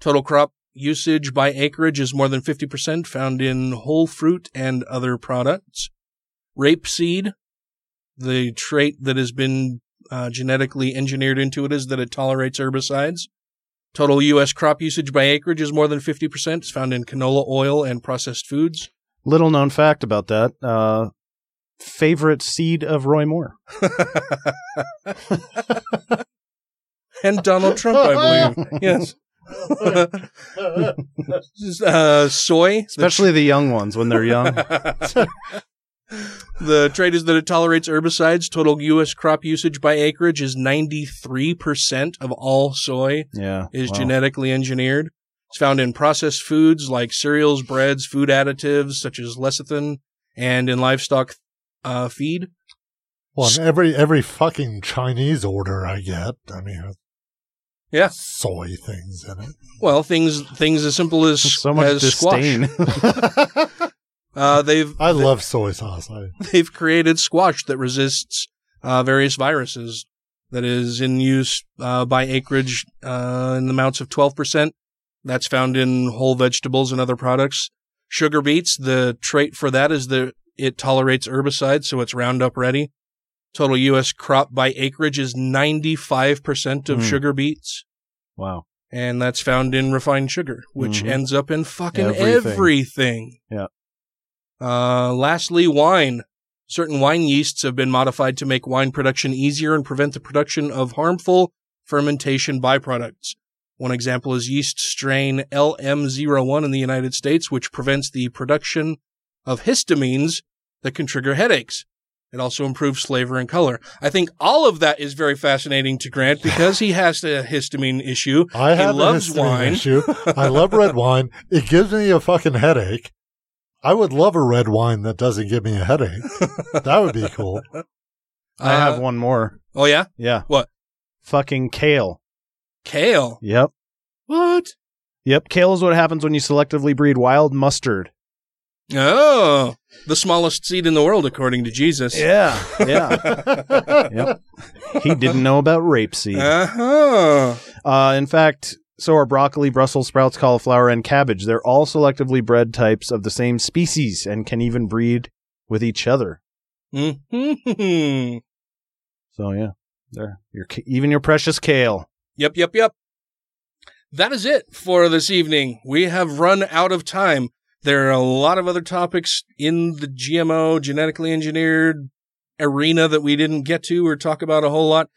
Total crop usage by acreage is more than 50% found in whole fruit and other products. Rapeseed. The trait that has been uh, genetically engineered into it is that it tolerates herbicides. Total U.S. crop usage by acreage is more than 50%. It's found in canola oil and processed foods. Little known fact about that. Uh, favorite seed of Roy Moore. [LAUGHS] [LAUGHS] and Donald Trump, I believe. [LAUGHS] Yes. uh, soy, Especially the young ones when they're young. the trait is that it tolerates herbicides. Total U.S. crop usage by acreage is 93% of all soy yeah. is wow. genetically engineered. It's found in processed foods like cereals, breads, food additives such as lecithin, and in livestock uh, feed. well, in every every fucking Chinese order I get. I mean, Yeah. soy things in it. Well, things things as simple as [LAUGHS] So much as disdain. squash. [LAUGHS] uh, they've I love soy sauce. I, [LAUGHS] they've created squash that resists uh, various viruses that is in use uh, by acreage uh, in the amounts of 12%. That's found in whole vegetables and other products. Sugar beets, the trait for that is that it tolerates herbicides, so it's Roundup ready. Total U.S. crop by acreage is 95% of Hmm. sugar beets, wow. and that's found in refined sugar, which Mhm. ends up in fucking Everything. everything. Yeah. Uh, lastly, wine. Certain wine yeasts have been modified to make wine production easier and prevent the production of harmful fermentation byproducts. One example is yeast strain LM01 in the United States, which prevents the production of histamines that can trigger headaches. It also improves flavor and color. I think all of that is very fascinating to Grant because he has a histamine issue. [LAUGHS] I he have loves a histamine wine. issue. I love red wine. It gives me a fucking headache. I would love a red wine that doesn't give me a headache. that would be cool. I have Uh, one more. Oh yeah, Yeah. what Fucking kale. Kale? Yep. What? Yep. Kale is what happens when you selectively breed wild mustard. Oh, the smallest seed in the world, according to Jesus. Yeah. Yeah. [LAUGHS] yep. He didn't know about rapeseed. Uh-huh. Uh, in fact, so are broccoli, Brussels sprouts, cauliflower, and cabbage. They're all selectively bred types of the same species and can even breed with each other. Mm-hmm. So yeah, there. Your even your precious kale. Yep, yep, yep. That is it for this evening. We have run out of time. There are a lot of other topics in the GMO, genetically engineered arena that we didn't get to or talk about a whole lot.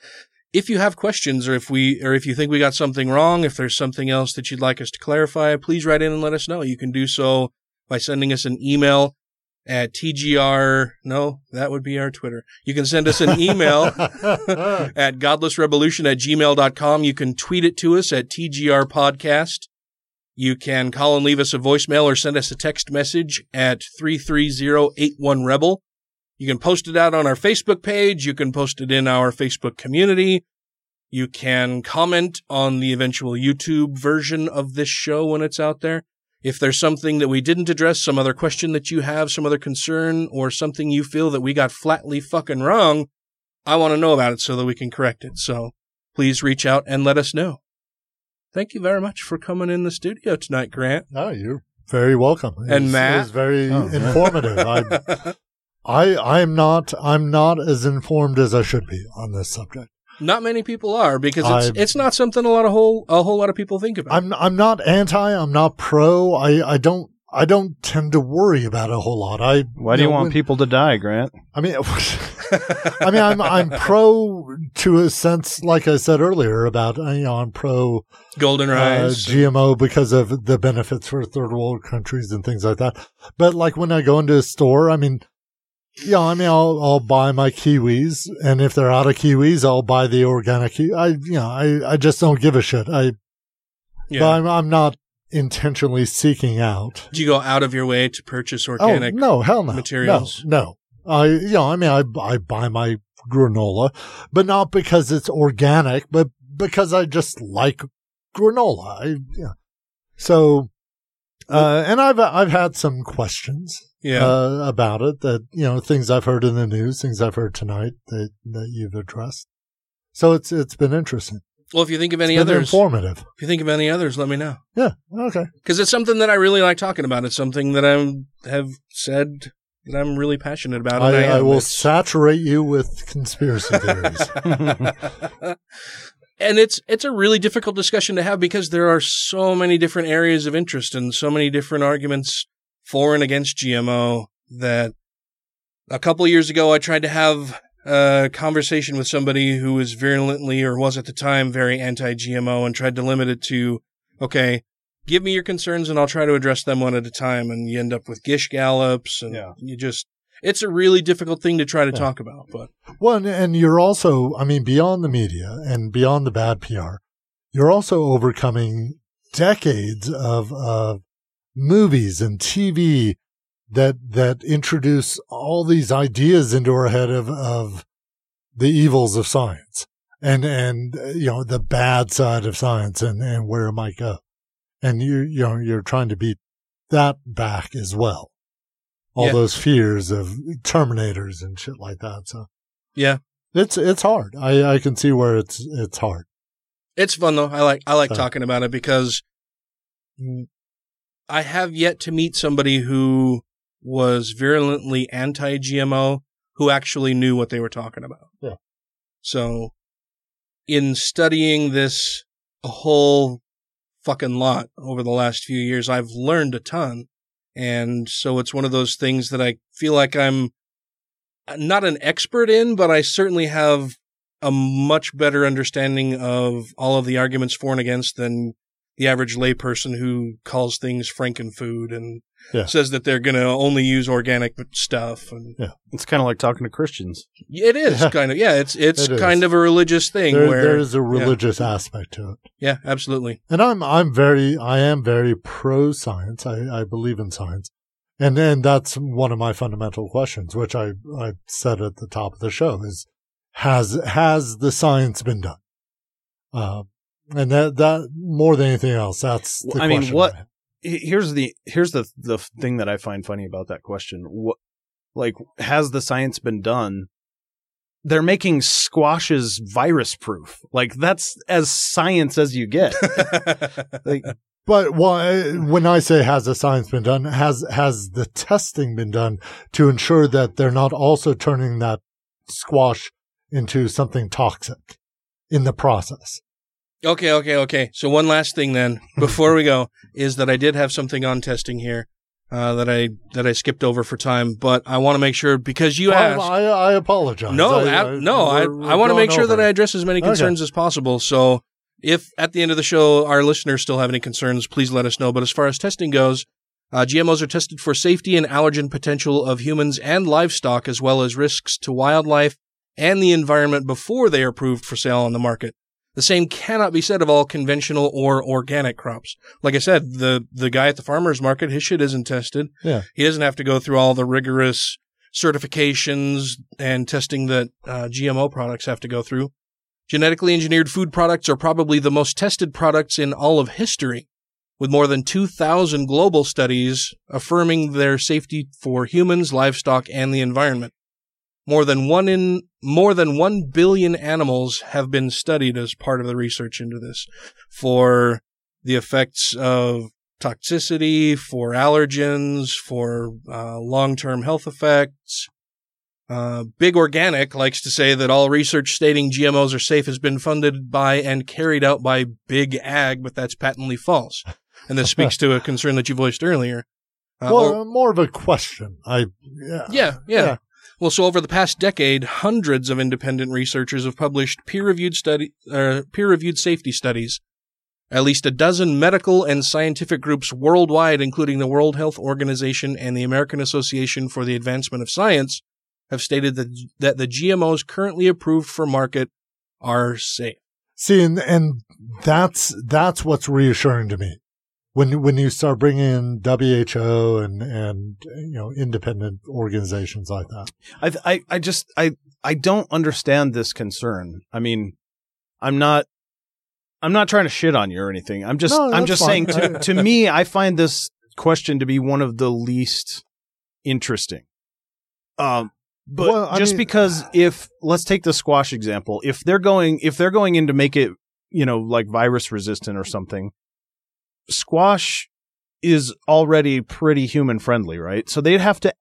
if you have questions or if we or if you think we got something wrong, if there's something else that you'd like us to clarify, please write in and let us know. You can do so by sending us an email at TGR. No, that would be our Twitter. You can send us an email [LAUGHS] at godlessrevolution at gmail.com. You can tweet it to us at TGR Podcast. You can call and leave us a voicemail or send us a text message at 33081 Rebel. You can post it out on our Facebook page. You can post it in our Facebook community. You can comment on the eventual YouTube version of this show when it's out there. If there's something that we didn't address, some other question that you have, some other concern, or something you feel that we got flatly fucking wrong, I want to know about it so that we can correct it. So please reach out and let us know. Thank you very much for coming in the studio tonight, Grant. No, you're very welcome. It And was- Matt? it was very Oh. informative. I, [LAUGHS] I, I'm not, I'm not as informed as I should be on this subject. Not many people are because it's I- it's not something a lot of whole a whole lot of people think about. I'm, I'm not anti. I'm not pro. I, I don't, I don't tend to worry about it a whole lot. I. Why do you know, want when- people to die, Grant? I mean, [LAUGHS] I mean, I'm I'm pro to a sense, like I said earlier about uh, you know I'm pro Golden uh, GMO because of the benefits for third world countries and things like that. But like when I go into a store, I mean, yeah, I mean, I'll I'll buy my kiwis, and if they're out of kiwis, I'll buy the organic. Ki- I you know I I just don't give a shit. I Yeah. but I'm I'm not intentionally seeking out Do you go out of your way to purchase organic Oh, no, hell no. materials? No, no. I, you know, I mean, I, I buy my granola, but not because it's organic, but because I just like granola. I, yeah. So, uh, and I've, I've had some questions. Yeah. Uh, about it that, you know, things I've heard in the news, things I've heard tonight that, that you've addressed. So it's, it's been interesting. Well, if you think of any others, informative. if you think of any others, let me know. Yeah. Okay. Because it's something that I really like talking about. It's something that I have said that I'm really passionate about. and I, I am. will It's- saturate you with conspiracy theories. [LAUGHS] and it's it's a really difficult discussion to have because there are so many different areas of interest and so many different arguments for and against GMO that a couple years ago I tried to have a conversation with somebody who was virulently or was at the time very anti-GMO and tried to limit it to okay give me your concerns and I'll try to address them one at a time. And you end up with gish gallops and you just it's a really difficult thing to try to talk about but. Well, and, and you're also, I mean, beyond the media and beyond the bad PR, you're also overcoming decades of, of movies and TV that, that introduce all these ideas into our head of, of the evils of science and, and, you know, the bad side of science and, and where it might go. And you, you know, you're trying to beat that back as well. All Yeah. those fears of terminators and shit like that. So. yeah It's it's hard. I I can see where it's it's hard. It's fun though. I like I like So- talking about it because I have yet to meet somebody who was virulently anti-GMO who actually knew what they were talking about. Yeah. So in studying this a whole fucking lot over the last few years, I've learned a ton. And so it's one of those things that I feel like I'm not an expert in, but I certainly have a much better understanding of all of the arguments for and against than the average layperson who calls things frankenfood and Yeah. says that they're going to only use organic stuff. And yeah, it's kind of like talking to Christians. it is kind of yeah, it's it's It kind of a religious thing There, where there is a yeah. religious aspect to it. Yeah, absolutely. And I'm I'm very I am very pro science. I, I believe in science. And then that's one of my fundamental questions, which I, I said at the top of the show is has has the science been done? Um and that that more than anything else, that's the I mean, question what? I Here's the here's the the thing that I find funny about that question. What, like, has the science been done? They're making squashes virus proof. Like that's as science as you get. [LAUGHS] like, But why, when I say has the science been done, has has the testing been done to ensure that they're not also turning that squash into something toxic in the process? Okay, okay, okay. So one last thing then [LAUGHS] before we go is that I did have something on testing here. uh, that I that I skipped over for time, but I want to make sure because you asked. I, I apologize. No, I, ab- no, I, I want to make sure that. I address as many Okay. concerns as possible. So if at the end of the show our listeners still have any concerns, please let us know. But as far as testing goes, uh, GMOs are tested for safety and allergen potential of humans and livestock, as well as risks to wildlife and the environment before they are approved for sale on the market. The same cannot be said of all conventional or organic crops. Like I said, the, the guy at the farmer's market, his shit isn't tested. Yeah. He doesn't have to go through all the rigorous certifications and testing that uh, GMO products have to go through. Genetically engineered food products are probably the most tested products in all of history, with more than 2,000 global studies affirming their safety for humans, livestock, and the environment. More than one in more than 1 billion animals have been studied as part of the research into this for the effects of toxicity, for allergens, for uh, long-term health effects. Uh, Big Organic likes to say that all research stating GMOs are safe has been funded by and carried out by Big Ag, but that's patently false. And this speaks to a concern that you voiced earlier. Uh, well, or- more of a question. I yeah. yeah, yeah. Well, so over the past decade, hundreds of independent researchers have published peer-reviewed study, uh, peer-reviewed safety studies. At least a dozen medical and scientific groups worldwide, including the World Health Organization and the American Association for the Advancement of Science, have stated that that the GMOs currently approved for market are safe. See, and, and that's that's what's reassuring to me when when you start bringing in WHO and and you know independent organizations like that. I, I, I just, I, I don't understand this concern. I mean, I'm not, I'm not trying to shit on you or anything. I'm just, No, I'm just fine. saying to, [LAUGHS] to me, I find this question to be one of the least interesting. Um, but Well, just mean- because if, let's take the squash example. If they're going, if they're going in to make it, you know, like virus resistant or something, squash is already pretty human friendly, right? So they'd have to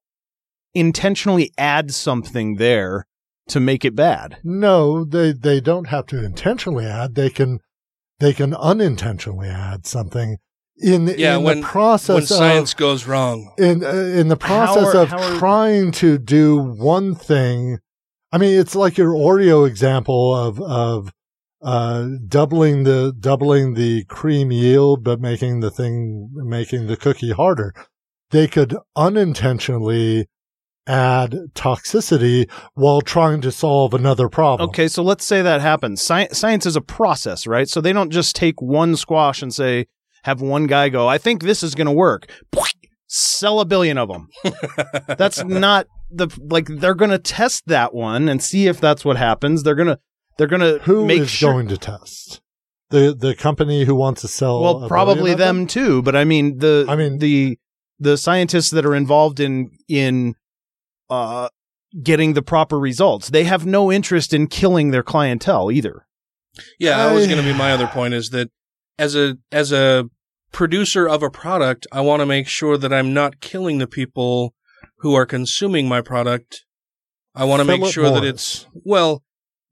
intentionally add something there to make it bad. No, they they don't have to intentionally add. They can they can unintentionally add something in Yeah, in when the process when of, science goes wrong. in uh, in the process are- of how are- trying to do one thing. I mean, it's like your Oreo example of of uh, doubling the doubling the cream yield, but making the thing making the cookie harder. They could unintentionally add toxicity while trying to solve another problem. Okay, so let's say that happens. Sci- science is a process, right? So they don't just take one squash and say, have one guy go, I think this is going to work. Sell a billion of them. [LAUGHS] that's not the like they're going to test that one and see if that's what happens. They're going to they're going to Who make is sure going to test? The the company who wants to sell. Well, a probably billion of them too, but I mean the I mean the the scientists that are involved in in uh getting the proper results. They have no interest in killing their clientele either. Yeah, that was going to be my other point is that as a as a producer of a product, I want to make sure that I'm not killing the people who are consuming my product. I want to make Philip sure that it's well,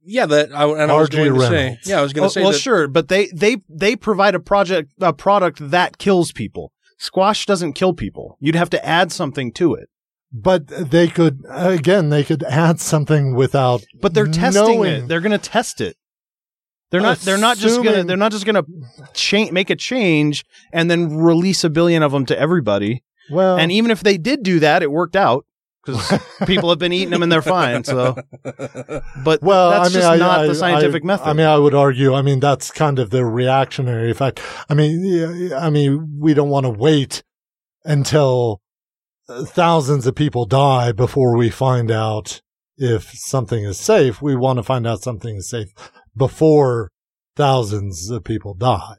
yeah. That I, and I was R.G. going to say, yeah, I was going Oh, to say well, that. sure, but they they they provide a project a product that kills people. Squash doesn't kill people. You'd have to add something to it. But they could again. They could add something without. But they're testing knowing. it. They're going to test it. They're not. They're not just gonna. They're not just gonna cha- make a change and then release a billion of them to everybody. Well, And even if they did do that, it worked out because people have been eating them and they're fine. So, [LAUGHS] but well, that's I mean, just I, not I- the scientific I- method. I mean, I would argue. I mean, that's kind of the reactionary effect. I mean, yeah, I mean, we don't want to wait until uh, thousands of people die before we find out if something is safe. We want to find out something is safe before thousands of people die.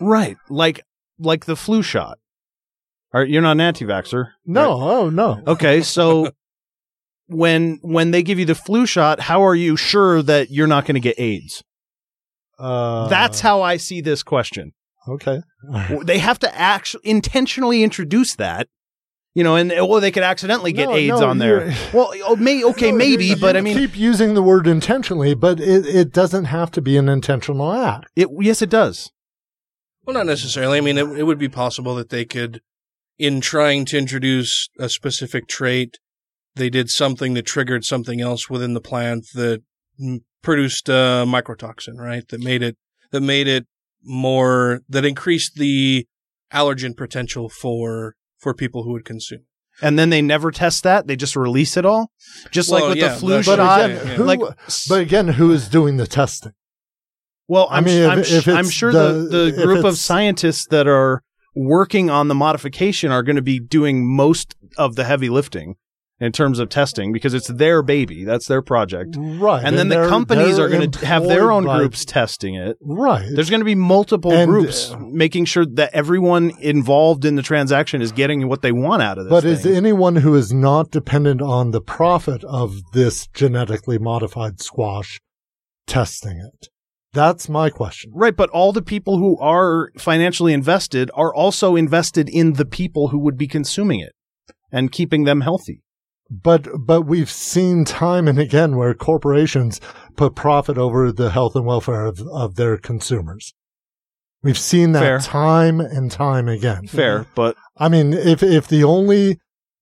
right, like like the flu shot. All right, you're not an anti-vaxxer. No, oh no. Okay, so [LAUGHS] when when they give you the flu shot, how are you sure that you're not going to get AIDS? Uh, That's how I see this question. okay. they have to actually intentionally introduce that. You know, and or they could accidentally get No, AIDS no, on there. [LAUGHS] Well, oh, may okay, No, maybe, you- but you I mean, keep using the word intentionally, but it, it doesn't have to be an intentional act. it yes, it does. Well, not necessarily. I mean, it, it would be possible that they could in trying to introduce a specific trait, they did something that triggered something else within the plant that produced a mycotoxin, right? That made it, that made it more, that increased the allergen potential for, for people who would consume. And then they never test that; they just release it all, just like with yeah, the flu that's But shot. again, yeah. Like, but again, who is doing the testing? Well, I I'm, mean, I'm, if- I'm sure the- the, the group of scientists that are working on the modification are going to be doing most of the heavy lifting in terms of testing because it's their baby. That's their project. Right. And then the companies they're going to have their own groups testing it. Right. There's going to be multiple And, groups uh, making sure that everyone involved in the transaction is getting what they want out of this. But is anyone who is not dependent on the profit of this genetically modified squash testing it? That's my question. Right, but all the people who are financially invested are also invested in the people who would be consuming it and keeping them healthy. But but we've seen time and again where corporations put profit over the health and welfare of, of their consumers. We've seen that Fair. time and time again. Fair, but I mean, if if the only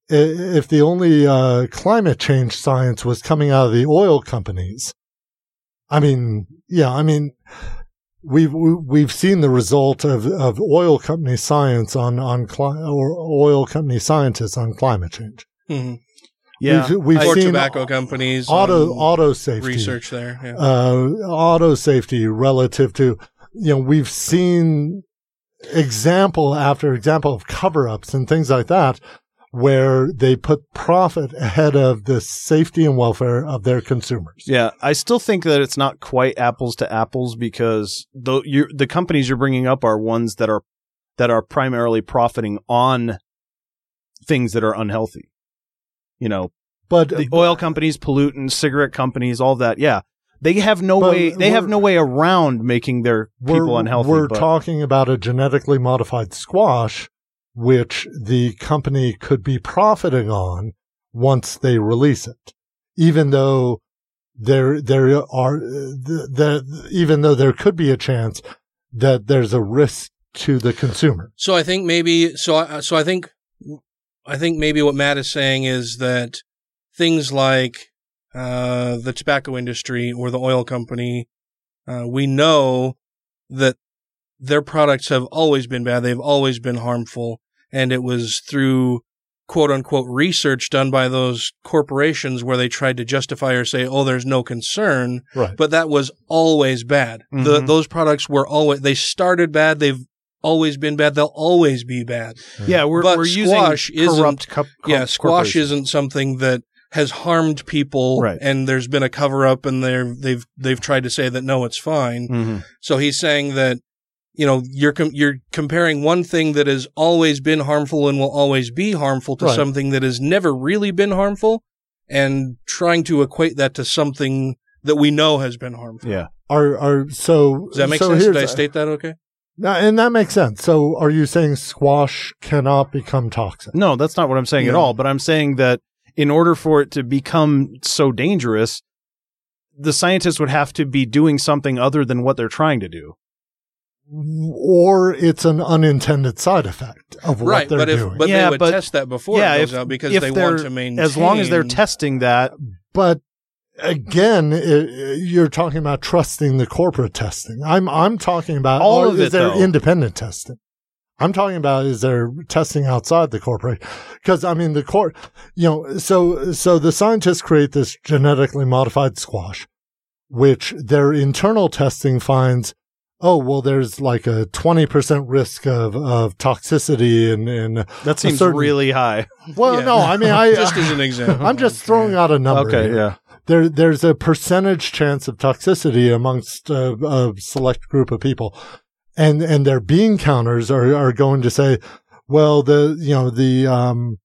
if the only uh, climate change science was coming out of the oil companies, I mean, yeah, I mean, we've we- we've seen the result of, of oil company science on on cli- or oil company scientists on climate change. Mhm. Yeah. we've, we've or seen tobacco companies, auto auto safety research there. Yeah. uh, auto safety relative to, you know, we've seen example after example of cover ups and things like that where they put profit ahead of the safety and welfare of their consumers. Yeah, I still think that it's not quite apples to apples because the you the companies you're bringing up are ones that are that are primarily profiting on things that are unhealthy. You know, But the uh, oil companies, pollutants, cigarette companies, all that. Yeah, they have no way. They have no way around making their people we're, unhealthy. We're but- talking about a genetically modified squash, which the company could be profiting on once they release it, even though there there are the, even though there could be a chance that there's a risk to the consumer. So I think maybe so. So I think I think maybe what Matt is saying is that things like uh, the tobacco industry or the oil company, uh, we know that their products have always been bad. They've always been harmful, and it was through quote unquote research done by those corporations where they tried to justify or say, "Oh, there's no concern," Right. but that was always bad. The, Mhm. those products were always they started bad. They've always been bad. They'll always be bad. Yeah, we're but we're squash isn't, corrupt. co- yeah, squash isn't something that has harmed people, Right. and there's been a cover up, and they're they've they've tried to say that no, it's fine. Mhm. So he's saying that you know you're com- you're comparing one thing that has always been harmful and will always be harmful to Right. something that has never really been harmful, and trying to equate that to something that we know has been harmful. Yeah. Are are so Does that make so sense? Did I state that okay? No, and that makes sense. So are you saying squash cannot become toxic? No, that's not what I'm saying at all. But I'm saying that in order for it to become so dangerous, the scientists would have to be doing something other than what they're trying to do. Or it's an unintended side effect of what Right, they're but if doing. but Yeah, they would but- test that before yeah, it goes if- out because they want to maintain. As long as they're testing that, but again, i- i- you're talking about trusting the corporate testing. I'm I'm talking about All of is it, there though. independent testing? I'm talking about is there testing outside the corporate? Because I mean the court, you know, so so the scientists create this genetically modified squash, which their internal testing finds. Oh well, there's like a twenty percent risk of, of toxicity and and that seems certain- really high. [LAUGHS] well, Yeah. no, I mean, I [LAUGHS] Just as an example. I'm just throwing out a number. Okay, here. yeah. There, there's a percentage chance of toxicity amongst a, a select group of people, and and their bean counters are are going to say, well, the you know the um,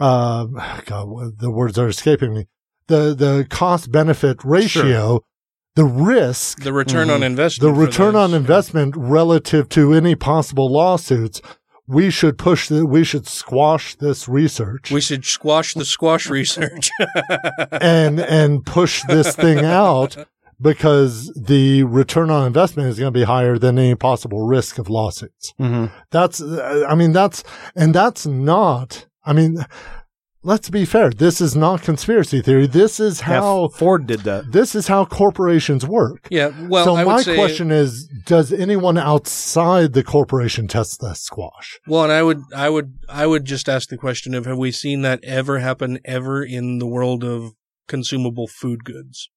uh, God, the words are escaping me. The the cost benefit ratio. The risk, the return on investment. the return on investment relative to any possible lawsuits, we should push the, we should squash this research We should squash the squash research. [LAUGHS] and and push this thing out because the return on investment is going to be higher than any possible risk of lawsuits. Mm-hmm. That's, I mean, that's, and that's not, I mean, let's be fair. This is not conspiracy theory. This is Yeah, how Ford did that. this is how corporations work. Yeah. Well, so I would my say, question is, does anyone outside the corporation test the squash? Well, and I would, I would, I would just ask the question of have we seen that ever happen ever in the world of consumable food goods?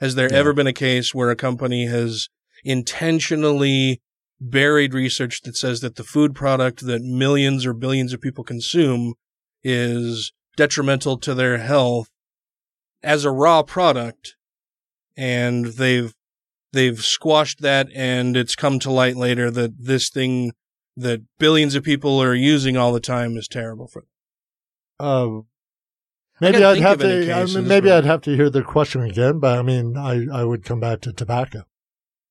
Has there ever been a case where a company has intentionally buried research that says that the food product that millions or billions of people consume is detrimental to their health as a raw product and they've they've squashed that and it's come to light later that this thing that billions of people are using all the time is terrible for them. Um, maybe I'd have to. I mean, maybe where- I'd have to hear the question again. But I mean, I I would come back to tobacco.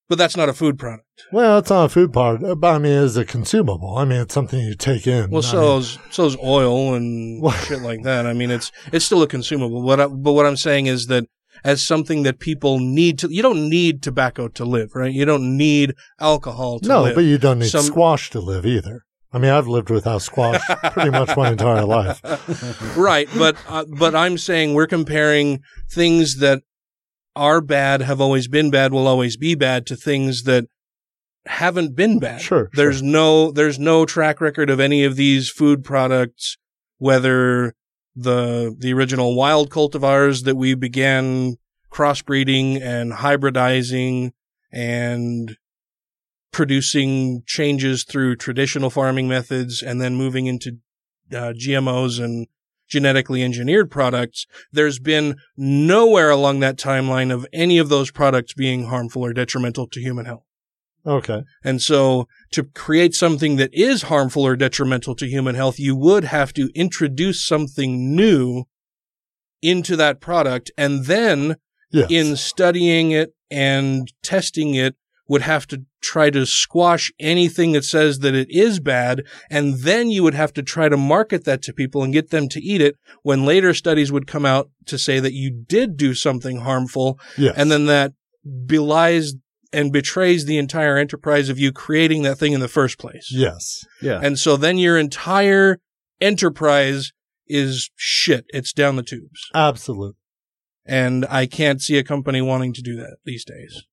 But that's not a food product. Well, it's not a food product, but I mean, it's a consumable. I mean, it's something you take in. Well, I so mean, is so is oil and shit like that. I mean, it's it's still a consumable. What I, but what I'm saying is that as something that people need to, you don't need tobacco to live, right? You don't need alcohol to no, live. but you don't need Some- squash to live either. I mean, I've lived without squash pretty much my entire life. [LAUGHS] right, but uh, but I'm saying we're comparing things that are bad, have always been bad, will always be bad, to things that haven't been bad. Sure, There's no there's no track record of any of these food products, whether the the original wild cultivars that we began crossbreeding and hybridizing and producing changes through traditional farming methods and then moving into uh, GMOs and genetically engineered products, there's been nowhere along that timeline of any of those products being harmful or detrimental to human health. Okay. And so to create something that is harmful or detrimental to human health, you would have to introduce something new into that product and then Yes. in studying it and testing it would have to try to squash anything that says that it is bad. And then you would have to try to market that to people and get them to eat it when later studies would come out to say that you did do something harmful. Yes. And then that belies and betrays the entire enterprise of you creating that thing in the first place. Yes. Yeah. And so then your entire enterprise is shit. It's down the tubes. Absolutely. And I can't see a company wanting to do that these days.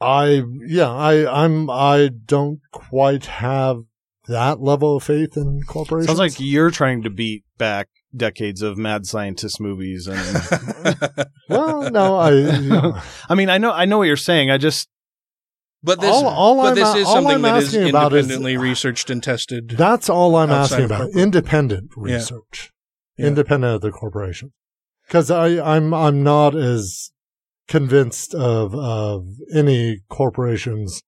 I yeah, I I'm I don't quite have that level of faith in corporations. Sounds like you're trying to beat back decades of mad scientist movies and [LAUGHS] well, no, I [LAUGHS] I mean, I know I know what you're saying. I just But this, All- all but I'm this is all something I'm that is asking about is- independently researched and tested. That's all I'm asking about. Independent research, Yeah. independent of the corporation. Because I I'm I'm not as convinced of of any corporation's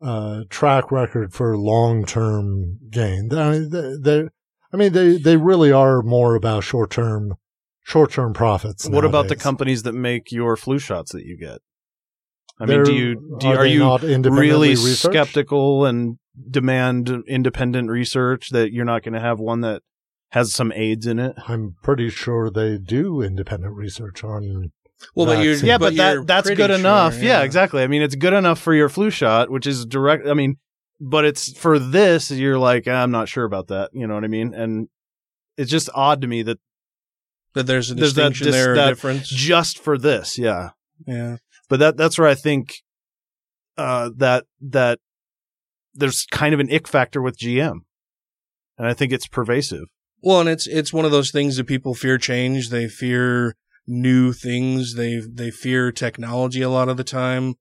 uh, track record for long term gain. I mean, they, I mean they they really are more about short term short term profits. what about the companies that make your flu shots that you get? I They're- mean, do you do are are, you not really researched? skeptical and demand independent research that you're not going to have one that has some AIDS in it? I'm pretty sure they do independent research on. Well, but you're- Yeah, but, you're that that's good sure, enough. Yeah. yeah. exactly. I mean, it's good enough for your flu shot, which is direct. I mean, but it's for this. You're like, "Ah, I'm not sure about that. You know what I mean? And it's just odd to me that that there's a there's that, distinction dis- there, or that difference. just for this. Yeah. Yeah. But that that's where I think uh, that that there's kind of an ick factor with GM, and I think it's pervasive. Well, and it's it's one of those things that people fear change. They fear new things. They they fear technology a lot of the time.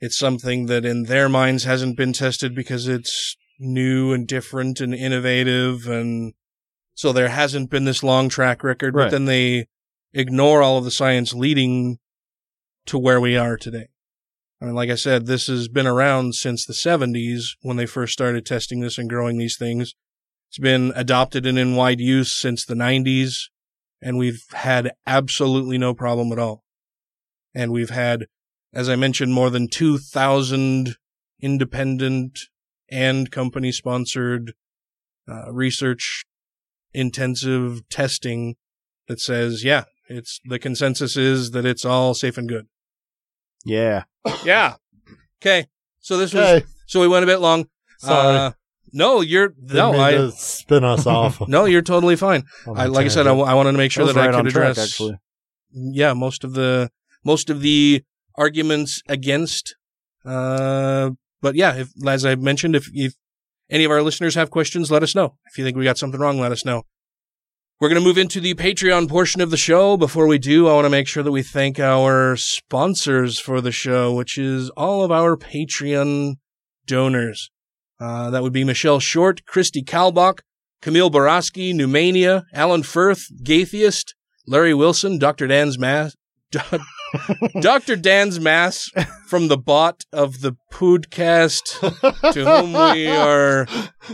It's something that in their minds hasn't been tested because it's new and different and innovative and so there hasn't been this long track record, Right. but then they ignore all of the science leading to where we are today. I mean, like I said, this has been around since the 70s when they first started testing this and growing these things. It's been adopted and in wide use since the 90s, and we've had absolutely no problem at all. And we've had, as I mentioned, more than 2,000 independent and company sponsored uh, research intensive testing that says, yeah, it's the consensus is that it's all safe and good. Yeah. Yeah. Okay. So this was Okay. so we went a bit long. Sorry. Uh, no, you're no, I spin us [LAUGHS] off. no, you're totally fine. I, like I said, I, wanted to make sure That that, was I right could on track, address actually. yeah most of the most of the arguments against. Uh, but yeah, if, as I mentioned, if if any of our listeners have questions, let us know. If you think we got something wrong, let us know. We're going to move into the Patreon portion of the show. Before we do, I want to make sure that we thank our sponsors for the show, which is all of our Patreon donors. Uh, that would be Michelle Short, Christy Kalbach, Camille Boroski, Numania, Alan Firth, Gaytheist, Larry Wilson, Dr. Dan's Mass, [LAUGHS] Dr. Dan's Mass from the bot of the podcast to whom we are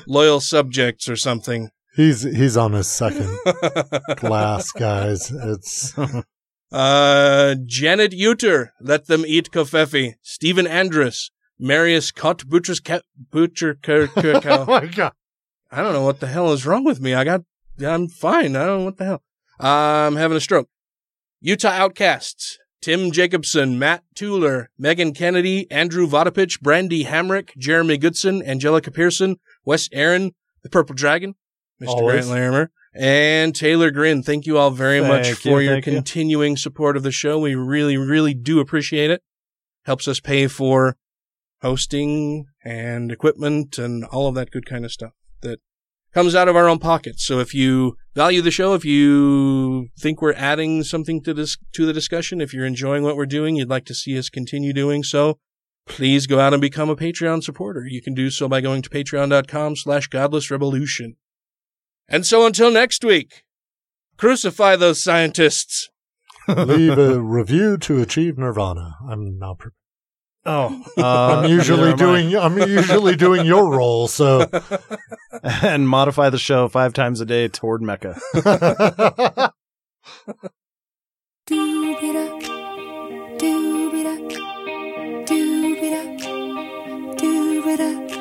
loyal subjects or something. He's he's on his second glass, guys. It's [LAUGHS] Uh, Janet Uter, let them eat covfefe. Stephen Andrus, Marius Kott, Butcher's Cat, Butcher, Ker, Ker, [LAUGHS] oh my god. I don't know what the hell is wrong with me. I got, I'm fine. I don't know what the hell. I'm having a stroke. Utah Outcasts, Tim Jacobson, Matt Tuller, Megan Kennedy, Andrew Vodopich, Brandy Hamrick, Jeremy Goodson, Angelica Pearson, Wes Aaron, The Purple Dragon, Mr. Always. Grant Larimer, and Taylor Grin. Thank you all very much Thank for your thank you. continuing support of the show. We really, really do appreciate it. Helps us pay for hosting and equipment and all of that good kind of stuff that comes out of our own pockets. So if you value the show, if you think we're adding something to this to the discussion, if you're enjoying what we're doing, you'd like to see us continue doing so, please go out and become a Patreon supporter. You can do so by going to patreon.com slash godless revolution. And so until next week, crucify those scientists. leave a [LAUGHS] review to achieve nirvana. I'm not prepared. Oh, uh, I'm usually doing I. am usually doing your role, so. [LAUGHS] And modify the show five times a day toward Mecca. [LAUGHS]